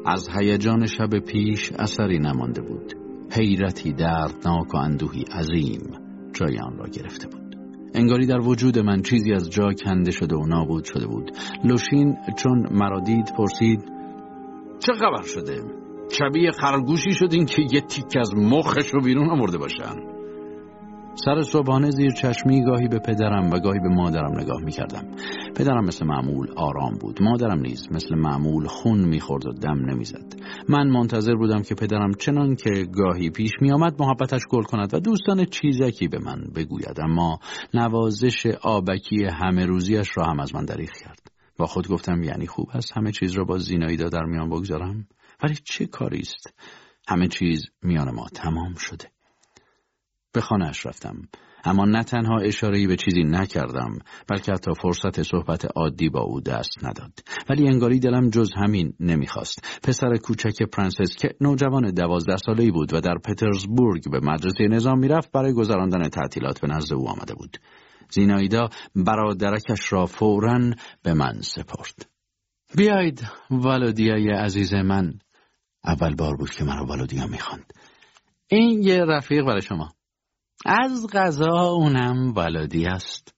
از هیجان شب پیش اثری نمانده بود. حیرتی دردناک و اندوهی عظیم جای آن را گرفته بود. انگاری در وجود من چیزی از جا کنده شده و نابود شده بود لوشین چون مرا دید پرسید چه خبر شده؟ شبیه خرگوشی شدین که یه تیک از مخش رو بیرون آورده باشن سر صبحانه زیر چشمی گاهی به پدرم و گاهی به مادرم نگاه می کردم. پدرم مثل معمول آرام بود. مادرم نیز مثل معمول خون می‌خورد و دم نمی‌زد. من منتظر بودم که پدرم چنان که گاهی پیش می آمد محبتش گل کند و دوستان چیزکی به من بگوید اما نوازش آبکی همه روزیش را هم از من دریغ کرد. با خود گفتم یعنی خوب است همه چیز را با زیناییدا در میان بگذارم ولی چه کاری است همه چیز میان ما تمام شده به خانهاش رفتم. اما نه تنها اشارهی به چیزی نکردم بلکه حتی فرصت صحبت عادی با او دست نداد. ولی انگاری دلم جز همین نمی‌خواست. پسر کوچک پرنسس که نوجوان دوازده ساله‌ای بود و در پترزبورگ به مدرسه نظام می‌رفت برای گذراندن تعطیلات به نزد او آمده بود. زینایدا برادرکش را فورا به من سپرد. بیایید والودیای عزیز من. اول بار بود که مرا والودیا می‌خواند. این یه رفیق برای شما. از غذا اونم ولادی است.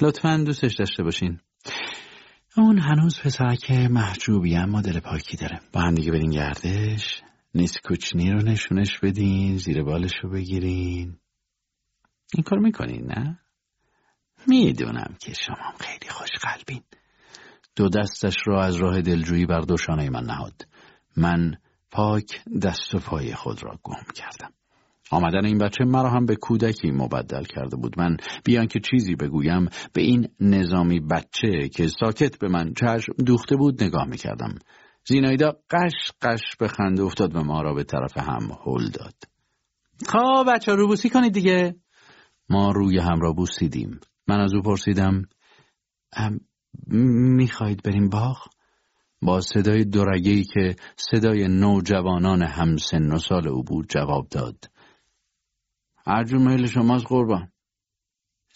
لطفا دوستش داشته باشین. اون هنوز پسرک محجوبی اما دل پاکی داره. با هم دیگه برین گردش. نیست کوچنی رو نشونش بدین زیر بالش رو بگیرین. این کار می‌کنین نه؟ می‌دونم که شما خیلی خوش قلبین دو دستش را از راه دلجویی بر دوشانه من نهاد. من پاک دست و پای خود را گم کردم. آمدن این بچه مرا هم به کودکی مبدل کرده بود. من بیان که چیزی بگویم به این نظامی بچه که ساکت به من چشم دوخته بود نگاه می‌کردم. زینایدا قش قش به خنده افتاد و ما را به طرف هم هل داد. خب بچه رو بوسی کنید دیگه. ما روی هم را بوسیدیم. من از او پرسیدم می‌خواهید بریم باغ؟ با صدای دورگهی که صدای نوجوانان همسن و سال او بود جواب داد. هرجور میل شماست قربان.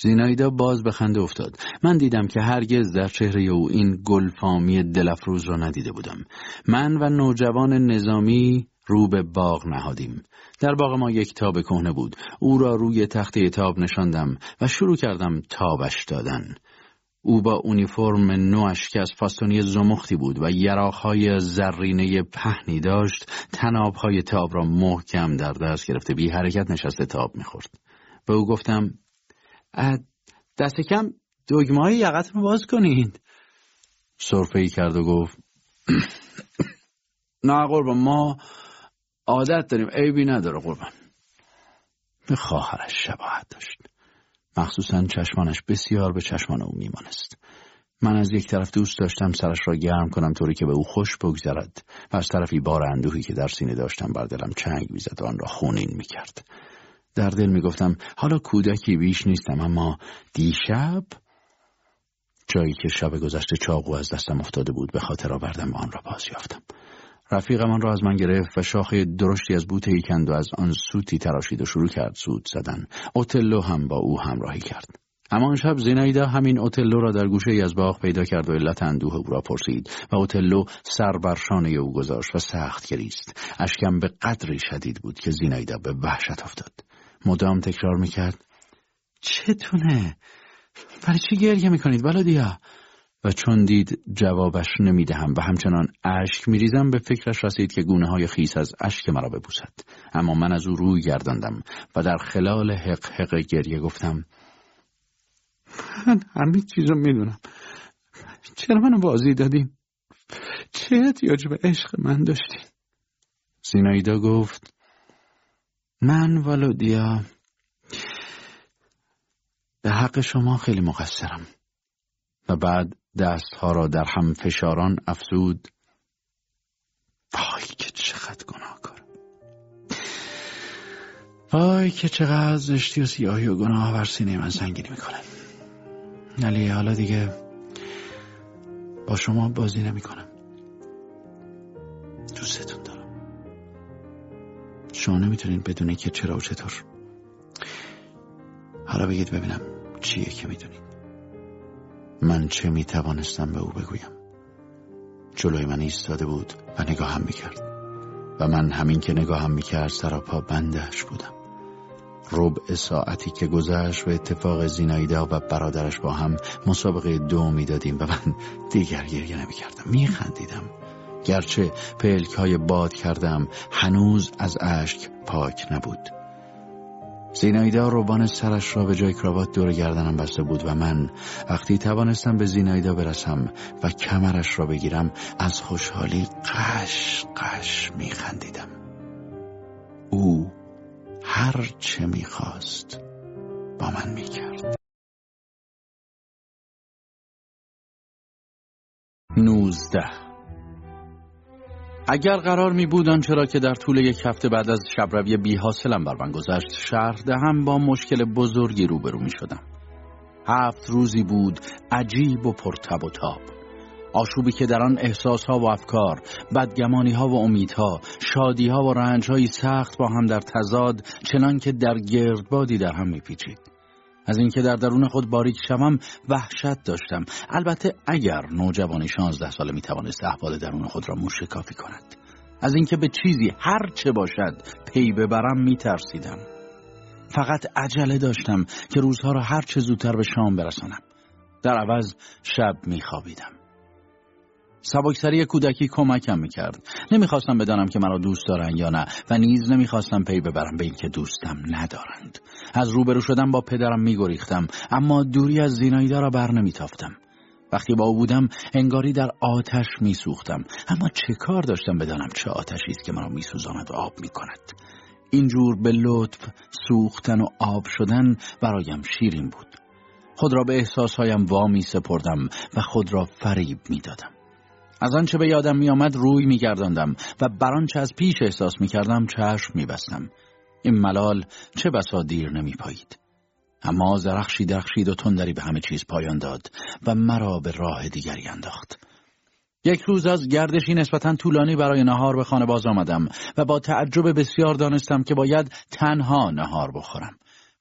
زینایدا باز به خنده افتاد. من دیدم که هرگز در چهره او این گلفامی دلفروز را ندیده بودم. من و نوجوان نظامی رو به باغ نهادیم. در باغ ما یک تاب کهنه بود. او را روی تخته تاب نشاندم و شروع کردم تابش دادن. او با اونیفرم نوش که از فاستونی زمختی بود و یراقهای زرینه پهنی داشت تنابهای تاب را محکم در دست گرفته بی حرکت نشسته تاب می‌خورد. به او گفتم دست کم دگمه های یقت رو باز کنید. صرفه ای کرد و گفت نه قربان ما عادت داریم عیبی نداره قربان به خواهرش شباهت داشت مخصوصا چشمانش بسیار به چشمان او میمانست. من از یک طرف دوست داشتم سرش را گرم کنم طوری که به او خوش بگذرد و از طرفی بار اندوهی که در سینه داشتم بر دلم چنگ می‌زد و آن را خونین می‌کرد. در دل می‌گفتم حالا کودکی بیش نیستم اما دیشب؟ جایی که شب گذشته چاقو از دستم افتاده بود به خاطر آوردم و آن را باز یافتم رفیقم آن را از من گرفت و شاخه درشتی از بوته کند و از آن سوتی تراشید و شروع کرد سود زدن. اوتلو هم با او همراهی کرد. اما آن شب زینایدا همین اوتلو را در گوشه ای از باغ پیدا کرد و علت اندوه او را پرسید و اوتلو سر بر شانه او گذاشت و سخت گریست. اشکم به قدری شدید بود که زینایدا به وحشت افتاد. مدام تکرار می‌کرد. چتونه؟ برای چی گریه می‌کنید ولادیا؟ و چون دید جوابش نمی‌دهم و همچنان اشک میریزم به فکرش رسید که گونه های خیس از اشک مرا ببوسد. اما من از او روی گرداندم و در خلال حق حق گریه گفتم من همه چیز رو می‌دونم. چرا منو بازی دادیم چه احتیاج به عشق من داشتیم زینایدا گفت من والودیا به حق شما خیلی مقصرم. و بعد دستها را در هم فشاران افزود. وای که چقدر گناه کار وای که چقدر زشتی و سیاهی و گناه بر سینه من سنگینی می‌کنه. ولی حالا دیگه با شما بازی نمی‌کنم. دوستتون دارم. شما نمی‌تونین بدونی که چرا و چطور. حالا بگید ببینم چیه که می‌دونید. من چه می‌توانستم به او بگویم؟ جلوی من ایستاده بود و نگاهم می‌کرد. و من همین که نگاهم می‌کرد سراپا بندش بودم. ربع ساعتی که گذشت و اتفاق زینایدا و برادرش با هم مسابقه دو می‌دادیم و من دیگر گریه نمی‌کردم. میخندیدم. گرچه پلک های باد کردم هنوز از اشک پاک نبود. زینایدا روبان سرش را به جای کراوات دور گردنم بسته بود و من وقتی توانستم به زینایدا برسم و کمرش را بگیرم از خوشحالی قش قش میخندیدم. او هر چه می‌خواست با من می‌کرد. نوزده اگر قرار می بود آنچه که در طول یک هفته بعد از شبروی بی حاصلم بر من گذشت شهر دهم با مشکل بزرگی روبرو می شدم. هفت روزی بود عجیب و پرتب و تاب آشوبی که در آن احساسها و افکار بدگمانی ها و امیدها شادی ها و رنج سخت با هم در تضاد چنان که در گردبادی در هم میپیچید از اینکه در درون خود باریک شوم وحشت داشتم. البته اگر نوجوانی شانزده ساله می‌توانست احوال درون خود را موشکافی کند. از اینکه به چیزی هر چه باشد پی ببرم میترسیدم. فقط عجله داشتم که روزها را هر چه زودتر به شام برسانم. در عوض شب میخوابیدم. سبکسری کودکی کمکم می‌کرد. نمی‌خواستم بدانم که مرا دوست دارند یا نه و نیز نمی‌خواستم پی ببرم به اینکه دوستم ندارند. از روبرو شدن با پدرم میگریختم اما دوری از زینایدا را بر نمیتافتم. وقتی با او بودم انگاری در آتش میسوختم. اما چه کار داشتم بدانم چه آتشی است که مرا میسوزاند و آب می‌کند. اینجور به لطف سوختن و آب شدن برایم شیرین بود. خود را به احساسهایم وامی سپردم و خود را فریب می‌دادم. از آنچه به یادم میآمد روی میگرداندم و بر آنچه از پیش احساس می‌کردم چشم میبستم. این ملال چه بسا دیر نمیپایید. اما زرخشی درخشید و تندری به همه چیز پایان داد و مرا به راه دیگری انداخت. یک روز از گردشی نسبتا طولانی برای نهار به خانه باز آمدم و با تعجب بسیار دانستم که باید تنها نهار بخورم.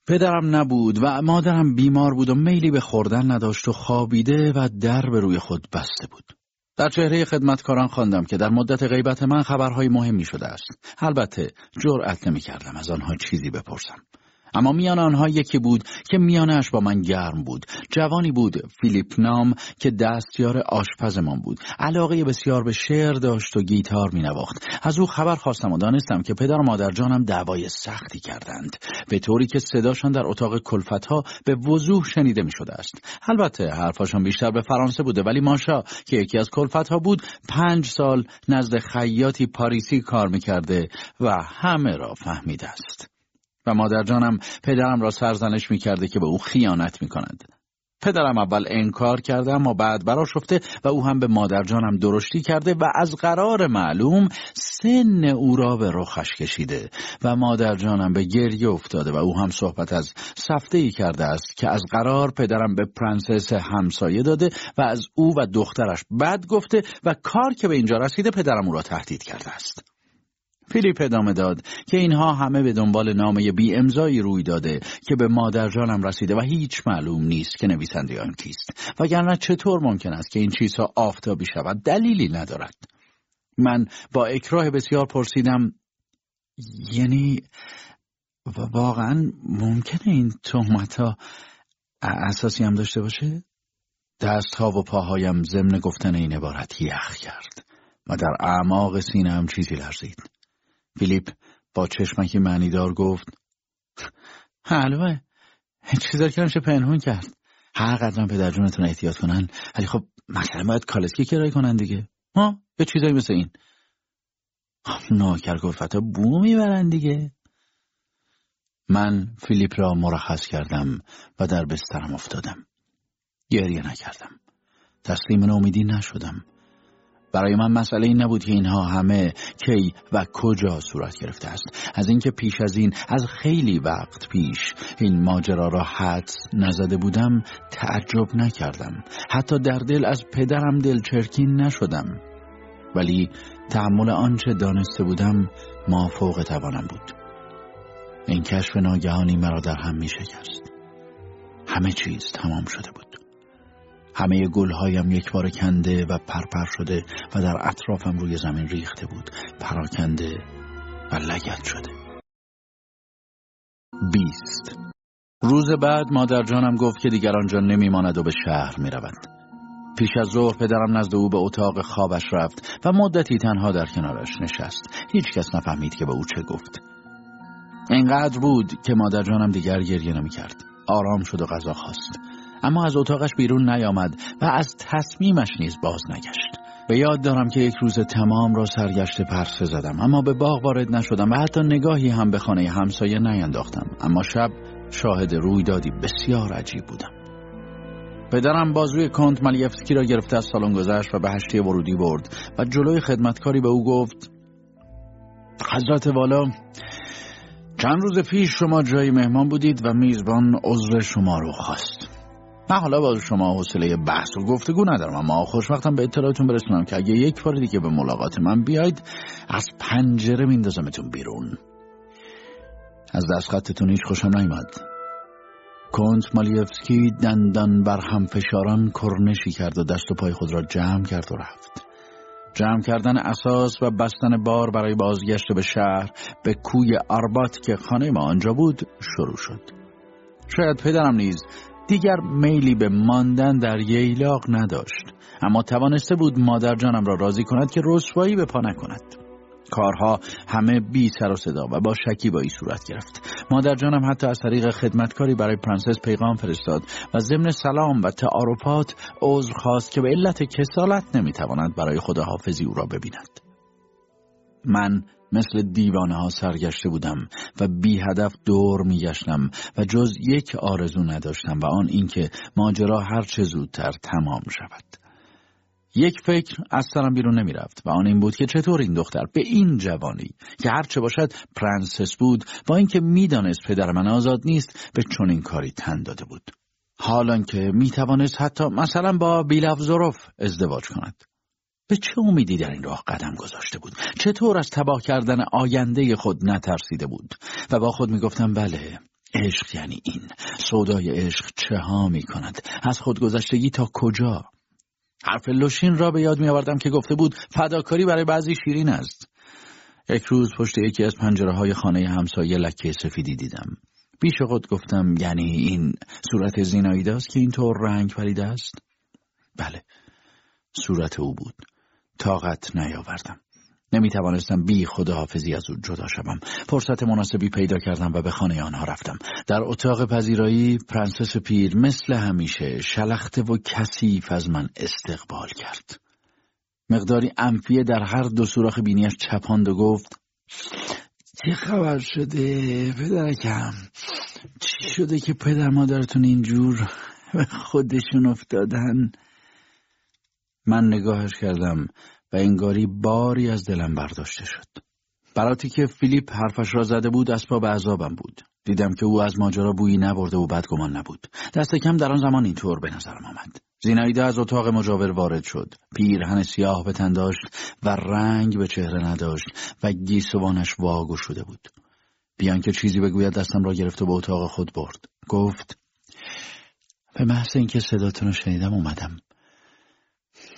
پدرم نبود و مادرم بیمار بود و میلی به خوردن نداشت و خوابیده و در به روی خود بسته بود. در چهره خدمتکاران خواندم که در مدت غیبت من خبرهای مهمی شده است. البته جرأت نمی کردم از آنها چیزی بپرسم. اما میان آنها یکی بود که میانش با من گرم بود. جوانی بود فیلیپ نام که دستیار آشپزمان بود. علاقه بسیار به شعر داشت و گیتار می نواخت از او خبر خواستم و دانستم که پدر و مادر جانم دعوای سختی کردند. به طوری که صداشان در اتاق کلفت ها به وضوح شنیده می شده است. البته حرفاشان بیشتر به فرانسه بوده ولی ماشا که یکی از کلفت ها بود پنج سال نزد خیاطی پاریسی کار می کرده و همه را فهمیده است. و مادر جانم پدرم را سرزنش می کرده که به او خیانت می کند. پدرم اول انکار کرده اما بعد برآشفته و او هم به مادر جانم درشتی کرده و از قرار معلوم سن او را به رخش کشیده و مادر جانم به گریه افتاده و او هم صحبت از سفته ای کرده است که از قرار پدرم به پرنسس همسایه داده و از او و دخترش بد گفته و کار که به اینجا رسیده پدرم او را تهدید کرده است. فیلیپ ادامه داد که اینها همه به دنبال نامه بی امضایی روی داده که به مادر جانم رسیده و هیچ معلوم نیست که نویسنده آن کیست. وگرنه چطور ممکن است که این چیزها آفتابی شود؟ دلیلی ندارد. من با اکراه بسیار پرسیدم یعنی واقعا ممکنه این تهمت ها اساسی هم داشته باشه؟ دست ها و پاهایم ضمن گفتن این عبارت یخ کرد و در اعماق سینه هم چیزی لرزید. فیلیپ با چشمکی معنیدار گفت حلوه. چیزا که نمیشه پنهون کرد. هر قدرم پدر جونتون احتیاط کنن. ولی خب مثلا باید کالسکی کرای کنن دیگه. ها؟ یه چیزایی مثل این. خب، ناکر گفت بو می‌برن دیگه. من فیلیپ را مرخص کردم و در بسترم افتادم. گریه نکردم. تسلیم نامیدی نشدم. برای من مسئله این نبود که اینها همه کی و کجا صورت گرفته است. از اینکه پیش از این از خیلی وقت پیش این ماجرا را حدس نزده بودم تعجب نکردم. حتی در دل از پدرم دلچرکین نشدم. ولی تحمل آنچه دانسته بودم ما فوق توانم بود. این کشف ناگهانی مرا در هم می شکست همه چیز تمام شده بود. همه گلهایم یک بار کنده و پرپر شده و در اطرافم روی زمین ریخته بود. پراکنده و لگت شده. بیست. روز بعد مادر جانم گفت که دیگر آنجا نمیماند و به شهر می رود. پیش از ظهر پدرم نزد او به اتاق خوابش رفت و مدتی تنها در کنارش نشست. هیچ کس نفهمید که به او چه گفت. اینقدر بود که مادر جانم دیگر گریه نمی کرد آرام شد و غذا خواست. اما از اتاقش بیرون نیامد و از تصمیمش نیز باز نگشت. به یاد دارم که یک روز تمام را سرگشت پرسه زدم اما به باغ وارد نشدم و حتی نگاهی هم به خانه همسایه نینداختم. اما شب شاهد رویدادی بسیار عجیب بودم. پدرم بازوی کنت ملیفسکی را گرفته از سالن گذشت و به هشتی ورودی برد و جلوی خدمتکاری به او گفت حضرت والا چند روز پیش شما جای مهمان بودید و میزبان عذر شما رو خواست. من حالا با شما حوصله بحث و گفتگو ندارم اما خوشوقتم به اطلاعتون برسونم که اگه یک بار دیگه به ملاقات من بیاید از پنجره میندازمتون بیرون. از دست خطتون هیچ خوشم نیومد. کنت مالیفسکی دندان بر هم فشاران کرنشی کرد و دست و پای خود را جمع کرد و رفت. جمع کردن اثاث و بستن بار برای بازگشت به شهر به کوی آربات که خانه ما آنجا بود شروع شد. شاید پدرم نیز دیگر میلی به ماندن در ییلاق نداشت. اما توانسته بود مادر جانم را راضی کند که رسوایی به پا نکند. کارها همه بی سر و صدا و با شکیبایی صورت گرفت. مادر جانم حتی از طریق خدمتکاری برای پرنسس پیغام فرستاد و ضمن سلام و تعارفات عذر خواست که به علت کسالت نمی‌تواند برای خداحافظی او را ببیند. من مثل دیوانه ها سرگشته بودم و بی هدف دور میگشتم و جز یک آرزو نداشتم و آن اینکه ماجرا هر چه زودتر تمام شود. یک فکر از سرم بیرون نمی رفت و آن این بود که چطور این دختر به این جوانی که هرچه باشد پرنسس بود با اینکه می‌دانست پدر من آزاد نیست به چنین کاری تن داده بود حالان که می توانست حتی مثلا با بیلافزوروف ازدواج کند به چه امیدی در این راه قدم گذاشته بود؟ چطور از تباه کردن آینده خود نترسیده بود؟ و با خود می‌گفتم بله عشق یعنی این. سودای عشق چه ها می کند از خودگذشتگی تا کجا؟ حرف لوشین را به یاد می آوردم که گفته بود فداکاری برای بعضی شیرین است. یک روز پشت یکی از پنجره های خانه همسایه لکه سفیدی دیدم. پیش خود گفتم یعنی این صورت زینایداست که اینطور رنگ پریده است؟ بله صورت او بود. طاقت نیاوردم. نمی توانستم بی خداحافظی از او جدا شوم. فرصت مناسبی پیدا کردم و به خانه آنها رفتم. در اتاق پذیرایی پرنسس پیر مثل همیشه شلخته و کثیف از من استقبال کرد. مقداری انفیه در هر دو سوراخ بینیش چپاند و گفت چه خبر شده پدرکم؟ چی شده که پدر مادرتون اینجور به خودشون افتادن؟ من نگاهش کردم. و انگاری باری از دلم برداشته شد. براتی که فیلیپ حرفش را زده بود اسباب عذابم بود. دیدم که او از ماجرا بویی نبرده و بدگمان نبود. دست کم در آن زمان اینطور به نظرم آمد. زینایده از اتاق مجاور وارد شد. پیرهن سیاه به تن داشت و رنگ به چهره نداشت و گیسوانش واگشوده بود. بی آن که چیزی بگوید دستم را گرفت و به اتاق خود برد. گفت به محض اینکه صداتون رو شنیدم اومدم.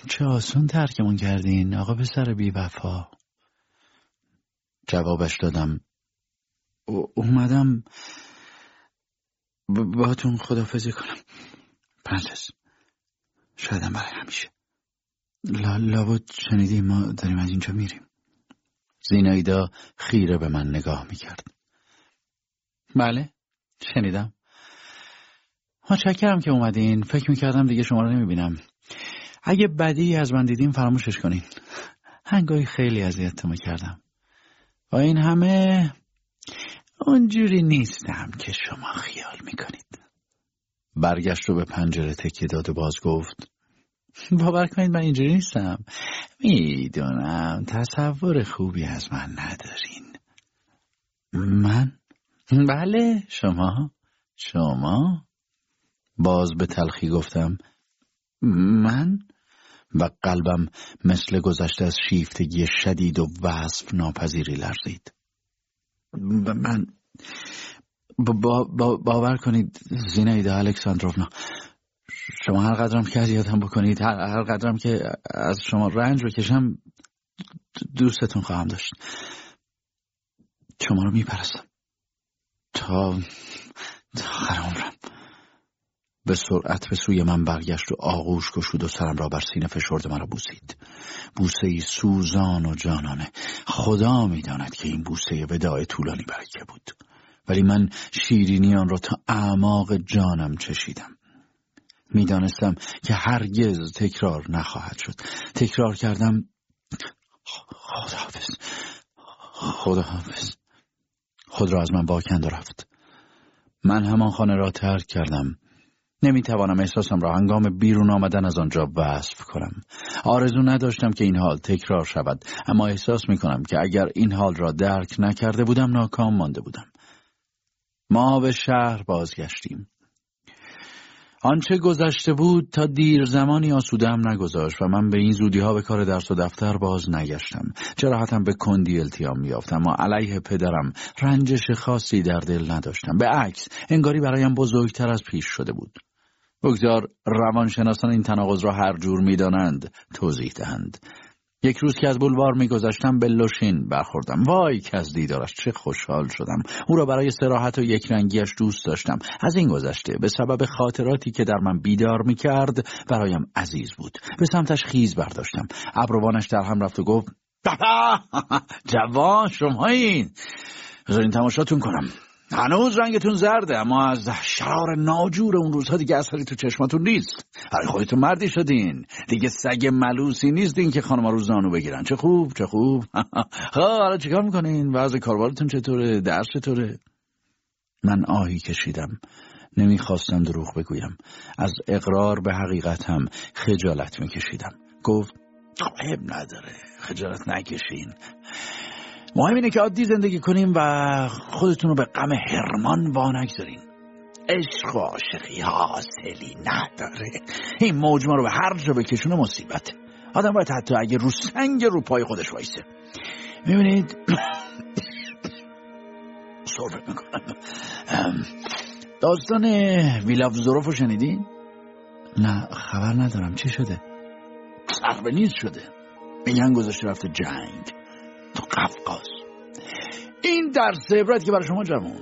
چه آسون ترکمون کردین آقا پسر بی وفا جوابش دادم. اومدم باهاتون خدافظی کنم. پرنسس شایدم برای همیشه. لا لابد شنیدی ما داریم از اینجا میریم. زینایدا خیره به من نگاه می‌کرد. بله شنیدم. متشکرم که اومدین. فکر می‌کردم دیگه شما رو نمی‌بینم. اگه بدی از من دیدیم فراموشش کنین. هنگاهی خیلی اذیت کردم با این همه اونجوری نیستم که شما خیال می‌کنید. برگشت رو به پنجره تکیه داد و باز گفت باور کنید من اینجوری نیستم. می‌دونم تصور خوبی از من ندارین. من؟ بله شما. شما؟ باز به تلخی گفتم من؟ و قلبم مثل گذشته از شیفتگی شدید و وصف ناپذیری لرزید. من با با باور کنید زینایده الکساندروفنا شما هر قدرم که اذیتم بکنید هر, هر قدرم که از شما رنج بکشم دوستتون خواهم داشت. شما رو میپرستم. تا تا عمرم. به سرعت به سوی من برگشت و آغوش گشود و سرم را بر سینه فشرد مرا بوسید. بوسه ای سوزان و جانانه. خدا می‌داند که این بوسه وداع طولانی برای که بود. ولی من شیرینی آن را تا اعماق جانم چشیدم. می‌دانستم که هرگز تکرار نخواهد شد. تکرار کردم. خداحافظ. خداحافظ. خود را از من واکند رفت. من همان خانه را ترک کردم. نمی‌توانم احساسم را هنگام بیرون آمدن از آنجا وصف کنم. آرزو نداشتم که این حال تکرار شود اما احساس می کنم که اگر این حال را درک نکرده بودم ناکام مانده بودم. ما به شهر بازگشتیم. آنچه گذشته بود تا دیر زمانی آسودم نگذاشت و من به این زودی ها به کار درس و دفتر باز نگشتم. جراحتم به کندی التیام یافتم و علیه پدرم رنجش خاصی در دل نداشتم. به عکس انگاری برایم بزرگتر از پیش شده بود. بگذار روانشناسان این تناقض را هر جور می‌دانند توضیح دهند. یک روز که از بلوار میگذشتم به لوشین برخوردم. وای که از دیدارش چه خوشحال شدم. او را برای سراحت و یک رنگیش دوست داشتم. از این گذشته به سبب خاطراتی که در من بیدار می‌کرد برایم عزیز بود. به سمتش خیز برداشتم. ابروانش در هم رفت و گفت جوان شما این بذارین تماشاتون کنم. هنوز رنگتون زرده اما از شرار ناجور اون روزها دیگه اثری تو چشماتون نیست. هر خودتون مردی شدین. دیگه سگ ملوسی نیستین که خانم رو زانو بگیرن. چه خوب چه خوب. خب حالا چیکار می‌کنین؟ وضع کاربارتون چطوره؟ درس چطوره؟ من آهی کشیدم. نمی‌خواستم دروغ بگویم. از اقرار به حقیقتم خجالت میکشیدم. گفت عیب نداره. خجالت نکشین. مهم اینه که عادی زندگی کنیم و خودتون رو به غم هرمان وا نگذارین عشق و عاشقی حاصلی نداره. این موجما رو به هر جا بکشونه مصیبت. آدم باید حتی اگه رو سنگ رو پای خودش وایسه. می‌بینید؟ صرفت می‌کنم. داستان ویلاف زروف رو شنیدین؟ نه خبر ندارم. چی شده؟ سر نیز شده. میگن گذاشته رفته جنگ. قفقاز. این درس عبرت که برای شما جوان.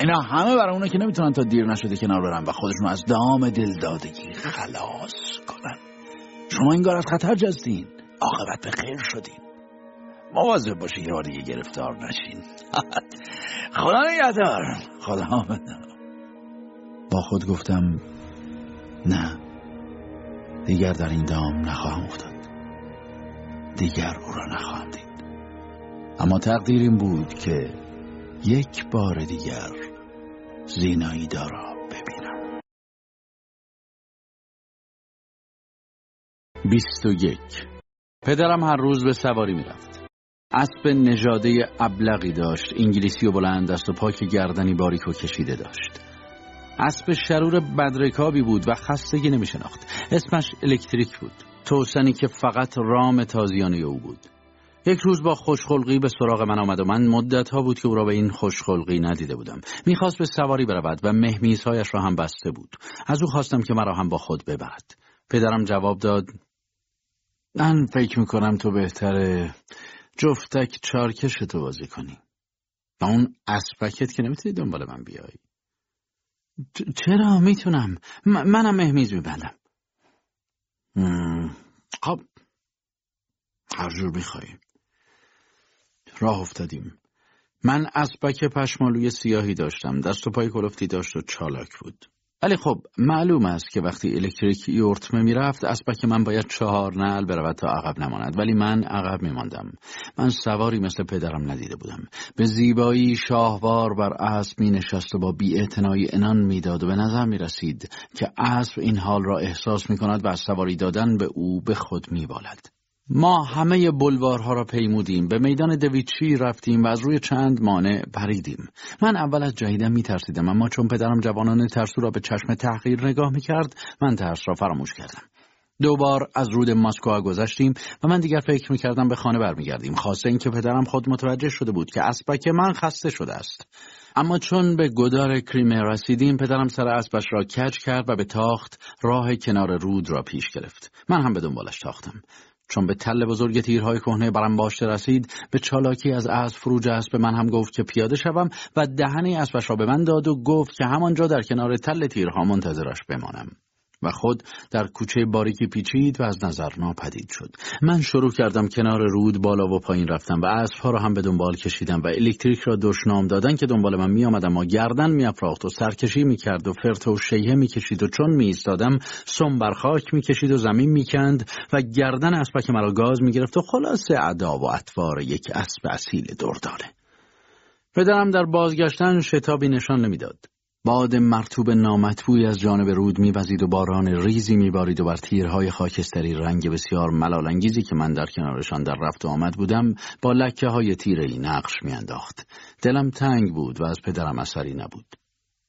اینا همه برای اونه که نمی‌تونن تا دیر نشده کنار برن و خودشون از دام دلدادگی خلاص کنن. شما اینگار از خطر جستین. عاقبت به خیر شدین. مواظب باشی یه دیگه گرفتار نشین. خدا نگهدار. خدا با خود گفتم نه. دیگر در این دام نخواهم افتاد. دیگر او را نخواهم دید. اما تقدیر این بود که یک بار دیگر زیناییدا را ببینم. بیست و یک. پدرم هر روز به سواری می‌رفت. اسب نژاده ابلغی داشت انگلیسی و بلند دست و پاک گردنی باریک و کشیده داشت. اسب شرور بدرکابی بود و خستگی نمیشناخت. اسمش الکتریک بود. توسنی که فقط رام تازیانه او بود. یک روز با خوشخلقی به سراغ من آمد و من مدت ها بود که او را به این خوشخلقی ندیده بودم. می‌خواست به سواری برود و مهمیزهایش را هم بسته بود. از او خواستم که مرا هم با خود ببرد. پدرم جواب داد من فکر می‌کنم تو بهتره جفتک چارکش تو بازی کنی. و اون اسبکت که نمی‌تونی دنبال من بیای. چرا؟ می‌تونم. منم مهمیز میبندم. خب. هر جور می‌خوای راه افتادیم. من اسبک پشمالوی سیاهی داشتم. دست و پای کلفتی داشت و چالاک بود. ولی خب معلوم است که وقتی الکتریک یورتمه می‌رفت اسبک من باید چهار نعل برود تا عقب نماند. ولی من عقب میماندم من سواری مثل پدرم ندیده بودم. به زیبایی شاهوار بر اسب می نشست و با بی انان می‌داد و به نظر می رسید که اسب این حال را احساس می کند و از سواری دادن به او به خود می بالد. ما همه بلوارها را پیمودیم. به میدان دویچی رفتیم و از روی چند مانع پریدیم. من اول از جهیدم می ترسیدم اما چون پدرم جوانان ترسو را به چشم تحقیر نگاه می کرد من ترس را فراموش کردم. دوبار از رود ماسکو گذشتیم و من دیگر فکر می کردم به خانه برمیگردیم خاصه اینکه پدرم خود متوجه شده بود که اسبک من خسته شده است. اما چون به گدار کریمه رسیدیم پدرم سر اسبش را کج کرد و به تاخت راه کنار رود را پیش گرفت. من هم به دنبالش تاختم. چون به تل بزرگ تیرهای کهنه برم باشته رسید به چالاکی از اسب فروج اسب به من هم گفت که پیاده شوم و دهنی اسبش را به من داد و گفت که همانجا در کنار تل تیرها منتظرش بمانم. و خود در کوچه باریکی پیچید و از نظر ناپدید شد. من شروع کردم کنار رود بالا و پایین رفتم و اسبها را هم به دنبال کشیدم و الکتریک را دشنام دادن که دنبال من می آمدم و گردن می افراخت و سرکشی می کرد و فرت و می کشید و چون می ایستادم سم بر خاک می کشید و زمین می کند و گردن اسبک مرا گاز می گرفت و خلاصه ادا و اطوار یک اسب اصیل دردانه پدرم در بازگشتن شتابی نشان نمی‌داد. باد مرتوب نامطبوعی از جانب رود میوزید و باران ریزی میبارید و بر تیرهای خاکستری رنگ بسیار ملالانگیزی که من در کنارشان در رفت و آمد بودم با لکه های تیره نقش میانداخت. دلم تنگ بود و از پدرم اثری نبود.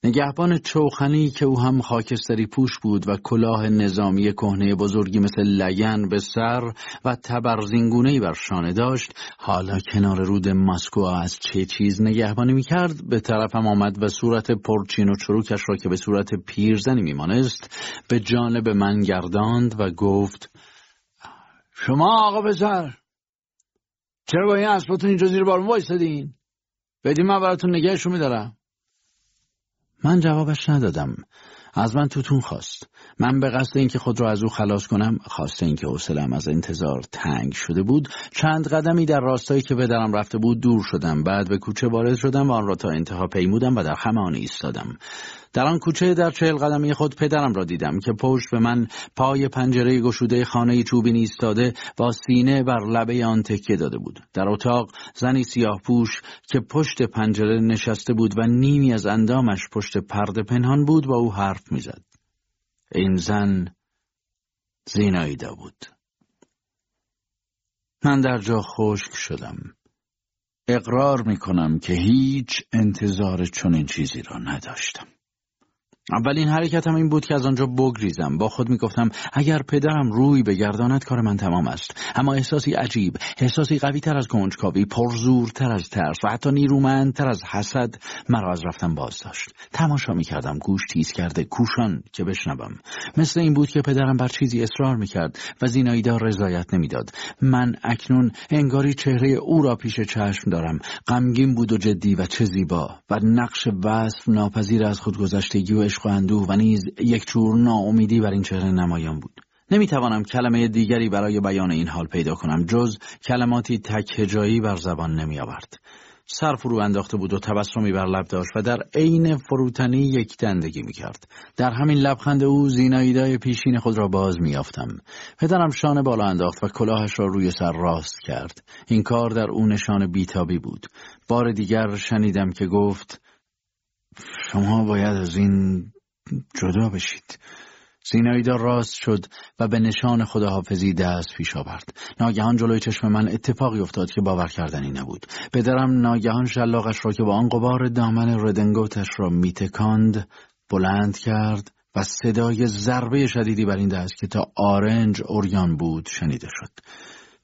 نگهبان چوخنی که او هم خاکستری پوش بود و کلاه نظامی کهنه بزرگی مثل لگن به سر و تبرزینگونه بر شانه داشت حالا کنار رود ماسکو از چه چیز نگهبانی می‌کرد؟ به طرفم آمد و صورت پرچین و چروکش را که به صورت پیرزنی میمانست به جانب من گرداند و گفت شما آقا بزر چرا با این اسباتون اینجا زیر بارون وایستدین بدین من براتون نگهشون میدارم. من جوابش ندادم. از من توتون خواست. من به قصد اینکه خود را از او خلاص کنم خواسته اینکه حوصله‌ام از انتظار تنگ شده بود. چند قدمی در راستایی که پدرم رفته بود دور شدم. بعد به کوچه وارد شدم و آن را تا انتها پیمودم و در همه آن ایستادم. در آن کوچه در چهل قدمی خود پدرم را دیدم که پشت به من پای پنجره گشوده خانه چوبی ایستاده با سینه بر لبه آن تکیه داده بود. در اتاق زنی سیاه پوش که پشت پنجره نشسته بود و نیمی از اندامش پشت پرده پنهان بود و او حرف می‌زد. این زن زیناییدا بود من در جا خشک شدم. اقرار می کنم که هیچ انتظار چنین چیزی را نداشتم. اولین حرکتم این بود که از آنجا بگریزم. با خود می‌گفتم اگر پدرم روی بگرداند کار من تمام است. اما احساسی عجیب احساسی قوی تر از کنجکاوی پرزورتر از ترس و حتی نیرومندتر از حسد مرا از رفتم باز داشت تماشا می‌کردم گوش تیز کرده کوشان که بشنوم. مثل این بود که پدرم بر چیزی اصرار می‌کرد و زیناییدا رضایت نمی‌داد. من اکنون انگاری چهره او را پیش چشم دارم. غمگین بود و جدی و چه زیبا و نقش وصف ناپذیر از خودگذشتگی و عشق و اندوه و نیز یک چور ناامیدی بر این چهره نمایان بود نمی‌توانم کلمه دیگری برای بیان این حال پیدا کنم جز کلماتی تک هجایی بر زبان نمیآورد سر فرو انداخته بود و تبسمی بر لب داشت و در عین فروتنی یک دندگی می کرد. در همین لبخند او زیناییدای پیشین خود را باز می یافتم. پدرم شانه بالا انداخت و کلاهش را روی سر راست کرد. این کار در او نشان بیتابی بود. بار دیگر شنیدم که گفت شما باید از این جدا بشید. زیناییدا راست شد و به نشان خداحافظی دست پیش آورد. ناگهان جلوی چشم من اتفاقی افتاد که باور کردنی نبود. پدرم ناگهان شلاقش را که با آن قبار دامن ردنگوتش را میتکاند بلند کرد و صدای ضربه شدیدی بر این دست که تا آرنج اوریان بود شنیده شد.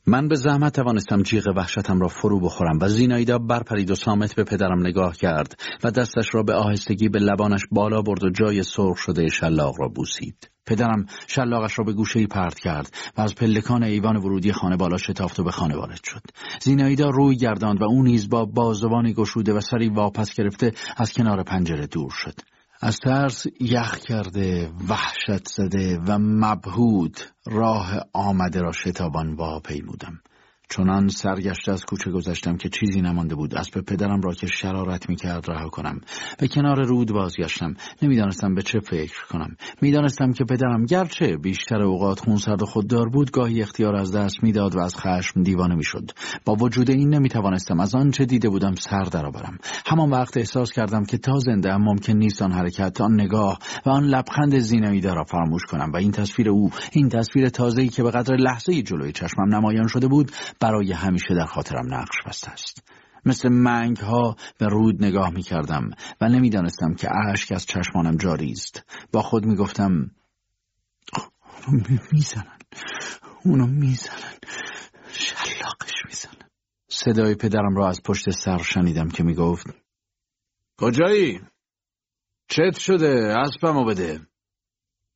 من به زحمت توانستم جیغ وحشتم را فرو بخورم و زینایدا برپرید و سامت به پدرم نگاه کرد و دستش را به آهستگی به لبانش بالا برد و جای سرخ شده شلاق را بوسید. پدرم شلاقش را به گوشه پرت کرد و از پلکان ایوان ورودی خانه بالا شتافت و به خانه وارد شد. زینایدا روی گرداند و او نیز با بازوانی گشوده و سری واپس گرفته از کنار پنجره دور شد. از ترس یخ کرده وحشت زده و مبهود راه آمده را شتابان وا پیمودم چنان سرگشته از کوچه گذشتم که چیزی نمانده بود. اسب پدرم را که شرارت می‌کرد رها کنم. به کنار رود بازگشتم. نمی‌دانستم به چه فکر کنم. می‌دانستم که پدرم گرچه بیشتر اوقات خونسرد و خوددار بود گاهی اختیار از دست می‌داد و از خشم دیوانه می‌شد. با وجود این نمی‌توانستم از آنچه دیده بودم سر درآورم. همان وقت احساس کردم که تا زنده ممکن نیست آن حرکت آن نگاه و آن لبخند زینایی را فراموش کنم و این تصویر او این تصویر تازه‌ای که به قدر لحظه جلوی چشمم نمایان شده بود برای همیشه در خاطرم نقش بسته است. مثل منگ ها به رود نگاه می کردم و نمی‌دانستم که اشک از چشمانم جاری است. با خود می گفتم اونو می‌زنن. اونو می‌زنن. شلاقش می‌زنن. صدای پدرم را از پشت سر شنیدم که می گفت کجایی؟ چت شده. اسبمو بده.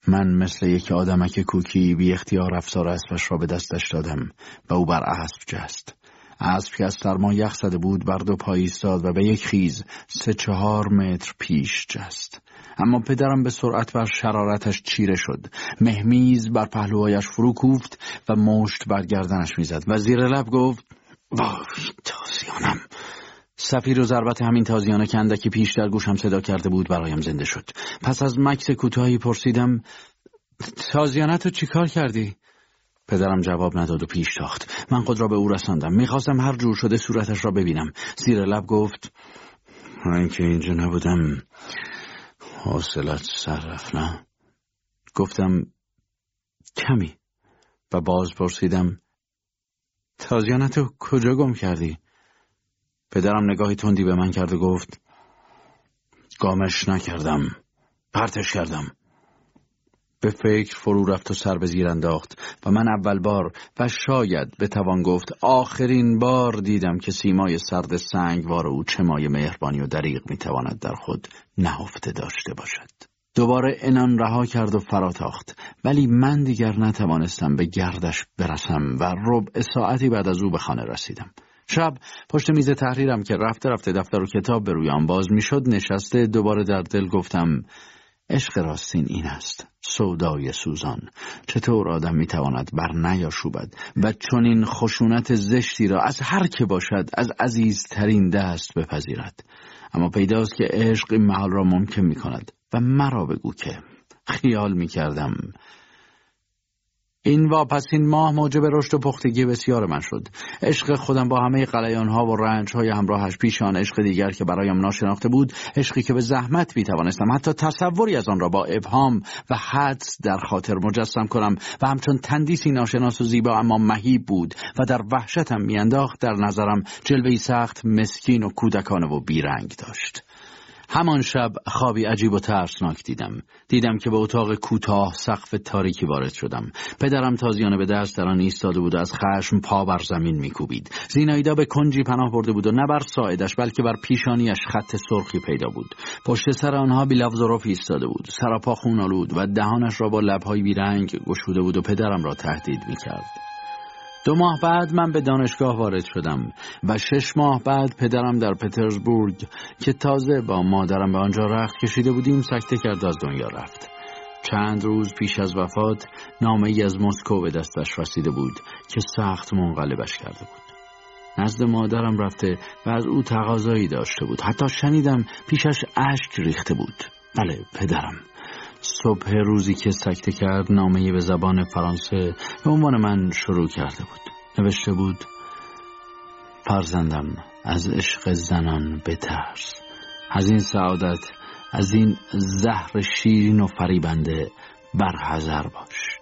من مثل یک آدمک کوکی بی اختیار افسار اسبش را به دستش دادم و او بر اسب جست. اسب که از سرما یخ زده بود بر دو پای ایستاد و به یک خیز سه چهار متر پیش جست. اما پدرم به سرعت بر شرارتش چیره شد. مهمیز بر پهلوهایش فرو کوفت و مشت بر گردنش می‌زد و زیر لب گفت وای تازیانم سفیر و ضربت همین تازیانه که اندکی پیش در گوشم صدا کرده بود برایم زنده شد. پس از مکس کوتاهی پرسیدم تازیانه تو چیکار کردی؟ پدرم جواب نداد و پیش تاخت. من خود را به او رساندم. می‌خواستم هر جور شده صورتش را ببینم. زیر لب گفت من که اینجا نبودم. حاصلت سر رفت نه؟ گفتم کمی. و باز پرسیدم تازیانه تو کجا گم کردی؟ پدرم نگاهی تندی به من کرد و گفت گامش نکردم پرتش کردم. به فکر فرو رفت و سر به زیر انداخت و من اول بار و شاید بتوان گفت آخرین بار دیدم که سیمای سرد سنگوار او چه مای مهربانی و دریغ می‌تواند در خود نهفته داشته باشد. دوباره انان رها کرد و فراتاخت ولی من دیگر نتوانستم به گردش برسم و ربع ساعتی بعد از او به خانه رسیدم. شب پشت میز تحریرم که رفته رفته دفتر و کتاب به روی آن باز می‌شد نشسته دوباره در دل گفتم عشق راستین این است سودای سوزان چطور آدم می‌تواند بر نیاشوبد و چون این خشونت زشتی را از هر که باشد از عزیزترین دست بپذیرد؟ اما پیداست که عشق این محال را ممکن می‌کند و مرا بگو که خیال می‌کردم این واپسین ماه موجب رشد و پختگی بسیار من شد. عشق خودم با همه قلیان ها و رنج های همراهش پیش آن عشق دیگر که برایم ناشناخته بود عشقی که به زحمت می توانستم حتی تصوری از آن را با ابهام و حدس در خاطر مجسم کنم و همچون تندیسی ناشناس و زیبا اما مهیب بود و در وحشتم میانداخت در نظرم جلوه سخت مسکین و کودکانه و بیرنگ داشت. همان شب خوابی عجیب و ترسناک دیدم. دیدم که به اتاق کوتاه سقف تاریکی وارد شدم. پدرم تازیانه به دست در آن ایستاده بود و از خشم پا بر زمین میکوبید. زینایدا به کنجی پناه برده بود و نه بر ساعدش بلکه بر پیشانیش خط سرخی پیدا بود. پشت سر آنها بیلفظ و ایستاده بود. سراپا خون آلود و دهانش را با لبهای بیرنگ گشوده بود و پدرم را تهدید می‌کرد. ماه بعد من به دانشگاه وارد شدم و شش ماه بعد پدرم در پترزبورگ که تازه با مادرم به آنجا رخت کشیده بودیم سکته کرد از دنیا رفت. چند روز پیش از وفات نامه ای از مسکو به دستش رسیده بود که سخت منقلبش کرده بود. نزد مادرم رفته و از او تقاضایی داشته بود. حتی شنیدم پیشش اشک ریخته بود. بله پدرم. صبح روزی که سکته کرد نامه به زبان فرانسه به عنوان من شروع کرده بود. نوشته بود فرزندم از عشق زنان بترس. از این سعادت از این زهر شیرین و فریبنده برحضر باش.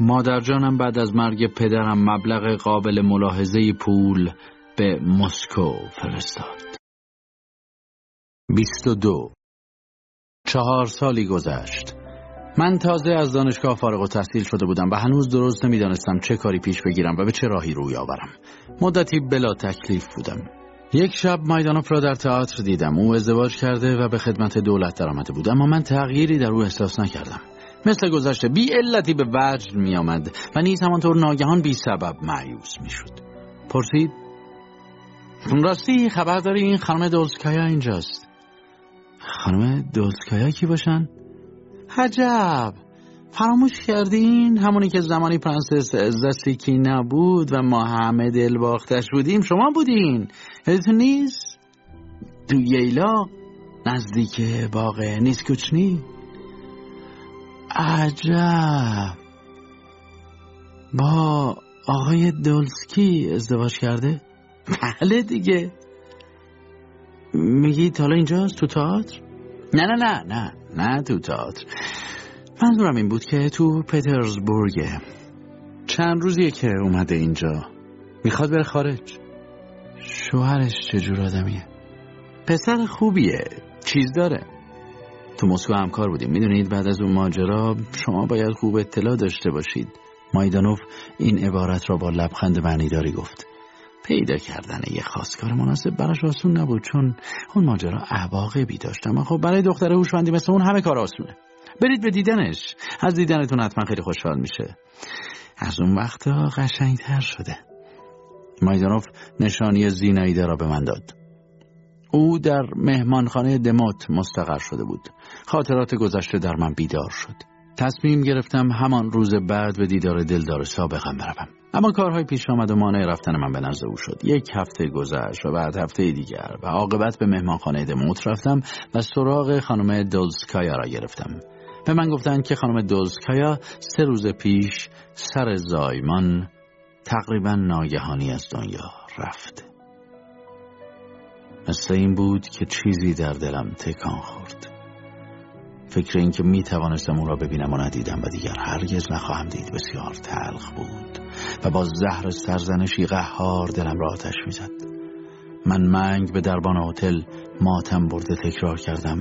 مادر جانم بعد از مرگ پدرم مبلغ قابل ملاحظه پول به مسکو فرستاد. 22 چهار سالی گذشت. من تازه از دانشگاه فارغ و تحصیل شده بودم و هنوز درست نمی‌دانستم چه کاری پیش بگیرم و به چه راهی روی آورم. مدتی بلا تکلیف بودم. یک شب مایدانوف را در تئاتر دیدم. او ازدواج کرده و به خدمت دولت درآمده بود اما من تغییری در او احساس نکردم. مثل گذشته بی علتی به وجد می آمد و نیز همانطور ناگهان بی سبب مایوس می شد پرسید راستی خبر داری این خانم دولسکایا اینجاست خانم دولسکایا کی باشن؟ عجب. فراموش کردین؟ همونی که زمانی پرنسس زسیکینا بود و ما همه دل باختش بودیم شما بودین. یادتون نیست؟ تو ییلا نزدیک باغ نیسکوچنی؟ عجب. با آقای دولسکی ازدواج کرده؟ بله دیگه. میگی حالا اینجاست؟ تو تئاتر؟ نه نه نه نه نه تو تئاتر. منظورم این بود که تو پترزبورگه. چند روزیه که اومده اینجا. می‌خواد بره خارج. شوهرش چجور آدمیه؟ پسر خوبیه. چیز داره. تو مسکو همکار بودیم. می‌دونید بعد از اون ماجرا شما باید خوب اطلاع داشته باشید. مایدانوف این عبارت را با لبخند معنیداری گفت. پیدا کردن یه خواستگار مناسب براش آسون نبود چون اون ماجرا عواقبی داشت. اما خب برای دختر هوشمندی مثل اون همه کار آسونه. برید به دیدنش. از دیدنتون حتما خیلی خوشحال میشه. از اون وقتا قشنگتر شده. مایدانوف نشانی زیناییده را به من داد. او در مهمانخانه دموت مستقر شده بود. خاطرات گذشته در من بیدار شد. تصمیم گرفتم همان روز بعد به دیدار دلدار سابقم بروم. اما کارهای پیش آمد و مانع رفتن من به نزد او شد. یک هفته گذشت و بعد هفته دیگر و عاقبت به مهمانخانه دموت رفتم و سراغ خانم دولسکایا را گرفتم. به من گفتند که خانم دولسکایا سه روز پیش سر زایمان تقریبا ناگهانی از دنیا رفت. مثل این بود که چیزی در دلم تکان خورد. فکر اینکه می توانستم او را ببینم و ندیدم و دیگر هرگز نخواهم دید. بسیار تلخ بود و با زهر سرزنشی قهار دلم را آتش می‌زد من منگ به دربان هتل ماتم برده تکرار کردم.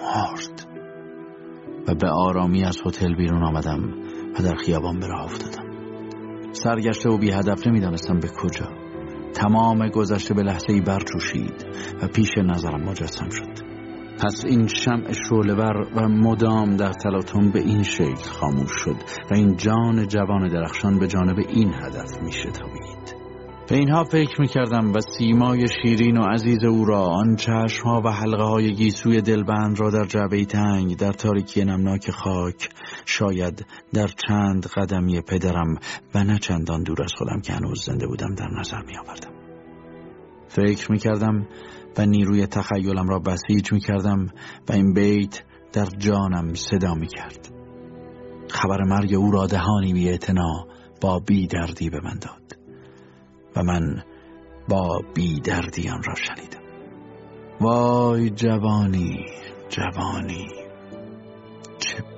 مرد. و به آرامی از هتل بیرون آمدم و در خیابان به راه افتادم. سرگشته و بی هدف نمی‌دانستم به کجا. تمام گذشته به لحظه ای برجوشید و پیش نظرم مجسم شد. پس این شمع شعلهور و مدام در تلاطم به این شکل خاموش شد و این جان جوان درخشان به جانب این هدف می شتابید. به اینها فکر می کردم و سیمای شیرین و عزیز او را آن چشمها و حلقه های گیسوی دلبند را در جعبه تنگ در تاریکی نمناک خاک شاید در چند قدمی پدرم و نه چندان دور از خودم که هنوز زنده بودم در نظر می آوردم. فکر می کردم و نیروی تخیلم را بسیج می کردم و این بیت در جانم صدا می کرد خبر مرگ او را دهانی بی با بی دردی به من داد و من با بی دردی آن را شنیدم. وای جوانی جوانی چه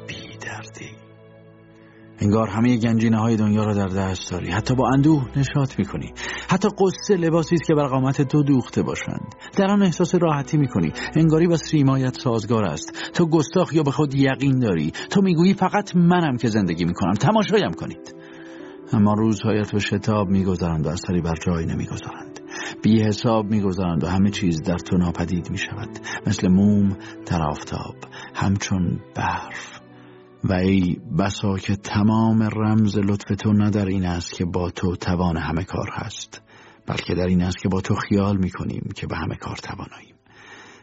انگار همه گنجینه های دنیا را در دست داری. حتی با اندوه نشات می‌کنی. حتی قصه لباسی است که بر قامت تو دوخته باشند. در آن احساس راحتی می‌کنی. انگاری با سیمایت سازگار است. تو گستاخ یا به خود یقین داری. تو می‌گویی فقط منم که زندگی می‌کنم. تماشایم کنید. اما روزهایت به شتاب میگذرند و اثری بر جای نمی‌گذارند. بی حساب می‌گذارند و همه چیز در تو ناپدید می‌شود. مثل موم در آفتاب. همچون برف و ای بسا که تمام رمز لطف تو نه در این است که با تو توان همه کار هست بلکه در این است که با تو خیال می کنیم که به همه کار تواناییم.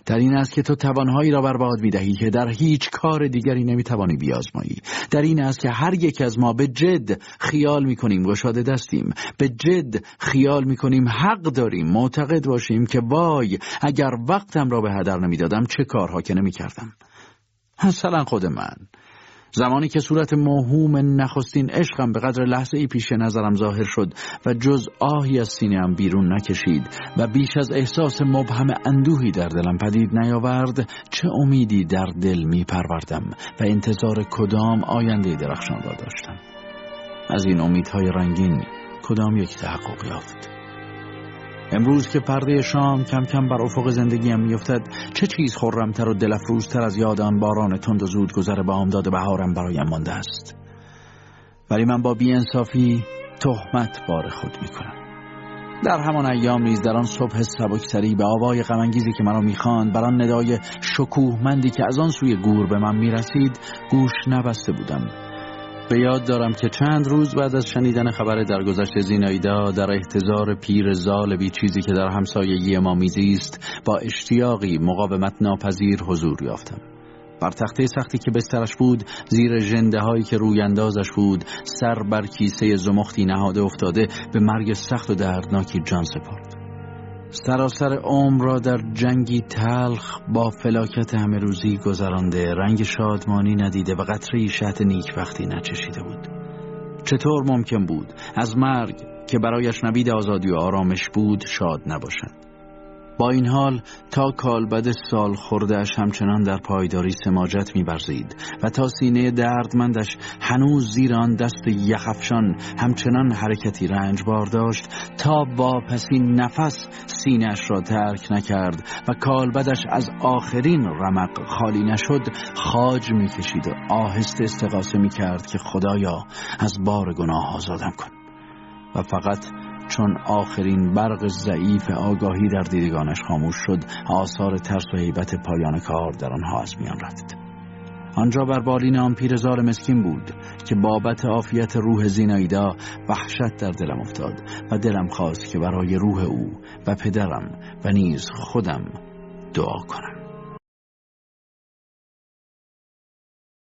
در این است که تو توانهایی را برباد می دهی که در هیچ کار دیگری نمی توانی بیازمایی در این است که هر یک از ما به جد خیال می کنیم گشاده دستیم. به جد خیال می کنیم حق داریم معتقد باشیم که وای اگر وقتم را به هدر نمی دادم چه کارها که نمی کردم مثلا خود من. زمانی که صورت موهوم نخستین عشقم به قدر لحظه ای پیش نظرم ظاهر شد و جز آهی از سینهام بیرون نکشید و بیش از احساس مبهم اندوهی در دلم پدید نیاورد چه امیدی در دل می پروردم و انتظار کدام آینده درخشان را داشتم. از این امیدهای رنگین کدام یک تحقق یافت؟ امروز که پرده شام کم کم بر افق زندگیم میافتد چه چیز خورمتر و دلفروزتر از یاد آن باران تند و زود گذر بامداد بهارم برایم مانده است. ولی من با بیانصافی تهمت بار خود می‌کنم. در همان ایام نیز در آن صبح سبکسری به آوای غمانگیزی که مرا می‌خواند بر آن ندای شکوهمندی که از آن سوی گور به من می‌رسید گوش نبسته بودم. به یاد دارم که چند روز بعد از شنیدن خبر درگذشت زینایدا در احتضار پیر زالبی چیزی که در همسایگی ما میزیست با اشتیاقی مقاومت ناپذیر حضور یافتم. بر تخته سختی که بسترش بود زیر جنده هایی که روی اندازش بود سر بر کیسه زمختی نهاده افتاده به مرگ سخت و دردناکی جان سپرد. سراسر عمر را در جنگی تلخ با فلاکت همه روزی گذرانده رنگ شادمانی ندیده و قطره شهت نیک وقتی نچشیده بود. چطور ممکن بود از مرگ که برایش نبید آزادی و آرامش بود شاد نباشد؟ با این حال تا کالبد سال خوردهش همچنان در پایداری سماجت میبرزید و تا سینه دردمندش هنوز زیر آن دست یخفشان همچنان حرکتی رنجبار داشت تا با پسین نفس سینهش را ترک نکرد و کالبدش از آخرین رمق خالی نشد خاج می‌کشید و آهسته استقاسه می‌کرد که خدایا از بار گناه آزادم کن. و فقط چون آخرین برق ضعیف آگاهی در دیدگانش خاموش شد آثار ترس و حیبت پایان کار در آنها از میان رفت. آنجا بر بالین آن پیرزار مسکین بود که بابت عافیت روح زینایدا وحشت در دلم افتاد و دلم خواست که برای روح او و پدرم و نیز خودم دعا کنم.